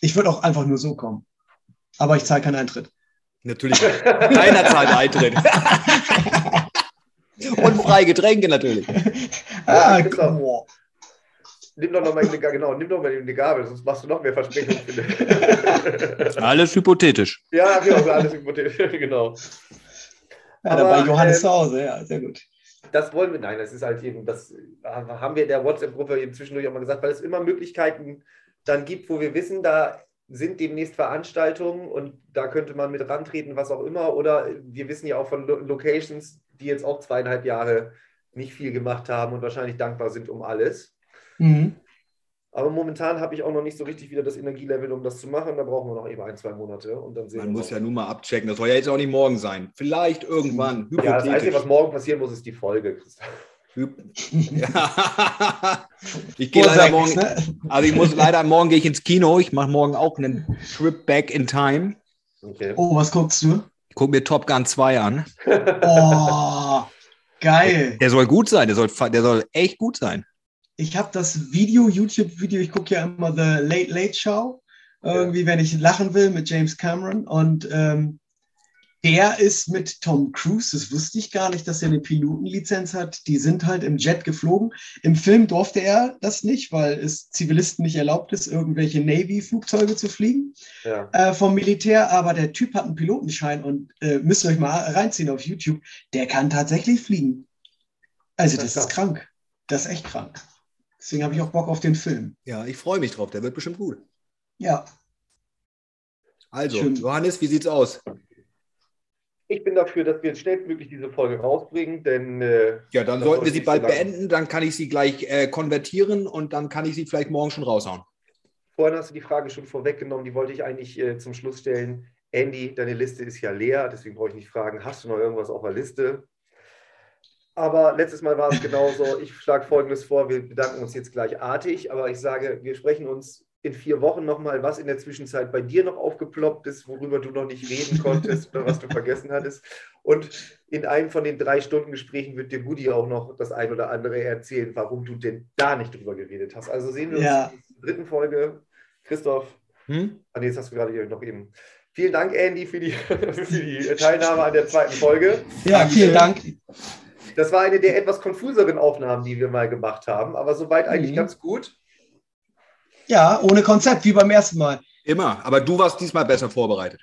Ich würde auch einfach nur so kommen. Aber ich zahle keinen Eintritt. Natürlich. Keiner zahlt Eintritt. Und freie Getränke natürlich. Ah, genau. boah. Nimm doch noch mal eine, genau, nimm doch mal eine Gabel, sonst machst du noch mehr Versprechungen. finde. Alles hypothetisch. ja, genau, alles hypothetisch, genau. Ja, da war Aber, Johannes ähm, zu Hause, ja, sehr gut. Das wollen wir, nein, das ist halt eben, das haben wir in der WhatsApp-Gruppe eben zwischendurch auch mal gesagt, weil es immer Möglichkeiten dann gibt, wo wir wissen, da sind demnächst Veranstaltungen und da könnte man mit rantreten, was auch immer. Oder wir wissen ja auch von Lo Locations, die jetzt auch zweieinhalb Jahre nicht viel gemacht haben und wahrscheinlich dankbar sind um alles. Mhm. Aber momentan habe ich auch noch nicht so richtig wieder das Energielevel, um das zu machen. Da brauchen wir noch eben ein, zwei Monate und dann sehen Man wir muss ja nun mal abchecken. Das soll ja jetzt auch nicht morgen sein. Vielleicht irgendwann. Ja, das Einzige, was morgen passieren muss, ist die Folge, Christoph. Ja. Ich gehe leider morgen. ne? Also ich muss leider morgen gehe ich ins Kino. Ich mache morgen auch einen Trip back in time. Okay. Oh, was guckst du? Ich gucke mir Top Gun 2 an. Oh, geil. Der soll gut sein. Der soll, der soll echt gut sein. Ich habe das Video, YouTube-Video, ich gucke ja immer The Late Late Show, irgendwie, wenn ich lachen will mit James Cameron. Und ähm, der ist mit Tom Cruise, das wusste ich gar nicht, dass er eine Pilotenlizenz hat. Die sind halt im Jet geflogen. Im Film durfte er das nicht, weil es Zivilisten nicht erlaubt ist, irgendwelche Navy-Flugzeuge zu fliegen Ja. äh, vom Militär, aber der Typ hat einen Pilotenschein und äh, müsst ihr euch mal reinziehen auf YouTube. Der kann tatsächlich fliegen. Also Das das ist ist krank. Das ist echt krank. Deswegen habe ich auch Bock auf den Film. Ja, ich freue mich drauf. Der wird bestimmt gut. Ja, Also, Schön. Johannes, wie sieht's aus? Ich bin dafür, dass wir schnellstmöglich diese Folge rausbringen, denn äh, Ja, dann sollten wir sie bald lang. beenden, dann kann ich sie gleich äh, konvertieren und dann kann ich sie vielleicht morgen schon raushauen. vorhin hast du die Frage schon vorweggenommen, die wollte ich eigentlich äh, zum Schluss stellen. Andy, deine Liste ist ja leer, deswegen brauche ich nicht fragen, hast du noch irgendwas auf der Liste? Aber letztes Mal war es genauso. Ich schlage Folgendes vor, wir bedanken uns jetzt gleichartig, aber ich sage, wir sprechen uns in vier Wochen nochmal, was in der Zwischenzeit bei dir noch aufgeploppt ist, worüber du noch nicht reden konntest oder was du vergessen hattest. Und in einem von den drei Stunden Gesprächen wird dir Gudi auch noch das ein oder andere erzählen, warum du denn da nicht drüber geredet hast. Also sehen wir uns Ja. in der dritten Folge. Christoph, Hm? Ah, nee, das hast du gerade hier noch eben. Vielen Dank, Andy, für die, für die Teilnahme an der zweiten Folge. Ja, vielen Dank. Das war eine der etwas konfuseren Aufnahmen, die wir mal gemacht haben, aber soweit eigentlich Mhm. ganz gut. Ja, ohne Konzept, wie beim ersten Mal. Immer, aber du warst diesmal besser vorbereitet.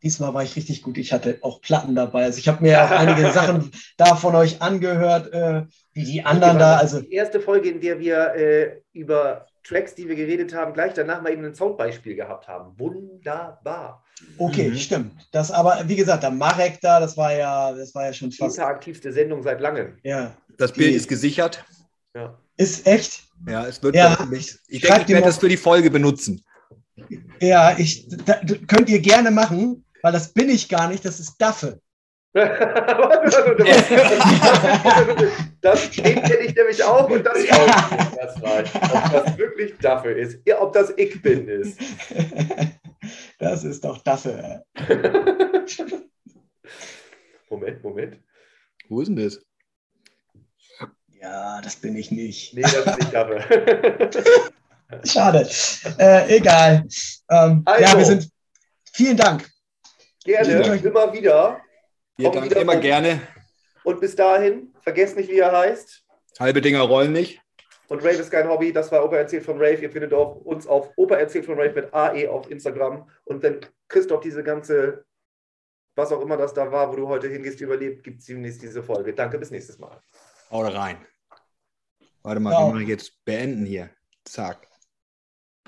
Diesmal war ich richtig gut. Ich hatte auch Platten dabei. Also ich habe mir auch einige Sachen da von euch angehört, äh, wie die anderen da. Also Die erste Folge, in der wir äh, über Tracks, die wir geredet haben, gleich danach mal eben ein Soundbeispiel gehabt haben. Wunderbar. okay, Mhm. stimmt. Das aber, wie gesagt, der Marek da, das war ja, das war ja schon Die fast. interaktivste Sendung seit langem. Ja. Das Bild Die- ist gesichert. Ja. Ist echt. Ja, es wird Ja. ich, ich Schreibt denke, ich werde das für die Folge benutzen. Ja, ich, da, könnt ihr gerne machen, weil das bin ich gar nicht, das ist Daffe. Warte, warte, warte. das kenne ich nämlich auch und das auch. Das mal, ob das wirklich dafür ist. Ja, ob das ich bin ist. Das ist doch Daffe. Moment, Moment. Wo ist denn das? Ja, das bin ich nicht. Nee, das ist nicht dafür. Schade. Äh, egal. Ähm, Also. Ja, wir sind. Vielen Dank. Gerne, Ja. immer wieder. Wir danken wieder immer gerne. Und bis dahin, vergesst nicht, wie er heißt. Halbe Dinger rollen nicht. Und Rave ist kein Hobby. Das war Opa erzählt von Rave. Ihr findet auch uns auf Opa erzählt von Rave mit AE auf Instagram. Und wenn Christoph diese ganze, was auch immer das da war, wo du heute hingehst, überlebt, gibt es demnächst diese Folge. Danke, bis nächstes Mal. Haut rein. Warte mal, Ja. wir machen jetzt beenden hier. Zack.